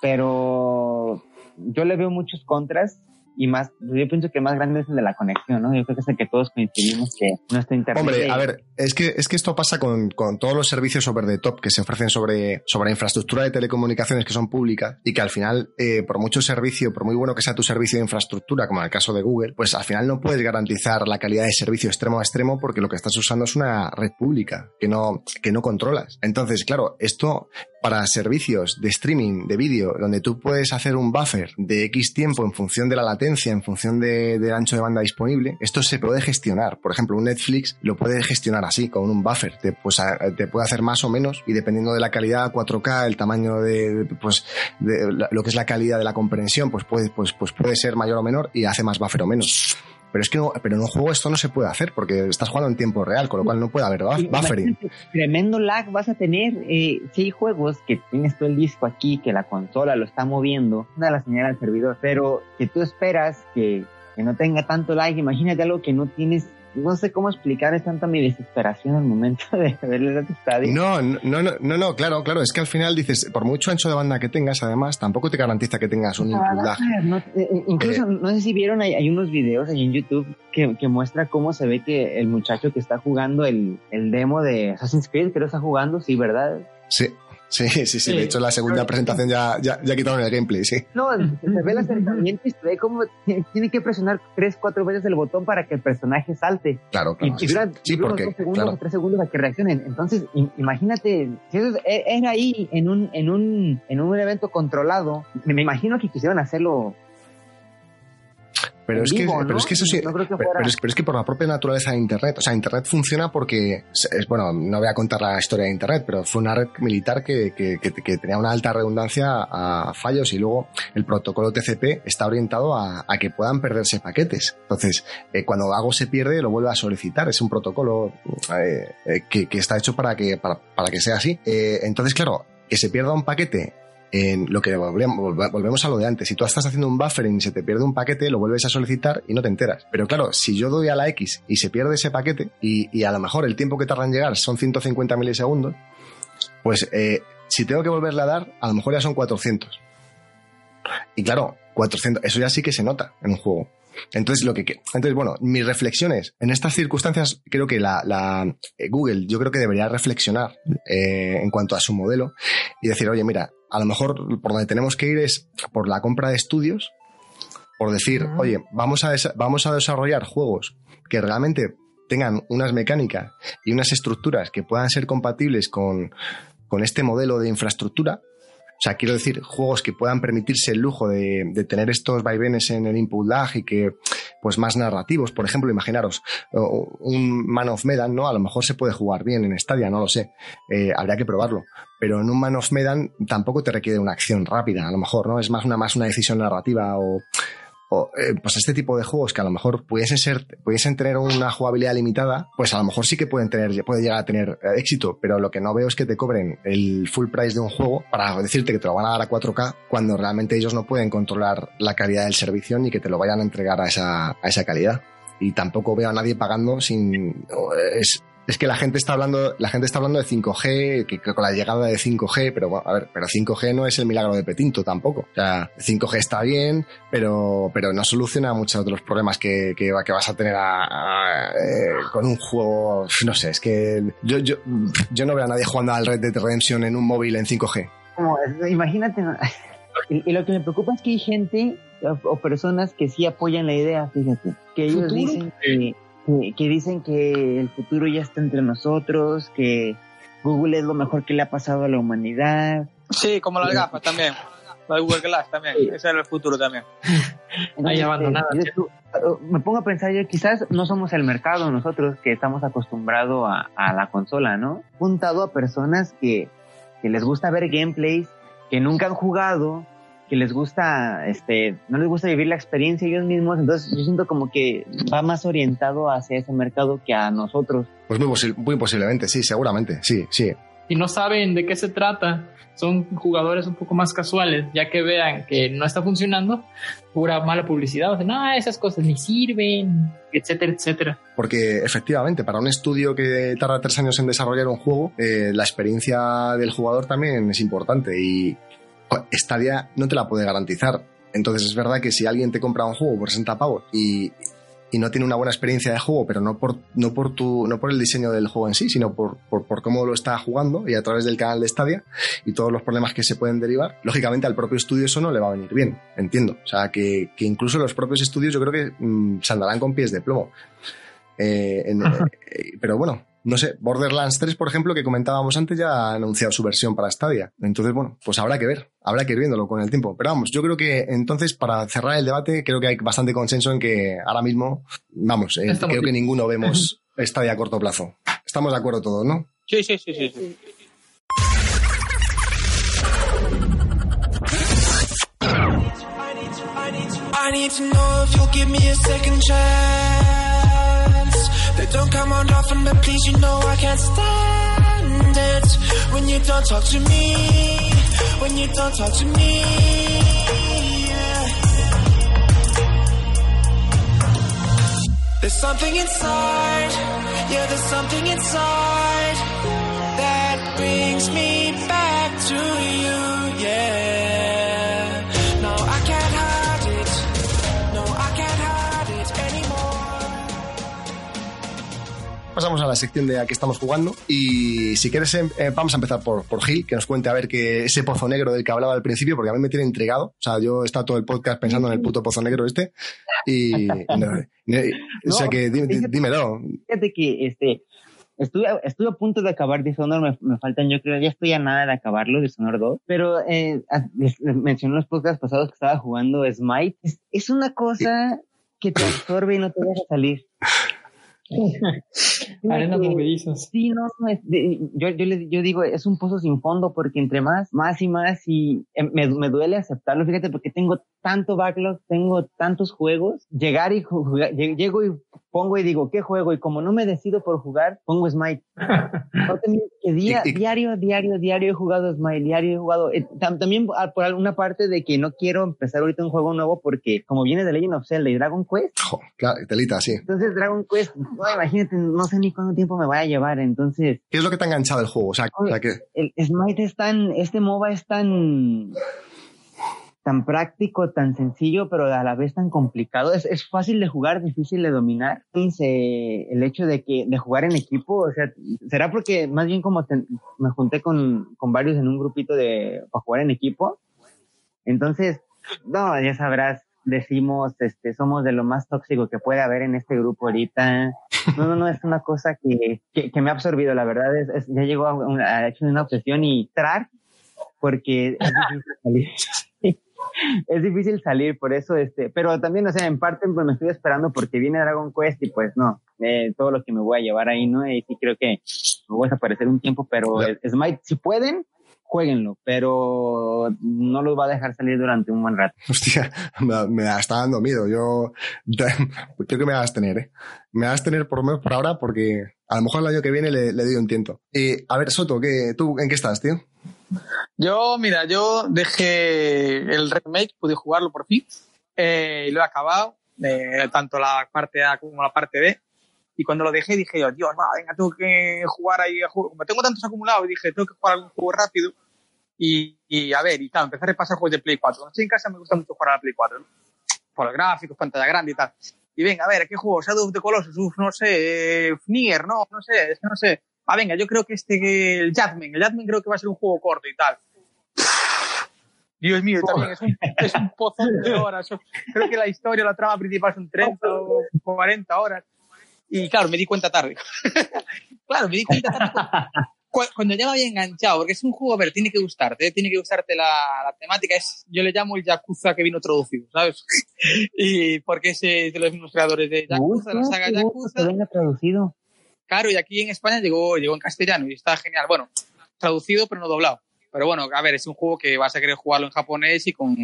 pero yo le veo muchos contras y más, yo pienso que el más grande es el de la conexión, ¿no? Yo creo que es el que todos coincidimos que nuestro internet. Hombre, a ver, es que, es que esto pasa con, con todos los servicios over the top que se ofrecen sobre, sobre infraestructura de telecomunicaciones que son públicas y que al final, eh, por mucho servicio, por muy bueno que sea tu servicio de infraestructura, como en el caso de Google, pues al final no puedes garantizar la calidad de servicio extremo a extremo porque lo que estás usando es una red pública que no, que no controlas. Entonces, claro, esto para servicios de streaming de vídeo donde tú puedes hacer un buffer de X tiempo en función de la latencia, en función de- del ancho de banda disponible, esto se puede gestionar. Por ejemplo, un Netflix lo puede gestionar así, con un buffer. Te, pues, te puede hacer más o menos y dependiendo de la calidad 4K, el tamaño de, pues, de lo que es la calidad de la comprensión, pues puede, pues, pues puede ser mayor o menor y hace más buffer o menos. Pero es que no- pero en un juego esto no se puede hacer porque estás jugando en tiempo real, con lo cual no puede haber buff- buffering. Tremendo lag vas a tener. Eh, si hay juegos que tienes todo el disco aquí, que la consola lo está moviendo, da la señal al servidor, pero que tú esperas que, que no tenga tanto lag, imagínate algo que no tienes. No sé cómo explicar, es tanta mi desesperación al momento de ver el estadio. No, no, no, no, no, claro, claro, es que al final dices, por mucho ancho de banda que tengas, además, tampoco te garantiza que tengas un lag. No, eh, incluso, no sé si vieron, hay, hay unos videos ahí en YouTube que, que muestra cómo se ve que el muchacho que está jugando el, el demo de Assassin's Creed, creo que está jugando, sí, ¿verdad? Sí, sí, sí, sí, Sí. de hecho en la segunda presentación ya, ya, ya quitaron el gameplay, sí. No, se ve el acercamiento y se ve cómo tiene que presionar tres, cuatro veces el botón para que el personaje salte. Claro, Y, claro. y sí, porque, unos dos segundos claro. o tres segundos a que reaccionen. Entonces, im- imagínate, si eso es- e- era ahí en un, en un, en un evento controlado, me, me imagino que quisieron hacerlo Pero es, que, pero es que eso sí, No creo que pero, fuera- pero es, pero es que por la propia naturaleza de Internet, o sea, Internet funciona porque, es, bueno, no voy a contar la historia de Internet, pero fue una red militar que, que, tenía una alta redundancia a fallos y luego el protocolo TCP está orientado a, a que puedan perderse paquetes. Entonces, eh, cuando algo se pierde, lo vuelve a solicitar. Es un protocolo eh, eh, que, que está hecho para que, para, para que sea así. Eh, entonces, claro, que se pierda un paquete en lo que volvemos, volve- volvemos a lo de antes. Si tú estás haciendo un buffering y se te pierde un paquete, lo vuelves a solicitar y no te enteras. Pero claro, si yo doy a la X y se pierde ese paquete y, y a lo mejor el tiempo que tarda en llegar son 150 milisegundos, pues eh, si tengo que volverle a dar, a lo mejor ya son 400. Y claro, 400, eso ya sí que se nota en un juego. Entonces, lo que, entonces, bueno, mis reflexiones. En estas circunstancias, creo que la, la eh, Google, yo creo que debería reflexionar eh, en cuanto a su modelo y decir, oye, mira, a lo mejor por donde tenemos que ir es por la compra de estudios, por decir, oye, vamos a, vamos a desarrollar juegos que realmente tengan unas mecánicas y unas estructuras que puedan ser compatibles con, con este modelo de infraestructura, o sea, quiero decir, juegos que puedan permitirse el lujo de, de, tener estos vaivenes en el input lag y que, pues, más narrativos. Por ejemplo, imaginaros, un Man of Medan, ¿no? A lo mejor se puede jugar bien en Stadia, no lo sé. Eh, habría que probarlo. Pero en un Man of Medan tampoco te requiere una acción rápida, a lo mejor, ¿no? Es más una, más una decisión narrativa o, o, eh, pues este tipo de juegos que a lo mejor pudiesen ser, pudiesen tener una jugabilidad limitada, pues a lo mejor sí que pueden tener, puede llegar a tener eh, éxito, pero lo que no veo es que te cobren el full price de un juego para decirte que te lo van a dar a 4K cuando realmente ellos no pueden controlar la calidad del servicio ni que te lo vayan a entregar a esa, a esa calidad. Y tampoco veo a nadie pagando sin, es, es que la gente está hablando, la gente está hablando de 5G, que, que, con la llegada de 5G, pero bueno, a ver, pero 5G no es el milagro de Petinto tampoco. O sea, 5G está bien, pero, pero no soluciona muchos de los problemas que, que, que vas a tener a, a, eh, con un juego. No sé, es que yo, yo, yo no veo a nadie jugando al Red Dead Redemption en un móvil en 5G. Como, imagínate, y, y, lo que me preocupa es que hay gente o, o personas que sí apoyan la idea, fíjate, que ellos ¿Futuro? dicen que que, que, dicen que el futuro ya está entre nosotros, que Google es lo mejor que le ha pasado a la humanidad. Sí, como las gafas también. La Google Glass también. Sí. Ese era el futuro también. Ahí abandonada. Eh, me pongo a pensar yo, quizás no somos el mercado nosotros que estamos acostumbrados a, a la consola, ¿no? Juntado a personas que, que les gusta ver gameplays, que nunca han jugado, que les gusta, este, no les gusta vivir la experiencia ellos mismos, entonces yo siento como que va más orientado hacia ese mercado que a nosotros. Pues muy, posi muy posiblemente, sí, seguramente, sí, sí. Y no saben de qué se trata, son jugadores un poco más casuales, ya que vean que no está funcionando, pura mala publicidad, o sea, no, esas cosas ni sirven, etcétera, etcétera. Porque efectivamente, para un estudio que tarda tres años en desarrollar un juego, eh, la experiencia del jugador también es importante y Stadia no te la puede garantizar. Entonces es verdad que si alguien te compra un juego por 60 pavos y, y no tiene una buena experiencia de juego, pero no por, no por, tu, no por el diseño del juego en sí, sino por, por, por, cómo lo está jugando y a través del canal de Stadia y todos los problemas que se pueden derivar, lógicamente al propio estudio eso no le va a venir bien, entiendo. O sea, que, que incluso los propios estudios yo creo que mmm, se andarán con pies de plomo. Eh, en, eh, pero bueno, no sé, Borderlands 3, por ejemplo, que comentábamos antes, ya ha anunciado su versión para Stadia. Entonces, bueno, pues habrá que ver, habrá que ir viéndolo con el tiempo. Pero vamos, yo creo que entonces, para cerrar el debate, creo que hay bastante consenso en que ahora mismo, vamos, eh, creo bien. que ninguno vemos Stadia a corto plazo. Estamos de acuerdo todos, ¿no? Sí, sí, sí, sí. sí. I need to know if you'll give me a second chance. They don't come on often, but please, you know I can't stand it. When you don't talk to me, when you don't talk to me. There's something inside, yeah, there's something inside that brings me back to you, Pasamos a la sección de a qué estamos jugando y si quieres eh, vamos a empezar por, por Gil, que nos cuente a ver que ese pozo negro del que hablaba al principio, porque a mí me tiene intrigado. O sea, yo he estado todo el podcast pensando en el puto pozo negro este y... no, no, o sea que di, di, dímelo. Fíjate que este, estuve, estuve a punto de acabar Dishonored, me, me, faltan yo creo, ya estoy a nada de acabarlo, Dishonored 2, pero eh, mencioné en los podcasts pasados que estaba jugando Smite. Es, es una cosa que te absorbe y no te deja salir. Arenas movedizas. Sí, no, no es, de, yo, yo, le, yo digo, es un pozo sin fondo porque entre más, más y más y eh, me, me duele aceptarlo, fíjate, porque tengo tanto backlog, tengo tantos juegos, llegar y jugar, llego y pongo y digo, ¿qué juego? Y como no me decido por jugar, pongo Smite. que día, diario, diario, diario he jugado Smite, diario he jugado, eh, también por alguna parte de que no quiero empezar ahorita un juego nuevo porque como viene de Legend of Zelda y Dragon Quest. Oh, claro, telita, sí. Entonces Dragon Quest no, imagínate, no sé ni cuánto tiempo me vaya a llevar, entonces... ¿Qué es lo que te ha enganchado el juego? O sea, Oye, que... El Smite es tan, este MOBA es tan tan práctico, tan sencillo, pero a la vez tan complicado. Es, es fácil de jugar, difícil de dominar. Entonces, el hecho de que de jugar en equipo, o sea, será porque más bien como te, me junté con, con varios en un grupito de para jugar en equipo. Entonces, no, ya sabrás, decimos, este, somos de lo más tóxico que puede haber en este grupo ahorita. No, no, no, es una cosa que, que, que me ha absorbido, la verdad, es, es- ya llegó a, una, a una obsesión y trar, porque es difícil salir. es difícil salir, por eso, este, pero también, o sea, en parte pues me estoy esperando porque viene Dragon Quest y pues no, eh, todo lo que me voy a llevar ahí, ¿no? Y sí creo que me voy a desaparecer un tiempo, pero el Smite, si pueden, jueguenlo, pero no los va a dejar salir durante un buen rato. Hostia, me, me está dando miedo. Yo creo que me vas a tener, ¿eh? Me vas a tener por lo menos por ahora porque a lo mejor el año que viene le, le doy un tiento. Y, a ver, Soto, ¿qué, ¿tú en qué estás, tío? Yo, mira, yo dejé el remake, pude jugarlo por fin, eh, y lo he acabado, eh, tanto la parte A como la parte B. Y cuando lo dejé dije yo, Dios, va, venga, tengo que jugar ahí, a juego. como tengo tantos acumulados, dije, tengo que jugar algún juego rápido. Y, y a ver, y tal, empecé a repasar juegos de Play 4. Cuando estoy en casa me gusta mucho jugar a la Play 4, ¿no? Por los gráficos, pantalla grande y tal. Y venga, a ver, ¿qué juego? Shadow of the Colossus, uf, no sé, eh, Nier, no, no sé, es que no sé. Ah, venga, yo creo que este, el Jadman, el Jadman creo que va a ser un juego corto y tal. Dios mío, también es un, es un pozón de horas. Creo que la historia, la trama principal son 30 o 40 horas. Y claro, me di cuenta tarde. claro, me di cuenta tarde cu- cuando ya me había enganchado, porque es un juego, a ver, tiene que gustarte, ¿eh? tiene que gustarte la, la temática. Es, yo le llamo el Yakuza que vino traducido, ¿sabes? y porque es eh, de los mismos creadores de Yakuza, la saga Yakuza. venga traducido. Claro, y aquí en España llegó, llegó en castellano y está genial. Bueno, traducido pero no doblado. Pero bueno, a ver, es un juego que vas a querer jugarlo en japonés y con,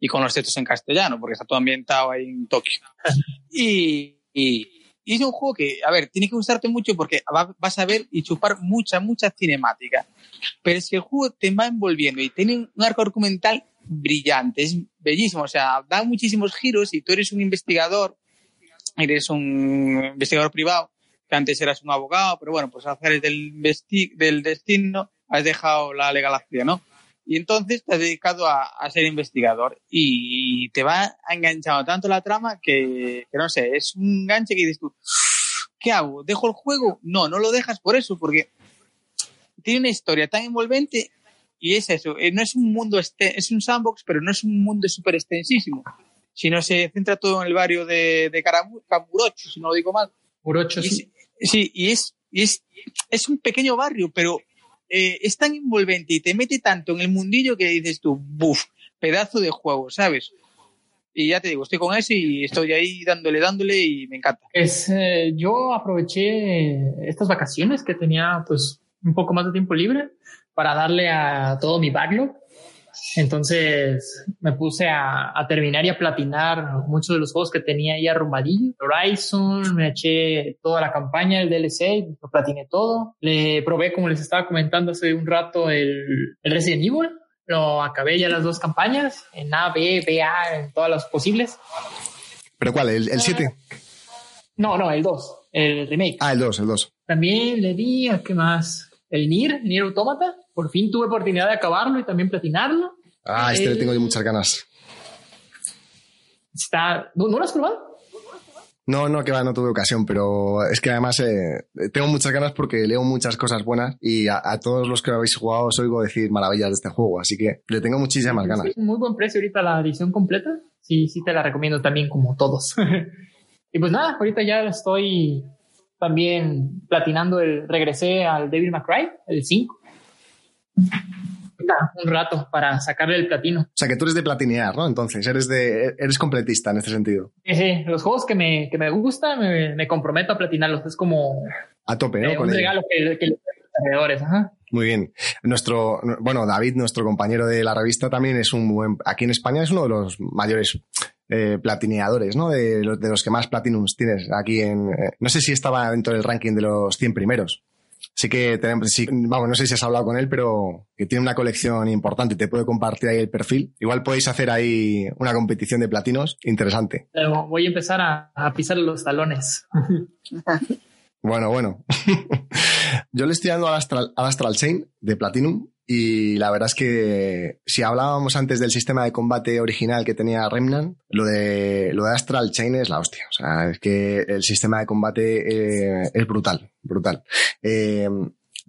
y con los textos en castellano, porque está todo ambientado ahí en Tokio. Y, y, y es un juego que, a ver, tiene que gustarte mucho porque va- vas a ver y chupar mucha, mucha cinemática. Pero es que el juego te va envolviendo y tiene un arco argumental brillante, es bellísimo, o sea, da muchísimos giros y tú eres un investigador, eres un investigador privado, que antes eras un abogado, pero bueno, pues hacer del, del destino has dejado la legalacia, ¿no? Y entonces te has dedicado a, a ser investigador y te va enganchando tanto la trama que, que no sé, es un ganche que dices tú, ¿qué hago? ¿Dejo el juego? No, no lo dejas por eso, porque tiene una historia tan envolvente y es eso, eh, no es un mundo, este, es un sandbox, pero no es un mundo súper extensísimo, sino se centra todo en el barrio de, de Kamurocho, si no lo digo mal. Urocho, Y sí. es- sí, y es, y es, es un pequeño barrio, pero eh, es tan envolvente y te mete tanto en el mundillo que dices tú, buf, pedazo de juego, ¿sabes? Y ya te digo, estoy con eso y estoy ahí dándole, dándole y me encanta. Es, eh, yo aproveché estas vacaciones que tenía pues un poco más de tiempo libre para darle a todo mi backlog. Entonces me puse a, a terminar y a platinar muchos de los juegos que tenía ahí arrumbadillos. Horizon, me eché toda la campaña, el DLC, lo platiné todo. Le probé, como les estaba comentando hace un rato, el, el Resident Evil. Lo acabé ya las dos campañas, en A, B, BA, en todas las posibles. ¿Pero cuál? ¿El, el 7? No, no, el 2, el remake. Ah, el 2, el 2. También le di a qué más. El Nier, Nier Automata. Por fin tuve oportunidad de acabarlo y también platinarlo. Ah, este le El- tengo yo muchas ganas. Está. ¿No, ¿no lo has probado? No, no, que va, no tuve ocasión, pero es que además eh, tengo muchas ganas porque leo muchas cosas buenas y a, a todos los que lo habéis jugado os oigo decir maravillas de este juego, así que le tengo muchísimas ganas. Es muy buen precio ahorita la edición completa. Sí, sí te la recomiendo también como todos. y pues nada, ahorita ya estoy también platinando el. Regresé al Devil May Cry, el 5. Un rato para sacarle el platino. O sea, que tú eres de platinear, ¿no? Entonces, eres de eres completista en este sentido. Sí, sí, los juegos que me, que me gustan, me, me comprometo a platinarlos. Es como A tope, ¿no? eh, Con un ello. regalo que, que los alrededores. Ajá. Muy bien. Nuestro, bueno, David, nuestro compañero de la revista, también es un buen, aquí en España es uno de los mayores eh, platineadores, ¿no? De los, de los que más platinums tienes aquí en, eh, no sé si estaba dentro del ranking de los 100 primeros. Así que tenemos, sí, vamos, no sé si has hablado con él, pero que tiene una colección importante, te puede compartir ahí el perfil. Igual podéis hacer ahí una competición de platinos interesante. Pero voy a empezar a, a pisar los talones. Bueno, bueno. Yo le estoy dando al Astral, al Astral Chain de Platinum y la verdad es que si hablábamos antes del sistema de combate original que tenía Remnant, lo de, lo de Astral Chain es la hostia. O sea, es que el sistema de combate eh, es brutal, brutal. Eh,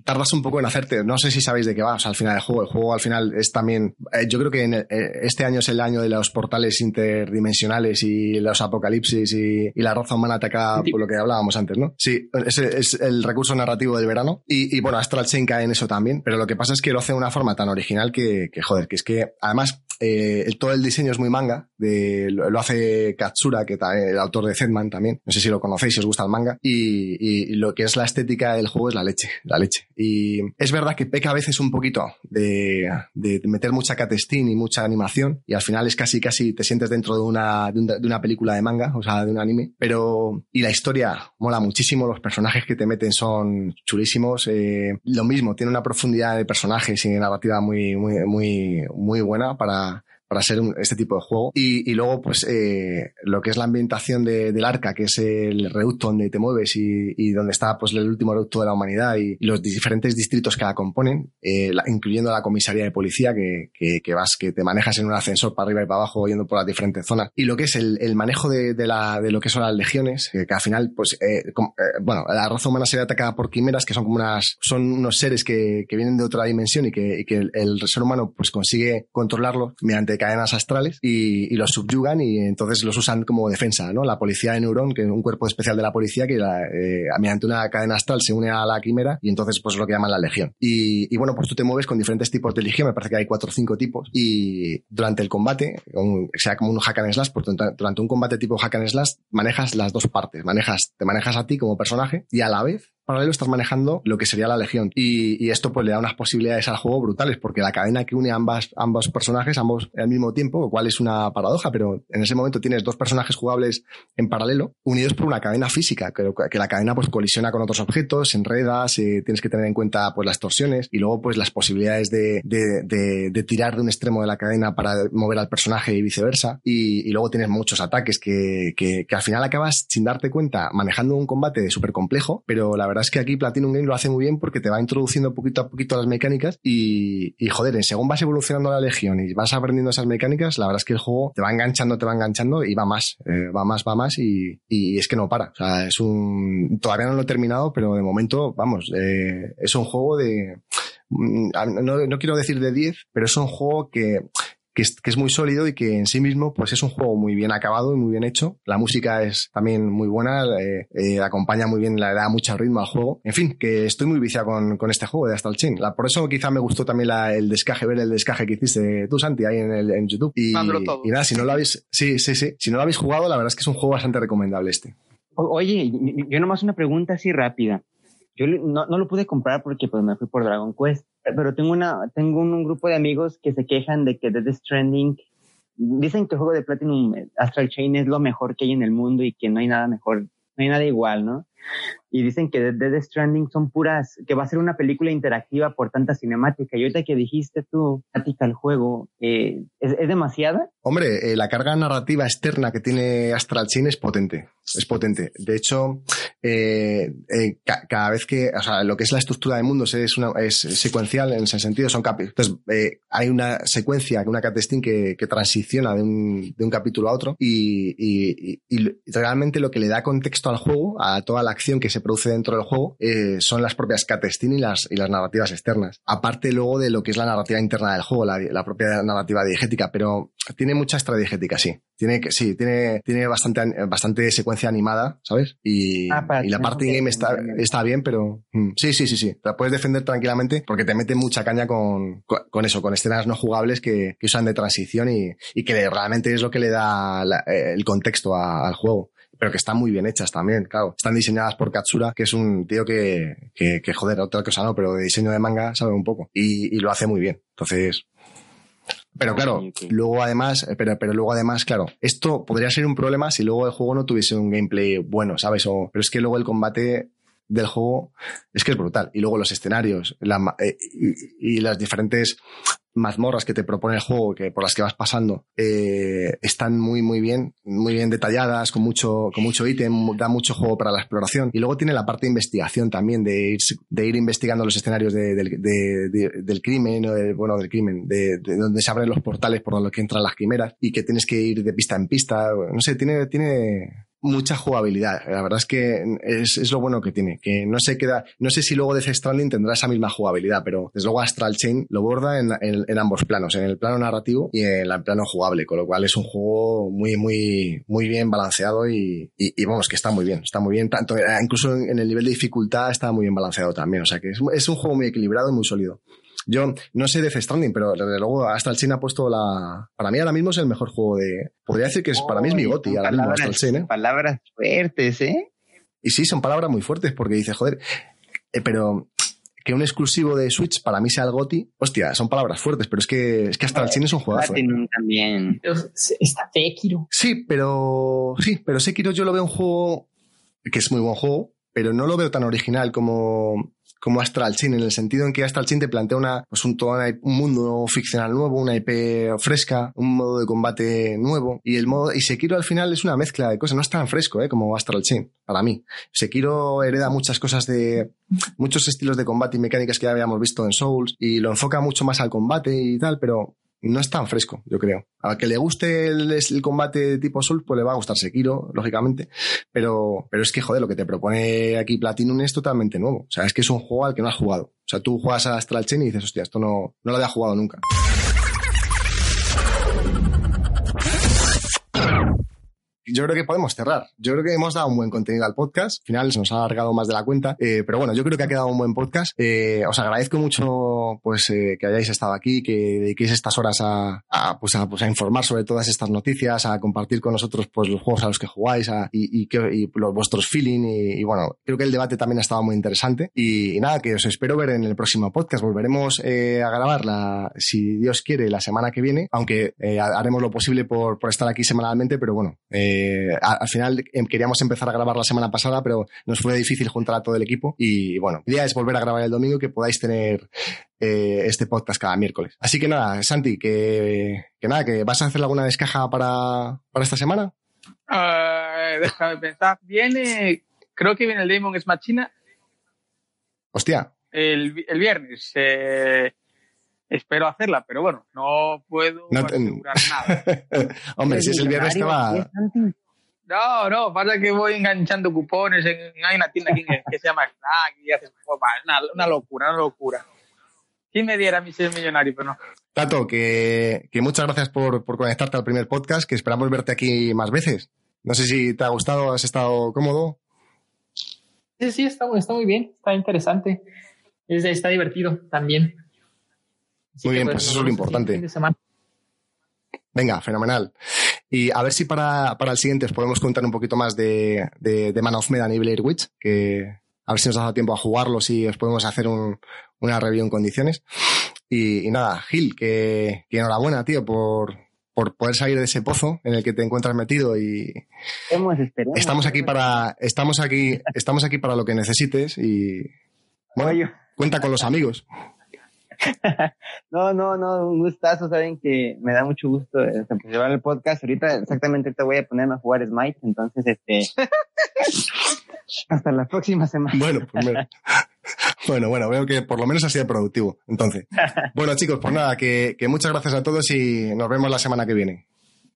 tardas un poco en hacerte, no sé si sabéis de qué va, o sea, al final del juego, el juego al final es también, eh, yo creo que en el- eh, este año es el año de los portales interdimensionales y los apocalipsis y, y la raza humana atacada por lo que hablábamos antes, ¿no? Sí, ese es el recurso narrativo del verano y, y bueno, Astral Chain cae en eso también, pero lo que pasa es que lo hace de una forma tan original que, que joder, que es que además eh, el- todo el diseño es muy manga, de, lo, lo hace Katsura, que ta- el autor de Zetman también, no sé si lo conocéis, si os gusta el manga, y, y- y lo que es la estética del juego es la leche, la leche. Y es verdad que peca a veces un poquito de, de meter mucha catestín y mucha animación, y al final es casi, casi te sientes dentro de una, de una, de una película de manga, o sea, de un anime, pero, y la historia mola muchísimo, los personajes que te meten son chulísimos, eh, lo mismo, tiene una profundidad de personajes y narrativa muy, muy, muy, muy buena para, para ser un- este tipo de juego. Y, y luego, pues, eh, lo que es la ambientación de- del arca, que es el reducto donde te mueves y, y donde está, pues, el último reducto de la humanidad y, los diferentes distritos que la componen, eh, la- incluyendo la comisaría de policía, que, que, que vas, que te manejas en un ascensor para arriba y para abajo, yendo por las diferentes zonas. Y lo que es el, el manejo de, de la, de lo que son las legiones, que, que al final, pues, eh, com- eh, bueno, la raza humana se ve atacada por quimeras, que son como unas, son unos seres que, que vienen de otra dimensión y que, y que el, el ser humano, pues, consigue controlarlos mediante cadenas astrales y, los subyugan y entonces los usan como defensa, ¿no? La policía de Neurón, que es un cuerpo especial de la policía que la, eh, mediante una cadena astral se une a la quimera y entonces pues es lo que llaman la legión. Y, y bueno, pues tú te mueves con diferentes tipos de legión, me parece que hay cuatro o cinco tipos y durante el combate, sea como un hack and slash, pues durante durante un combate tipo hack and slash manejas las dos partes, manejas, te manejas a ti como personaje y a la vez paralelo estás manejando lo que sería la legión. Y, esto pues le da unas posibilidades al juego brutales porque la cadena que une ambas, ambos personajes ambos al mismo tiempo lo cual es una paradoja pero en ese momento tienes dos personajes jugables en paralelo unidos por una cadena física que, la cadena pues colisiona con otros objetos se enreda tienes que tener en cuenta pues las torsiones y luego pues las posibilidades de, de, de- de tirar de un extremo de la cadena para mover al personaje y viceversa. Y, luego tienes muchos ataques que, que, al final acabas sin darte cuenta manejando un combate súper complejo pero la verdad es que aquí Platinum Game lo hace muy bien porque te va introduciendo poquito a poquito las mecánicas y, y joder, según vas evolucionando la legión y vas aprendiendo esas mecánicas, la verdad es que el juego te va enganchando, te va enganchando y va más, eh, va más, va más y, y es que no para. O sea, es un, todavía no lo he terminado, pero de momento, vamos, eh, es un juego de, mm, no, no quiero decir de 10, pero es un juego que, que es, que es muy sólido y que en sí mismo pues es un juego muy bien acabado y muy bien hecho. La música es también muy buena, eh, eh, acompaña muy bien, le da mucho ritmo al juego. En fin, que estoy muy viciado con, con este juego de Astral Chain. La- por eso quizá me gustó también la- el descaje, ver el descaje que hiciste tú, Santi, ahí en, el, en YouTube. Y, nada, si no lo habéis, sí, sí, sí, si no lo habéis jugado, la verdad es que es un juego bastante recomendable este. O- Oye, yo nomás una pregunta así rápida. Yo no, no lo pude comprar porque pues me fui por Dragon Quest, pero tengo una tengo un, un grupo de amigos que se quejan de que Death Stranding dicen que el juego de Platinum eh, Astral Chain es lo mejor que hay en el mundo y que no hay nada mejor, no hay nada igual, ¿no? Y dicen que Death Stranding son puras, que va a ser una película interactiva por tanta cinemática. Y ahorita que dijiste tú, el juego, eh, ¿es, ¿es demasiada? Hombre, eh, la carga narrativa externa que tiene Astral Chain es potente. Es potente. De hecho, eh, eh, ca- cada vez que, o sea, lo que es la estructura de mundos es, una, es secuencial en ese sentido, son capítulos. Entonces, eh, hay una secuencia, una catestín que, que transiciona de un, de un capítulo a otro y, y- y- y realmente lo que le da contexto al juego, a toda la acción que se produce dentro del juego, eh, son las propias catestín y las, y las narrativas externas. Aparte luego de lo que es la narrativa interna del juego, la, la propia narrativa diegética, pero tiene mucha extradiegética, sí. Tiene que, sí, tiene, tiene bastante, bastante secuencia animada, ¿sabes? Y, Ah, y la parte game está, está bien, pero mm, sí, sí, sí, sí. La puedes defender tranquilamente porque te mete mucha caña con, con, con eso, con escenas no jugables que, que usan de transición y, y que realmente es lo que le da la- eh, el contexto a- al juego. Pero que están muy bien hechas también, claro. Están diseñadas por Katsura, que es un tío que, que, que joder, otra cosa no, pero de diseño de manga sabe un poco. Y, y lo hace muy bien. Entonces, pero claro, luego además, eh, pero, pero luego además, claro, esto podría ser un problema si luego el juego no tuviese un gameplay bueno, ¿sabes? O, pero es que luego el combate del juego es que es brutal. Y luego los escenarios la eh, y, y las diferentes mazmorras que te propone el juego, que por las que vas pasando, eh, están muy, muy bien, muy bien detalladas, con mucho, con mucho ítem, da mucho juego para la exploración. Y luego tiene la parte de investigación también, de ir, de ir investigando los escenarios de- del- de- de- del crimen, o del- bueno, del crimen, de, de donde se abren los portales por los que entran las quimeras y que tienes que ir de pista en pista. No sé, tiene, tiene, mucha jugabilidad. La verdad es que es, lo bueno que tiene, que no se queda, no sé si luego Death Stranding tendrá esa misma jugabilidad, pero desde luego Astral Chain lo borda en, ambos planos, en el plano narrativo y en el plano jugable, con lo cual es un juego muy, muy, muy bien balanceado y, y, vamos, que está muy bien, está muy bien, tanto, incluso en, el nivel de dificultad está muy bien balanceado también, o sea que es un juego muy equilibrado y muy sólido. Yo no sé de Death Stranding, pero desde luego hasta el Chin ha puesto la. Para mí ahora mismo es el mejor juego de. Podría decir que es, para mí es mi goti ahora mismo hasta el Chin, ¿eh? Palabras fuertes, ¿eh? Y sí, son palabras muy fuertes porque dice, joder, eh, pero que un exclusivo de Switch para mí sea el GOTI, hostia, son palabras fuertes, pero es que, es que hasta el Chin es un juegazo. ¿eh? también. Está Sekiro. Sí, pero. Sí, pero Sekiro yo lo veo un juego que es muy buen juego, pero no lo veo tan original como, como Astral Chain, en el sentido en que Astral Chain te plantea una, pues un, todo un mundo ficcional nuevo, una IP fresca, un modo de combate nuevo, y el modo, y Sekiro al final es una mezcla de cosas, no es tan fresco, eh, como Astral Chain, para mí. Sekiro hereda muchas cosas de, muchos estilos de combate y mecánicas que ya habíamos visto en Souls, y lo enfoca mucho más al combate y tal, pero no es tan fresco, yo creo. A que le guste el, combate tipo Souls, pues le va a gustar Sekiro, lógicamente. Pero, pero es que, joder, lo que te propone aquí Platinum es totalmente nuevo. O sea, es que es un juego al que no has jugado. O sea, tú juegas a Astral Chain y dices, hostia, esto no, no lo había jugado nunca. Yo creo que podemos cerrar. Yo creo que hemos dado un buen contenido al podcast. Al final se nos ha alargado más de la cuenta. Eh, pero bueno, yo creo que ha quedado un buen podcast. Eh, os agradezco mucho pues eh, que hayáis estado aquí, que dediquéis estas horas a, pues, a, pues, a informar sobre todas estas noticias, a compartir con nosotros pues los juegos a los que jugáis y, los, vuestros feeling. Y, bueno, creo que el debate también ha estado muy interesante. Y, nada, que os espero ver en el próximo podcast. Volveremos eh, a grabarla, si Dios quiere, la semana que viene, aunque eh, haremos lo posible por, por estar aquí semanalmente, pero bueno. Eh, eh, al final em, queríamos empezar a grabar la semana pasada, pero nos fue difícil juntar a todo el equipo. Y bueno, la idea es volver a grabar el domingo y que podáis tener eh, este podcast cada miércoles. Así que nada, Santi, que, que nada, que vas a hacer alguna descaja para, para esta semana. Uh, déjame pensar. Viene, creo que viene el Demon es Machina. Hostia. El, el viernes. Eh, espero hacerla, pero bueno, no puedo no asegurar nada. Hombre, si es el viernes te va... No, no, pasa que voy enganchando cupones. En, hay una tienda aquí que se llama Snack y haces una, una locura, una locura. ¿Quién me diera mi ser millonario? Pero no. Tato, que, que muchas gracias por, por, conectarte al primer podcast, que esperamos verte aquí más veces. No sé si te ha gustado, has estado cómodo. Sí, sí, está, está muy bien, está interesante. Es, está divertido también. Así Muy bien, pues, pues eso es lo importante. Venga, fenomenal. Y a ver si para, para el siguiente os podemos contar un poquito más de, de, de Man of Medan y Blair Witch, que a ver si nos ha dado tiempo a jugarlos y os podemos hacer un, una review en condiciones. Y, y nada, Gil, que, que, enhorabuena, tío, por, por poder salir de ese pozo en el que te encuentras metido y hemos esperado, estamos aquí para estamos aquí estamos aquí para lo que necesites y bueno, cuenta con los amigos no, no, no, un gustazo, saben que me da mucho gusto pues, llevar el podcast. Ahorita, exactamente, ahorita voy a ponerme a jugar Smite, entonces, este, hasta la próxima semana. Bueno, pues mira. Bueno, bueno, veo que por lo menos ha sido productivo. Entonces, bueno, chicos, pues nada, que, que muchas gracias a todos y nos vemos la semana que viene.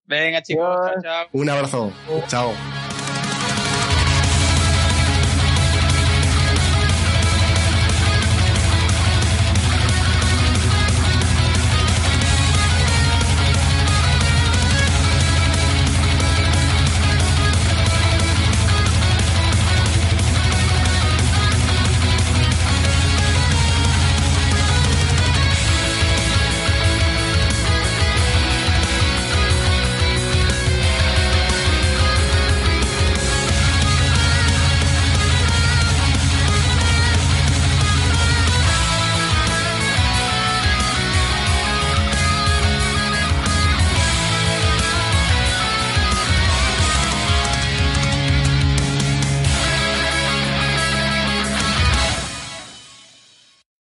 Venga, chicos, chao, chao. Un abrazo. Chao.